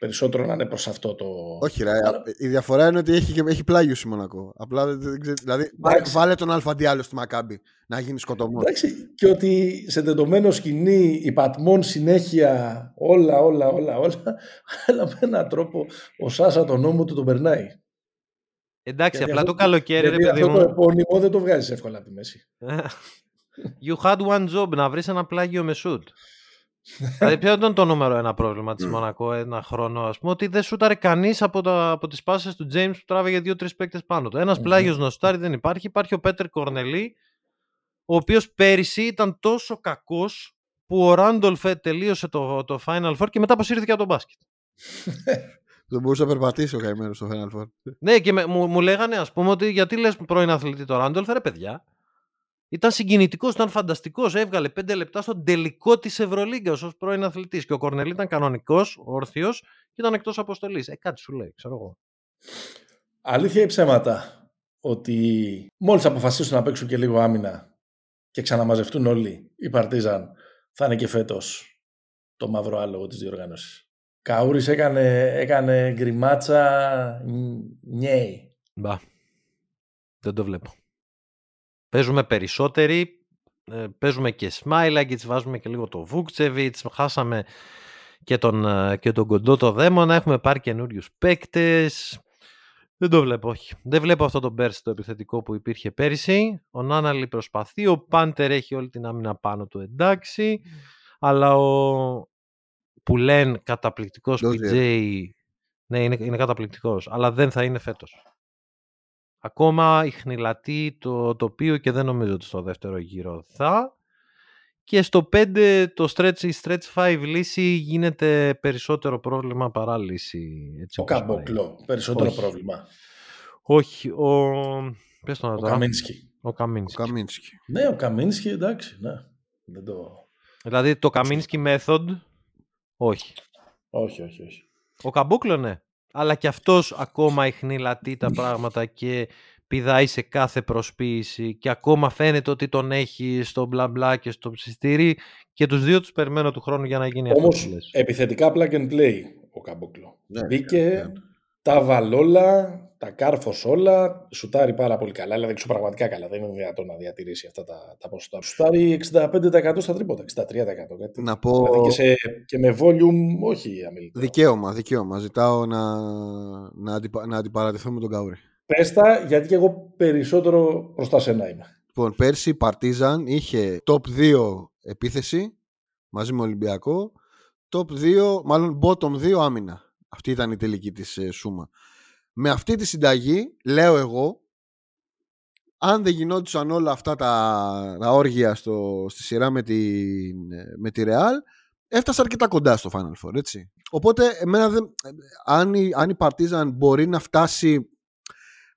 Περισσότερο να είναι προς αυτό το. Όχι, ρε, η διαφορά είναι ότι έχει, έχει πλάγιο η Μονακό. Απλά δεν ξέρω. Δηλαδή, βάλε τον Αλφαντιάλο στη Μακάμπη να γίνει σκοτωμός. Εντάξει, και ότι σε τεντωμένο σκηνή υπατμών συνέχεια όλα, όλα, όλα, όλα. [laughs] Αλλά με έναν τρόπο ο Σάσα τον νόμο του τον περνάει. Εντάξει, απλά το καλοκαίρι, ρε παιδί μου. Αυτό το επώνυμο δεν το βγάζεις εύκολα από τη μέση. [laughs] you had one job, να βρεις ένα πλάγιο με σουτ. Δηλαδή, ποιο ήταν το νούμερο ένα πρόβλημα της Μονακό ένα χρόνο, ας πούμε, ότι δεν σούταρε κανείς από, από τις πάσει του James που τράβεγε δύο-τρεις παίκτες πάνω του. Ένας mm-hmm. πλάγιος να σουτάρει δεν υπάρχει. Υπάρχει ο Πέτερ Κορνελή, ο οποίος πέρυσι ήταν τόσο κακός που ο Ράντολφ τελείωσε το, το Final Four και μετά αποσύρθηκε από τον μπάσκετ. [laughs] Δεν μπορούσα να περπατήσει ο καημένος στο Final Four. ναι, και με, μου, μου λέγανε, ας πούμε, ότι γιατί λες πρώην αθλητή το Ράντολφ, ρε παιδιά. Ήταν συγκινητικός, ήταν φανταστικός. Έβγαλε πέντε λεπτά στον τελικό της Ευρωλίγκας ως πρώην αθλητής. Και ο Κορνελή ήταν κανονικός, όρθιος και ήταν εκτός αποστολής. Ε, κάτι σου λέει, ξέρω εγώ. Αλήθεια ή ψέματα ότι μόλις αποφασίσουν να παίξουν και λίγο άμυνα και ξαναμαζευτούν όλοι οι Παρτίζαν, θα είναι και φέτος το μαύρο άλογο της διοργάνωσης. Καούρης έκανε, έκανε γκριμάτσα νιέι. Μπα. Δεν το βλέπω. Παίζουμε περισσότεροι, ε, παίζουμε και Σμάιλαγκητς, βάζουμε και λίγο το Βούκτσεβιτς, χάσαμε και τον, ε, και τον κοντό το δαίμονα, έχουμε πάρει καινούριους παίκτες. Δεν το βλέπω, όχι. Δεν βλέπω αυτό το Μπέρσι το επιθετικό που υπήρχε πέρυσι. Ο Νάναλι προσπαθεί, ο Πάντερ έχει όλη την άμυνα πάνω του εντάξει, αλλά ο, που λένε καταπληκτικός PJ, ναι είναι, είναι καταπληκτικός, αλλά δεν θα είναι φέτος. Ακόμα χνηλατή το τοπίο και δεν νομίζω ότι στο δεύτερο γύρο θα. Και στο 5 το stretch, η stretch 5 λύση γίνεται περισσότερο πρόβλημα παρά λύση. Έτσι, ο Καμποκλό, περισσότερο Όχι. πρόβλημα. Όχι, ο... Πες το ο Καμίνσκι. Ο Καμίνσκι. Ο Καμίνσκι. Ναι, ο Καμίνσκι, εντάξει, ναι. Δεν το... Δηλαδή το Καμίνσκι method όχι. Όχι, όχι, όχι. Ο Καμπούκλο ναι. Αλλά και αυτός ακόμα ηχνηλατεί τα πράγματα και πηδάει σε κάθε προσποίηση και ακόμα φαίνεται ότι τον έχει στο μπλα μπλα και στο ψιστήρι και τους δύο τους περιμένω του χρόνου για να γίνει Όμως, αυτό. Όμως επιθετικά plug and play ο Καμπούκλο. Ναι, Μπήκε, ναι, ναι. Τα βαλόλα, τα κάρφο όλα, σουτάρει πάρα πολύ καλά. Δηλαδή, ξέρω πραγματικά καλά. Δεν είναι δυνατόν να διατηρήσει αυτά τα, τα ποσοστά. Σουτάρει 65% στα τρίποτα, 63%. Κάτι. Να πω... Δηλαδή και, σε, και με volume, όχι αμελητό. Δικαίωμα, δικαίωμα. Ζητάω να, να, αντιπα, να αντιπαρατηθώ με τον Καούρη. Πέστα, γιατί και εγώ περισσότερο προς τα σένα είμαι. Λοιπόν, πέρσι η Παρτίζαν είχε top 2 επίθεση μαζί με Ολυμπιακό, top 2, μάλλον bottom 2 άμυνα. Αυτή ήταν η τελική της ε, σούμα με αυτή τη συνταγή, λέω εγώ, αν δεν γινόντουσαν όλα αυτά τα, τα όργια στο, στη σειρά με τη, με τη Real, έφτασε αρκετά κοντά στο Final Four, έτσι. Οπότε, εμένα δεν, αν, η, αν η Partizan μπορεί να φτάσει,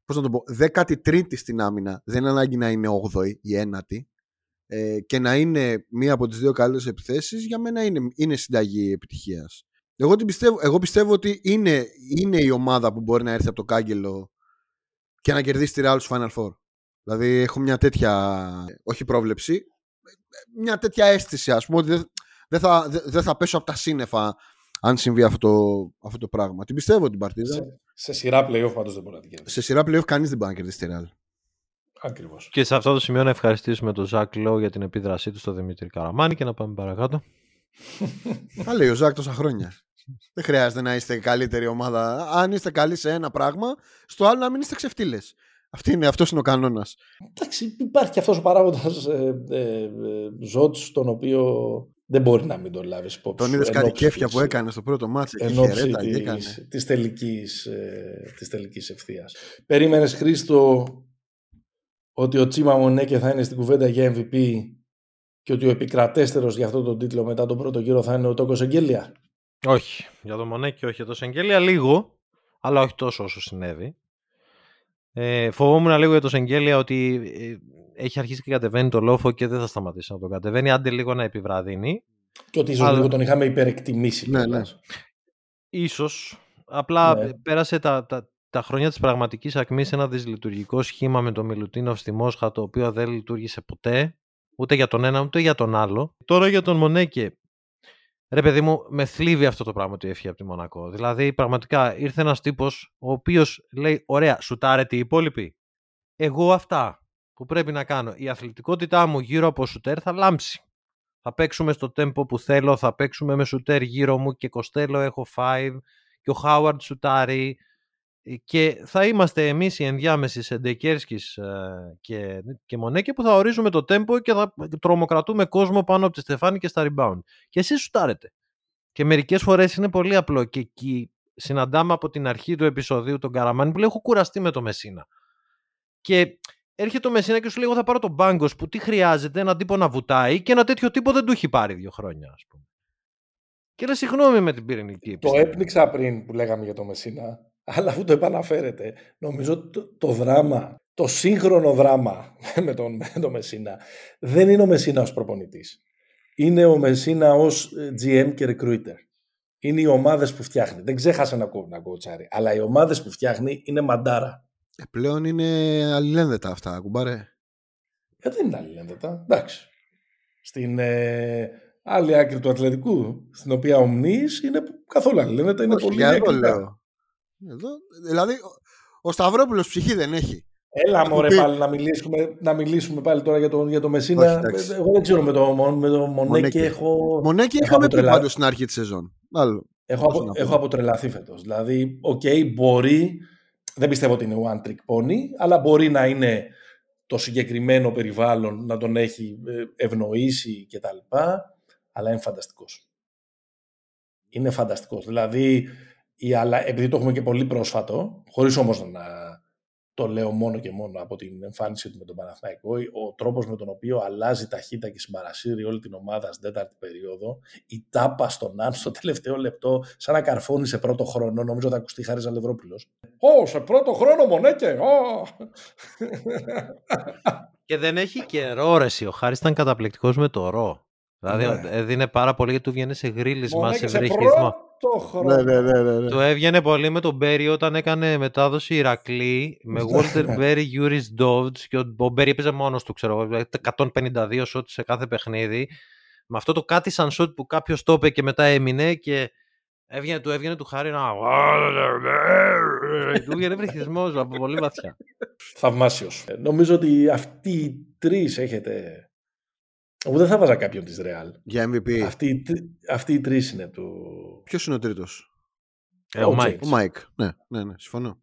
πώς να το πω, 13η στην άμυνα, δεν είναι ανάγκη να είναι 8η ή 9η, ε, και να είναι μία από τις δύο καλύτερες επιθέσεις, για μένα είναι, είναι συνταγή επιτυχίας. Εγώ, την πιστεύω, εγώ πιστεύω ότι είναι, είναι η ομάδα που μπορεί να έρθει από το κάγκελο και να κερδίσει τη Real στο Final Four. Δηλαδή έχω μια τέτοια, όχι πρόβλεψη, μια τέτοια αίσθηση ας πούμε ότι δεν, θα, δεν θα πέσω από τα σύννεφα αν συμβεί αυτό το, αυτό το πράγμα. Την πιστεύω την παρτίδα. Σε, σε σειρά playoff πάντως δεν μπορεί να την κερδίσει. Σε σειρά playoff κανείς δεν μπορεί να κερδίσει τη Real. Ακριβώς. Και σε αυτό το σημείο να ευχαριστήσουμε τον Ζακ Λό για την επίδρασή του στο Δημήτρη Καραμάνη και να πάμε παρακάτω. Α, λέει ο Ζακ τόσα χρόνια. Δεν χρειάζεται να είστε καλύτερη ομάδα. Αν είστε καλοί σε ένα πράγμα, στο άλλο να μην είστε ξεφτύλες. Αυτό είναι, αυτός είναι ο κανόνας. Εντάξει, υπάρχει και αυτός ο παράγοντας ε, ε, ε, Ζώτς, τον οποίο δεν μπορεί να μην τον λάβεις υπόψη. Τον είδες κάτι κέφια που έκανε στο πρώτο μάτσο. Εν ώψη τη τελικής της τελικής ευθείας. Περίμενες, Χρήστο, ότι ο Τσίμα Μονέκε θα είναι στην κουβέντα για MVP και ότι ο επικρατέστερος για αυτό τον τίτλο μετά τον πρώτο γύρο θα είναι ο Τόκος Εγγέλια; Όχι. Για το Μονέκι όχι. Για το Σεγγέλια λίγο, αλλά όχι τόσο όσο συνέβη. Ε, φοβόμουν λίγο για το Σεγγέλια ότι ε, έχει αρχίσει και κατεβαίνει το λόφο και δεν θα σταματήσει να το κατεβαίνει. Άντε λίγο να επιβραδύνει. Και ότι ίσως αλλά... λίγο τον είχαμε υπερεκτιμήσει. Ναι, ναι. Ίσως. Απλά ναι. πέρασε τα, τα, τα χρόνια της πραγματικής ακμής ένα δυσλειτουργικό σχήμα με το Μιλουτίνοφ στη Μόσχα το οποίο δεν λειτουργήσε ποτέ ούτε για τον ένα ούτε για τον άλλο. Τώρα για τον Μονέκε Ρε παιδί μου, με θλίβει αυτό το πράγμα ότι έφυγε από τη Μονακό. Δηλαδή, πραγματικά ήρθε ένας τύπος ο οποίος λέει: Ωραία, σουτάρε οι υπόλοιποι. Εγώ αυτά που πρέπει να κάνω. Η αθλητικότητά μου γύρω από σουτέρ θα λάμψει. Θα παίξουμε στο τέμπο που θέλω, θα παίξουμε με σουτέρ γύρω μου και Κοστέλο έχω 5 και ο Χάουαρντ σουτάρει και θα είμαστε εμείς οι ενδιάμεσοι σε Ντεκέρσκης και, και Μονέκε που θα ορίζουμε το τέμπο και θα τρομοκρατούμε κόσμο πάνω από τη Στεφάνη και στα rebound. Και εσείς σουτάρετε. Και μερικές φορές είναι πολύ απλό και εκεί συναντάμε από την αρχή του επεισοδίου τον Καραμάνι που λέει έχω κουραστεί με το Μεσίνα. Και έρχεται ο Μεσίνα και σου λέει: Εγώ θα πάρω τον Μπάγκος που τι χρειάζεται, έναν τύπο να βουτάει και ένα τέτοιο τύπο δεν του έχει πάρει δύο χρόνια, ας πούμε. Και λέει συγγνώμη με την πυρηνική Το έπνιξα πριν που λέγαμε για το Μεσίνα, [laughs] αλλά αφού το επαναφέρετε, νομίζω το, το δράμα, το σύγχρονο δράμα [laughs] με τον, με τον Μεσίνα δεν είναι ο Μεσίνα ως προπονητής. Είναι ο Μεσίνα ως GM και recruiter. Είναι οι ομάδες που φτιάχνει. Δεν ξέχασε να, να κοτσάρει, αλλά οι ομάδες που φτιάχνει είναι μαντάρα. Ε, πλέον είναι αλληλένδετα αυτά, κουμπάρε. Ε, δεν είναι αλληλένδετα. Εντάξει. Στην ε, άλλη άκρη του Ατλαντικού, στην οποία ο Μνής είναι καθόλου αλληλένδετα. Είναι Όχι, πολύ εδώ λέω. Εδώ, δηλαδή, ο Σταυρόπουλος ψυχή δεν έχει. Έλα μωρέ πάλι να μιλήσουμε, να μιλήσουμε πάλι τώρα για το, για το Μεσίνα. Όχι, Εγώ δεν ξέρω με το, με το Μονέκε έχω... Μονέκε είχαμε πει πάντως στην αρχή της σεζόν. Άλλο. Έχω, έχω αποτρελαθεί φέτος. Δηλαδή, OK, okay, μπορεί δεν πιστεύω ότι είναι one trick pony, αλλά μπορεί να είναι το συγκεκριμένο περιβάλλον να τον έχει ε, ευνοήσει κτλ. Αλλά είναι φανταστικός. Είναι φανταστικός. Δηλαδή, η, αλλά, επειδή το έχουμε και πολύ πρόσφατο, χωρίς όμως να το λέω μόνο και μόνο από την εμφάνιση του με τον Παναθηναϊκό, ο τρόπος με τον οποίο αλλάζει ταχύτητα και συμπαρασύρει όλη την ομάδα στην τέταρτη περίοδο, η τάπα στον Αν στο τελευταίο λεπτό, σαν να καρφώνει σε πρώτο χρόνο, νομίζω θα ακουστεί χάρη Αλευρόπουλο. Ω, σε πρώτο χρόνο μονέκε! Και δεν έχει καιρό, ρε, ο Χάρης ήταν καταπληκτικός με το ρο. Δηλαδή ναι. έδινε πάρα πολύ γιατί του βγαίνει σε γρίλισμα, σε βρυχισμό. Ναι, ναι, ναι, ναι, ναι. Το έβγαινε πολύ με τον Μπέρι όταν έκανε μετάδοση Ηρακλή με Walter Μπέρι, Γιούρι Ζντοβτς και ο Μπέρι έπαιζε μόνος του, ξέρω 152 σουτ σε κάθε παιχνίδι. Με αυτό το κάτι σαν σουτ που κάποιος το είπε και μετά έμεινε και έβγαινε, του έβγαινε του Χάρη να... του έβγαινε βρυχηθμός από πολύ βαθιά. Θαυμάσιος. Νομίζω ότι αυτοί οι τρεις έχετε εγώ δεν θα έβαζα κάποιον της Real. Για MVP. Αυτοί, αυτοί οι τρεις είναι του. Ποιος είναι ο τρίτος, ε, ο, ο Mike. Ο Mike. Ναι, ναι, ναι, συμφωνώ.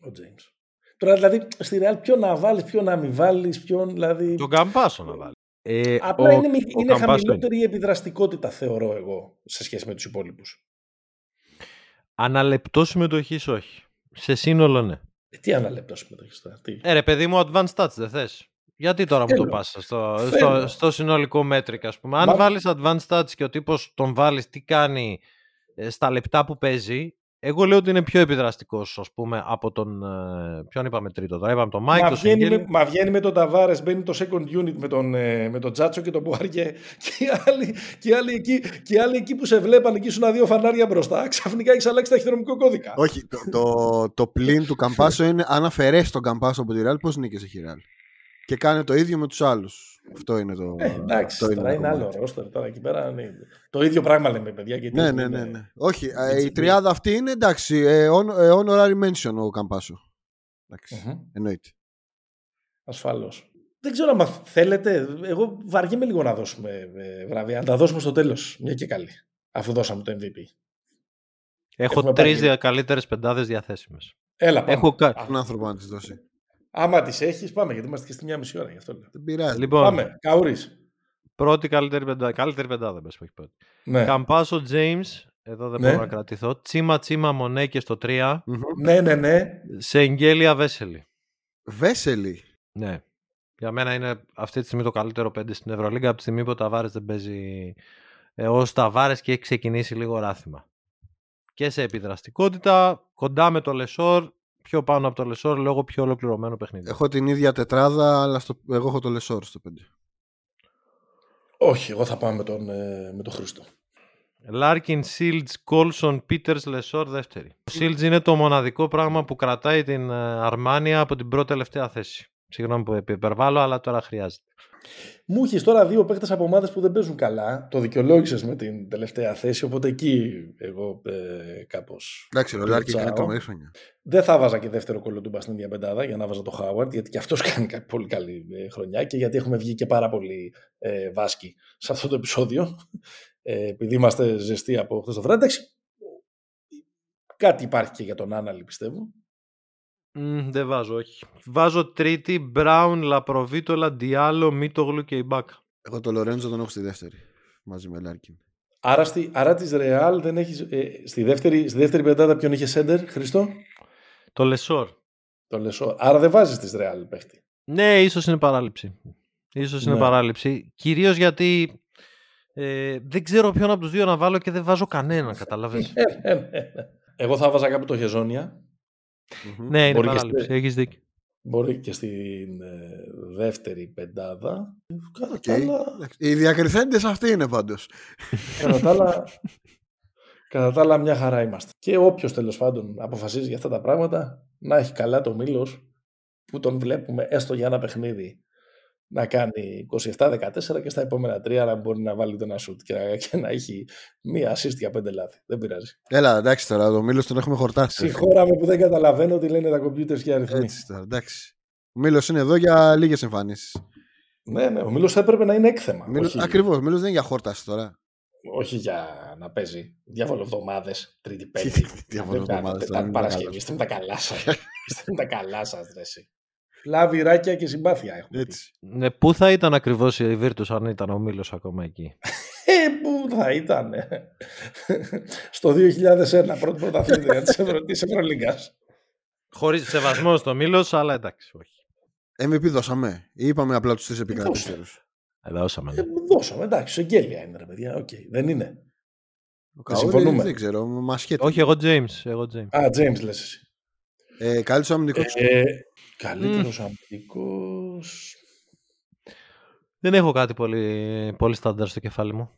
Ο James. Τώρα δηλαδή στη Real ποιο να βάλεις, ποιο να μην βάλεις, ποιον δηλαδή. Τον Καμπάσο να βάλεις. Ε, Απλά ο, είναι, ο είναι χαμηλότερη η επιδραστικότητα, θεωρώ εγώ, σε σχέση με τους υπόλοιπους. Αναλεπτό συμμετοχής, όχι. Σε σύνολο, ναι. Ε, τι αναλεπτό συμμετοχής τώρα. Τι. Ε, ρε, παιδί μου, advanced touch δεν θες; Γιατί τώρα μου το πας στο, στο, στο, συνολικό metric, ας πούμε. Αν Μα... βάλεις advanced stats και ο τύπος τον βάλεις τι κάνει ε, στα λεπτά που παίζει, εγώ λέω ότι είναι πιο επιδραστικός, ας πούμε, από τον. Ε, ποιον είπαμε τρίτο τώρα, είπαμε τον Μάικ. Μα, βγαίνει με, μα βγαίνει με τον Ταβάρες, μπαίνει το second unit με τον, ε, με τον Τζάτσο και τον Πουαριέ. Και οι άλλοι, και άλλοι, εκεί, και άλλοι εκεί που σε βλέπαν εκεί σου δύο φανάρια μπροστά, ξαφνικά έχεις αλλάξει ταχυδρομικό κώδικα. Όχι, το, το, το πλην του Καμπάσο είναι αν αφαιρέσεις τον Καμπάσο από τη Ρεάλ, πώς νίκησε η Ρεάλ; Και κάνει το ίδιο με τους άλλους. Αυτό είναι το. Ε, εντάξει, αυτό τώρα είναι, άλλο ρόστερ. Τώρα εκεί πέρα είναι... Το ίδιο πράγμα λέμε, παιδιά. Γιατί ναι, ναι, ναι, ναι. Όχι, ε, η τριάδα αυτή είναι εντάξει. Ε, on, ε, honorary mention ο Καμπάσο. Εντάξει, mm-hmm. εννοείται. Ασφαλώς. Δεν ξέρω αν θέλετε. Εγώ βαριέμαι λίγο να δώσουμε ε, βραβεία. Να τα δώσουμε στο τέλος. Μια και καλή. Αφού δώσαμε το MVP. Έχω τρεις καλύτερες πεντάδες διαθέσιμες. Έλα, πάμε. Έχω κάποιον άνθρωπο να τις δώσει. Άμα τις έχεις, πάμε γιατί είμαστε και στη μία μισή ώρα γι' αυτό λέω. Δεν πειράζει. Λοιπόν, πάμε. Καουρί. Πρώτη καλύτερη πεντάδα. Καλύτερη πεντάδα, μπες, έχει πρώτη. Ναι. Καμπάσο James, εδώ δεν ναι. μπορώ να κρατηθώ. Τσίμα Τσίμα Μονέκε στο 3. Ναι, ναι, ναι. Σε εγγέλια Βέσελη. Βέσελη. Ναι. Για μένα είναι αυτή τη στιγμή το καλύτερο 5 στην Ευρωλίγκα από τη στιγμή που ο Ταβάρες δεν παίζει ε, ω Ταβάρε και έχει ξεκινήσει λίγο ράθιμα. Και σε επιδραστικότητα, κοντά με το Λεσόρ, πιο πάνω από το Λεσόρ λόγω πιο ολοκληρωμένο παιχνίδι. Έχω την ίδια τετράδα, αλλά στο... εγώ έχω το Λεσόρ στο 5. Όχι, εγώ θα πάω με τον, ε, με τον Χρήστο. Λάρκιν, Σιλντς, Κόλσον, Πίτερ, Λεσόρ, δεύτερη. Ο Σιλντς είναι το μοναδικό πράγμα που κρατάει την ε, Αρμάνι από την πρώτη τελευταία θέση. Συγγνώμη που υπερβάλλω, αλλά τώρα χρειάζεται. Μου έχεις τώρα δύο παίχτε από ομάδες που δεν παίζουν καλά. Το δικαιολόγησες με την τελευταία θέση, οπότε εκεί εγώ ε, κάπως. Εντάξει, ο Λάρκιν κάνει τρομερή χρονιά. Δεν θα βάζα και δεύτερο κολοτούμπα στην ίδια πεντάδα για να βάζα το Χάουαρντ, γιατί και αυτός [laughs] κάνει πολύ καλή ε, χρονιά και γιατί έχουμε βγει και πάρα πολύ ε, βάσκοι σε αυτό το επεισόδιο. Ε, επειδή είμαστε ζεστοί από χθες το βράδυ. Εντάξει, Κάτι υπάρχει και για τον Άναλη, πιστεύω. Mm, δεν βάζω, όχι. Βάζω τρίτη, Μπράουν, Λαπροβίτολα, Διάλο, Μίτογλου και η Μπάκα. Εγώ το Λορέντζο τον έχω στη δεύτερη. Μαζί με Λάρκιν. Άρα, στη, άρα της Ρεάλ δεν έχεις. Ε, στη, δεύτερη, στη δεύτερη πεντάδα ποιον είχε σέντερ, Χρήστο; Το Λεσόρ. Το Λεσόρ. Άρα δεν βάζεις της Ρεάλ παίχτη. Ναι, ίσως είναι παράλειψη. Ίσως είναι ναι. παράλειψη. Κυρίως γιατί ε, δεν ξέρω ποιον από τους δύο να βάλω και δεν βάζω κανένα, καταλαβαίνεις. Ε, ε, ε, Εγώ θα βάζα κάπου το Χεζόνια. Ναι, είναι παράλειψη. Έχεις δίκιο. Μπορεί και στην δεύτερη πεντάδα. Okay. Οι διακριθέντες αυτοί είναι πάντως. Κατά τα άλλα, [laughs] κατά τα άλλα μια χαρά είμαστε. Και όποιος τέλος πάντων αποφασίζει για αυτά τα πράγματα να έχει καλά το μήλος που τον βλέπουμε έστω για ένα παιχνίδι να κάνει 27-14 και στα επόμενα τρία να μπορεί να βάλει το ένα σουτ και να, [laughs] και να έχει μία assist για πέντε λάθη. Δεν πειράζει. Έλα, εντάξει τώρα, το Μήλο τον έχουμε χορτάσει. Συγχώραμε που δεν καταλαβαίνω τι λένε τα κομπιούτερς και οι αριθμοί. Έτσι τώρα, εντάξει. Ο Μήλο είναι εδώ για λίγες εμφανίσεις. Ναι, ναι, ο Μήλο θα έπρεπε να είναι έκθεμα. Μήλος... Όχι... Ακριβώς, ο Μήλο δεν είναι για χόρταση τώρα. Όχι για να παίζει διάβολο εβδομάδες, Τρίτη, Πέμπτη. Διάβολο εβδομάδες. Παρασκευή. [laughs] Είστε με τα καλά σας. Είστε με τα καλά σας, Λαβυράκια και συμπάθεια έχουμε. Έτσι. Ναι, πού θα ήταν ακριβώς η Βίρτου αν ήταν ο Μήλο ακόμα εκεί; [laughs] Ε, πού θα ήταν. Στο 2001, πρώτη πρωταθλήτρια της Ευρωλίγκας. Χωρίς σεβασμό στο Μήλο, αλλά εντάξει, όχι. MVP δώσαμε ή είπαμε απλά τους τρεις επικρατέστερου. Ε, δώσαμε. Ναι. Ε, δώσαμε, εντάξει, εγγέλια είναι ρε παιδιά. Okay, δεν είναι. Ο συμφωνούμε. Δεν ξέρω, μα Όχι, εγώ James. Εγώ James. Α, James λες εσύ. Ε, Καλύτερος αμυντικός. Ε, Καλύτερος mm. αμυντικός. Δεν έχω κάτι πολύ, πολύ στάνταρ στο κεφάλι μου.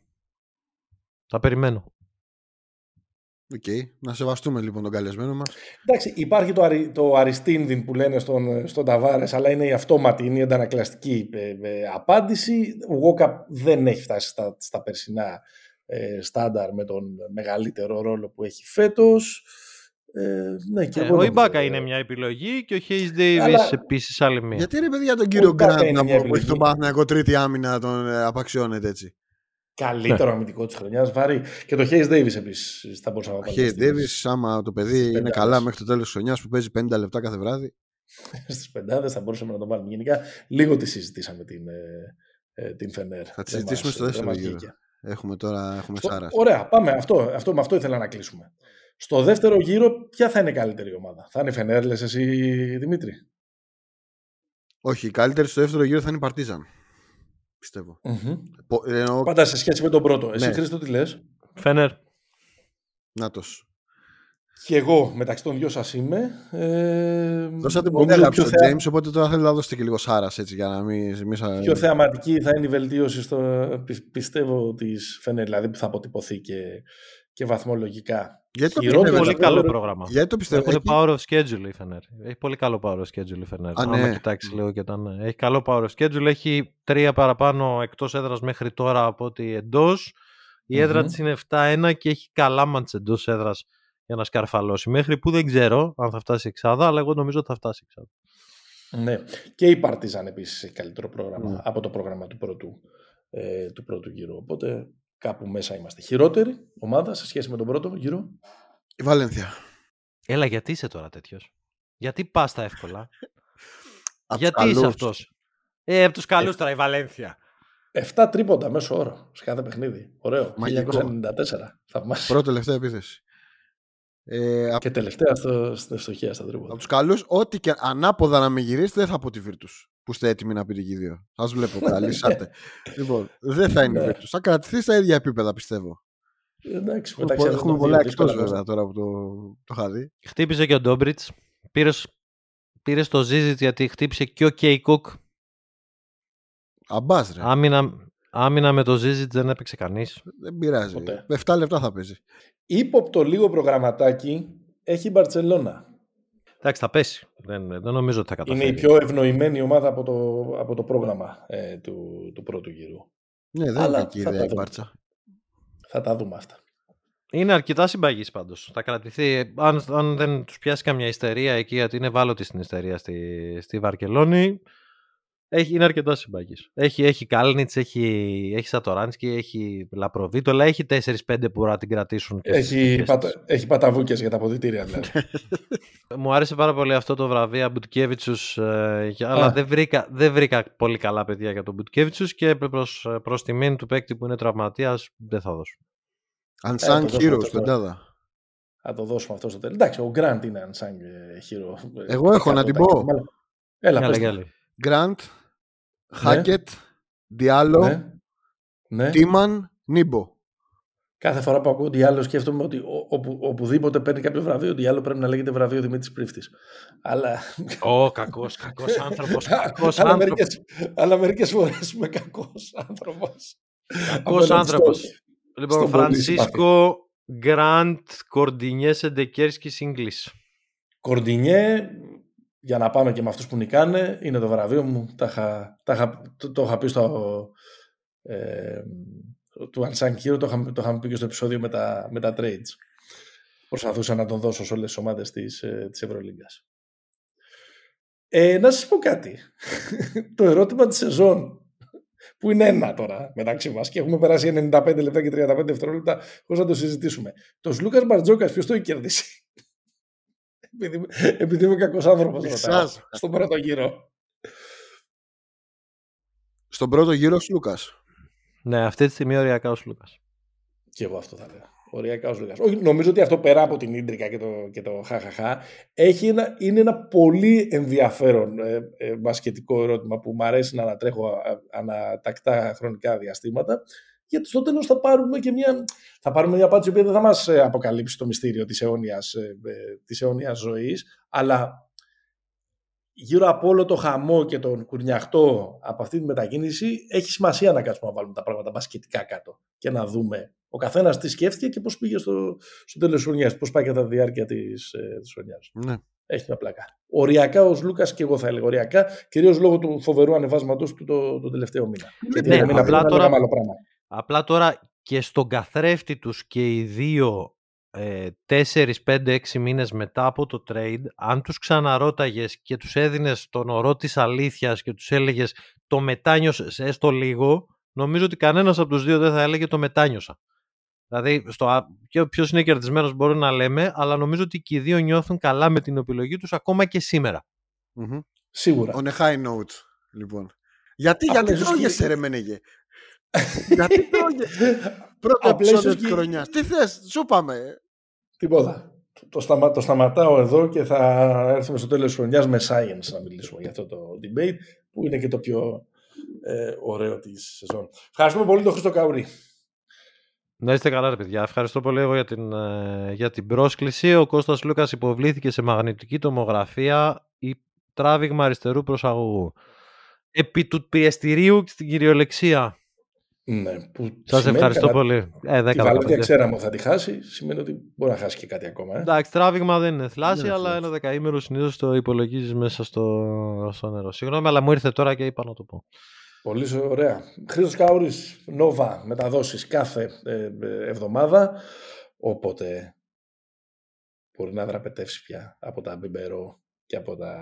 Τα περιμένω. Οκ. Okay. Να σεβαστούμε λοιπόν τον καλεσμένο μας. Εντάξει, υπάρχει το, αρι, το Αριστίνδιν που λένε στον, στον Ταβάρες, αλλά είναι η αυτόματη, είναι η αντανακλαστική ε, ε, απάντηση. Ο Γόκα δεν έχει φτάσει στα, στα περσινά ε, στάνταρ με τον μεγαλύτερο ρόλο που έχει φέτος. Ε, ναι, και ε, ο Ιμπάκα είναι μια επιλογή και ο Χέις Ντέιβις Αλλά... επίσης άλλη μία. Γιατί είναι παιδιά τον κύριο Γκραντ να που έχει τον Παναθηναϊκό τρίτη άμυνα τον ε, απαξιώνεται έτσι. Καλύτερο ναι. αμυντικό της χρονιάς. Βάρη. Και το Χέι Ντέιβι επίσης θα μπορούσα να βάλω. Χέι Ντέιβι, άμα το παιδί είναι καλά μέχρι το τέλος της χρονιάς που παίζει 50 λεπτά κάθε βράδυ. [laughs] Στις πεντάδες θα μπορούσαμε να το βάλουμε. Γενικά, λίγο τη συζητήσαμε την, ε, την Φενέρ. Θα τη συζητήσουμε στο δεύτερο γύρο. Έχουμε τώρα έχουμε σάρας. Ωραία, πάμε. Αυτό, αυτό, με αυτό ήθελα να κλείσουμε. Στο δεύτερο γύρο, ποια θα είναι η καλύτερη ομάδα; Θα είναι η Φενέρ, λες εσύ, Δημήτρη; Όχι, η καλύτερη στο δεύτερο γύρο θα είναι η Παρτίζαν. Πιστεύω. Mm-hmm. Πάντα σε σχέση με τον πρώτο. Εσύ, ναι. Χρήστο, τι λες; Φενέρ. Νάτος. Και εγώ μεταξύ των δυο σας είμαι. Ε, Δώσατε πολύ αγάπη στο James, οπότε τώρα θέλω να δώσετε και λίγο σάρας έτσι για να μην. Εμείς... Πιο θεαματική θα είναι η βελτίωση στο πιστεύω της Φενέρ, δηλαδή που θα αποτυπωθεί και, και βαθμολογικά. Γιατί το πιστεύω, πολύ καλό πρόγραμμα. Γιατί το πιστεύω. Έχει power of schedule η Φενέρ. Έχει πολύ καλό power of schedule η Φενέρ. Αν ναι. κοιτάξει λίγο και όταν. Έχει καλό power of schedule. Έχει τρία παραπάνω εκτός έδρας μέχρι τώρα από ότι εντός. Η έδρα mm-hmm. της είναι 7-1 και έχει καλά μάτς εντός έδρας για να σκαρφαλώσει. Μέχρι που δεν ξέρω αν θα φτάσει εξάδα, αλλά εγώ νομίζω ότι θα φτάσει εξάδα. Ναι. Και η Παρτίζαν επίσης έχει καλύτερο πρόγραμμα mm. από το πρόγραμμα του πρώτου, ε, του πρώτου γύρου. Οπότε κάπου μέσα είμαστε. Χειρότερη ομάδα σε σχέση με τον πρώτο γύρο; Η Βαλένθια. Έλα, γιατί είσαι τώρα τέτοιος; Γιατί πας τα εύκολα; [laughs] γιατί είσαι αυτός; Ε, από τους καλούς τώρα η Βαλένθια. 7 τρίποντα μέσω όρο σε κάθε παιχνίδι. Ωραίο. 1994. Θαυμάσιο. Πρώτη τελευταία επίθεση. Ε, και τελευταία στο, στην ευστοχία στα τρίποντα. Από τους καλούς, ό,τι και ανάποδα να με γυρίσετε, δεν θα πω τη Βίρτου. Που είστε έτοιμοι να πείτε και οι δύο. Σας βλέπω καλή, [laughs] σάτε. λοιπόν, δεν θα είναι η Βίρτου. Θα κρατηθεί στα ίδια επίπεδα, πιστεύω. Εντάξει, έχουμε, έχουμε πολλά εκτός βέβαια τώρα που το, το είχα δει. Χτύπησε και ο Ντόμπριτς. Πήρες, πήρες το Ζίζιτς γιατί χτύπησε και ο Κέι Κουκ. Αμπάς ρε. Άμυνα, άμυνα με το Ζίζιτς δεν έπαιξε κανείς. Δεν πειράζει. Ποτέ. 7 λεπτά θα παίζει. Ήποπτο λίγο προγραμματάκι έχει η Μπαρτσελώνα. Εντάξει, θα πέσει. Δεν, δεν νομίζω ότι θα καταφέρει. Είναι η πιο ευνοημένη ομάδα από το, από το πρόγραμμα ε, του, του πρώτου γύρου. Ναι, δεν είναι εκεί η Μπάρτσα. Θα τα δούμε αυτά. Είναι αρκετά συμπαγής πάντως. Θα κρατηθεί. Αν, αν δεν τους πιάσει καμιά ιστερία εκεί, γιατί είναι ευάλωτη στην ιστερία στη, στη Βαρκελόνη, Έχει, είναι αρκετά συμπαγή. Έχει, έχει Κάλνιτς, έχει, έχει Σατοράνσκι, έχει Λαπροβίτολα, έχει 4-5 που μπορούν να την κρατήσουν. Και έχει, πατα, έχει παταβούκες για τα αποδητήρια δηλαδή. [laughs] Μου άρεσε πάρα πολύ αυτό το βραβείο Μπουτκέβιτσους, ε, αλλά δεν βρήκα, δεν βρήκα πολύ καλά παιδιά για τον Μπουτκέβιτσους και προς προς τιμήν του παίκτη που είναι τραυματίας δεν θα δώσω. Unsung ε, Heroes, πεντάδα. Θα το δώσουμε αυτό στο τέλος. Εντάξει, ο Γκραντ είναι Unsung Hero. Εγώ έχω να την πω. Έλα, Γκραντ, Χάκετ, Διάλο, ναι. Τίμαν, Νίμπο. Κάθε φορά που ακούω Διάλο σκέφτομαι ότι οπου, οπουδήποτε παίρνει κάποιο βραβείο, Διάλο πρέπει να λέγεται βραβείο Δημήτρης Πρίφτης. Αλλά. Ω, κακός, κακός άνθρωπος. [laughs] αλλά, μερικές, αλλά μερικές φορές είμαι κακός άνθρωπος. Κακός άνθρωπος. Λοιπόν, Φρανσίσκο Γκραντ Κορντινιέ Σεντεκέρσκι Ιγκλής. Κορντινιέ, για να πάμε και με αυτούς που νικάνε, είναι το βραβείο μου. Τα είχα, το, το είχα πει στο, ε, του Unsung Hero, το, είχα, το είχαμε πει και στο επεισόδιο με τα, με τα trades. Προσπαθούσα να τον δώσω σε όλες τις ομάδες της, ε, της Ευρωλίγκας. Ε, να σας πω κάτι. [laughs] το ερώτημα της σεζόν, που είναι ένα τώρα μεταξύ μας και έχουμε περάσει 95 λεπτά και 35 δευτερόλεπτα χωρίς να το συζητήσουμε. Τος Λούκας Μπαρτζόκας ποιος το έχει κερδίσει; Επειδή, επειδή είμαι κακός άνθρωπος στον πρώτο γύρο. Στον πρώτο γύρο ο Λούκας. Ναι, αυτή τη στιγμή οριακά ο Λούκας. Και εγώ αυτό θα λέω. Οριακά ο Λούκας. Όχι, νομίζω ότι αυτό πέρα από την ίντρικα και το, και το χαχαχά έχει ένα, είναι ένα πολύ ενδιαφέρον ε, ε, μπασκετικό ερώτημα που μου αρέσει να ανατρέχω ανατακτά χρονικά διαστήματα γιατί στο τέλος θα πάρουμε και μια, θα πάρουμε μια απάντηση που δεν θα μας ε, αποκαλύψει το μυστήριο της αιώνιας, ε, ε, της αιώνιας ζωής, αλλά γύρω από όλο το χαμό και τον κουρνιαχτό από αυτή τη μετακίνηση έχει σημασία να κάτσουμε να βάλουμε τα πράγματα μπασκετικά κάτω και να δούμε ο καθένας τι σκέφτηκε και πώς πήγε στο, στο τέλος της χρονιάς, πώς πάει κατά τη διάρκεια της, της χρονιάς. Ναι. Έχει μια πλάκα. Οριακά ο Λούκας και εγώ θα έλεγα οριακά, κυρίως λόγω του φοβερού ανεβάσματο του το, το τελευταίο μήνα. Ναι, ναι, απλά, τώρα, απλά τώρα και στον καθρέφτη τους και οι δύο ε, 4, 5, 6 μήνες μετά από το trade, αν τους ξαναρώταγες και τους έδινες τον ορό της αλήθειας και τους έλεγες το μετάνιωσες έστω λίγο, νομίζω ότι κανένας από τους δύο δεν θα έλεγε το μετάνιωσα. Δηλαδή, στο, ποιος είναι κερδισμένος μπορούμε να λέμε, αλλά νομίζω ότι και οι δύο νιώθουν καλά με την επιλογή τους ακόμα και σήμερα. Mm-hmm. Σίγουρα. On a high note, λοιπόν. Γιατί, γιατί τρώγεσαι, ρε Μενεγε. Γιατί τρώγεσαι. Πρώτο επεισόδιο της χρονιάς. Τι θες, σου πάμε. Τίποτα. Το, σταμα, το σταματάω εδώ και θα έρθουμε στο τέλος της χρονιάς με science να μιλήσουμε για αυτό το debate που είναι και το πιο ε, ωραίο της σεζόν. Ευχαριστούμε πολύ τον Χρήστο Καουρή. Να είστε καλά, ρε παιδιά. Ευχαριστώ πολύ εγώ για την, ε, για την πρόσκληση. Ο Κώστας Λούκας υποβλήθηκε σε μαγνητική τομογραφία ή τράβηγμα αριστερού προσαγωγού. Επί του πιεστηρίου στην κυριολεξία. Ναι, Σας ευχαριστώ καλά... πολύ. Ε, τη βαλάτια ξέραμε ότι θα τη χάσει, σημαίνει ότι μπορεί να χάσει και κάτι ακόμα. Ε. Εντάξει, τράβηγμα δεν είναι θλάση, δεν αλλά ένα δεκαήμερο συνήθως το υπολογίζεις μέσα στο, στο νερό. Συγγνώμη, αλλά μου ήρθε τώρα και είπα να το πω. Πολύ ωραία. Χρήστος Καούρης, Νόβα, μεταδόσεις κάθε ε, ε, εβδομάδα, οπότε μπορεί να δραπετεύσει πια από τα μπιμπερό και από τα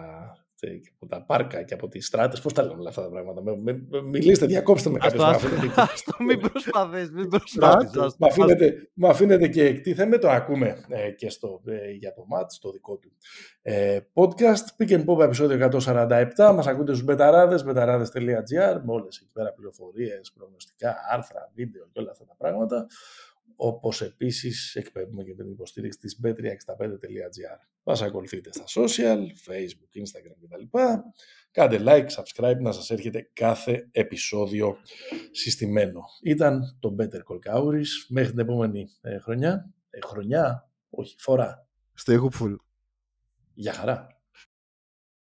και από τα πάρκα και από τις στράτες. Πώς τα λέμε όλα αυτά τα πράγματα; Με, με, μιλήστε, διακόψτε με κάποιος Α [laughs] το μην προσπαθείς. Μην προσπαθείς. Μ' αφήνετε και εκτίθεμαι. Το ακούμε ε, και στο, ε, για το ΜΑΤ, το δικό του ε, podcast. Pick and Pop επεισόδιο 147. Μας ακούτε στους μπεταράδες, betarades.gr με όλες εκεί πέρα πληροφορίες, προγνωστικά, άρθρα, βίντεο και όλα αυτά τα πράγματα όπως επίσης εκπέμπουμε και την υποστήριξη της b365.gr. Μας ακολουθείτε στα social, facebook, instagram κτλ. Κάντε like, subscribe να σας έρχεται κάθε επεισόδιο συστημένο. Ήταν το Better Call Kauris. Μέχρι την επόμενη ε, χρονιά. Ε, χρονιά, όχι, φορά. Stay hopeful. Γεια χαρά.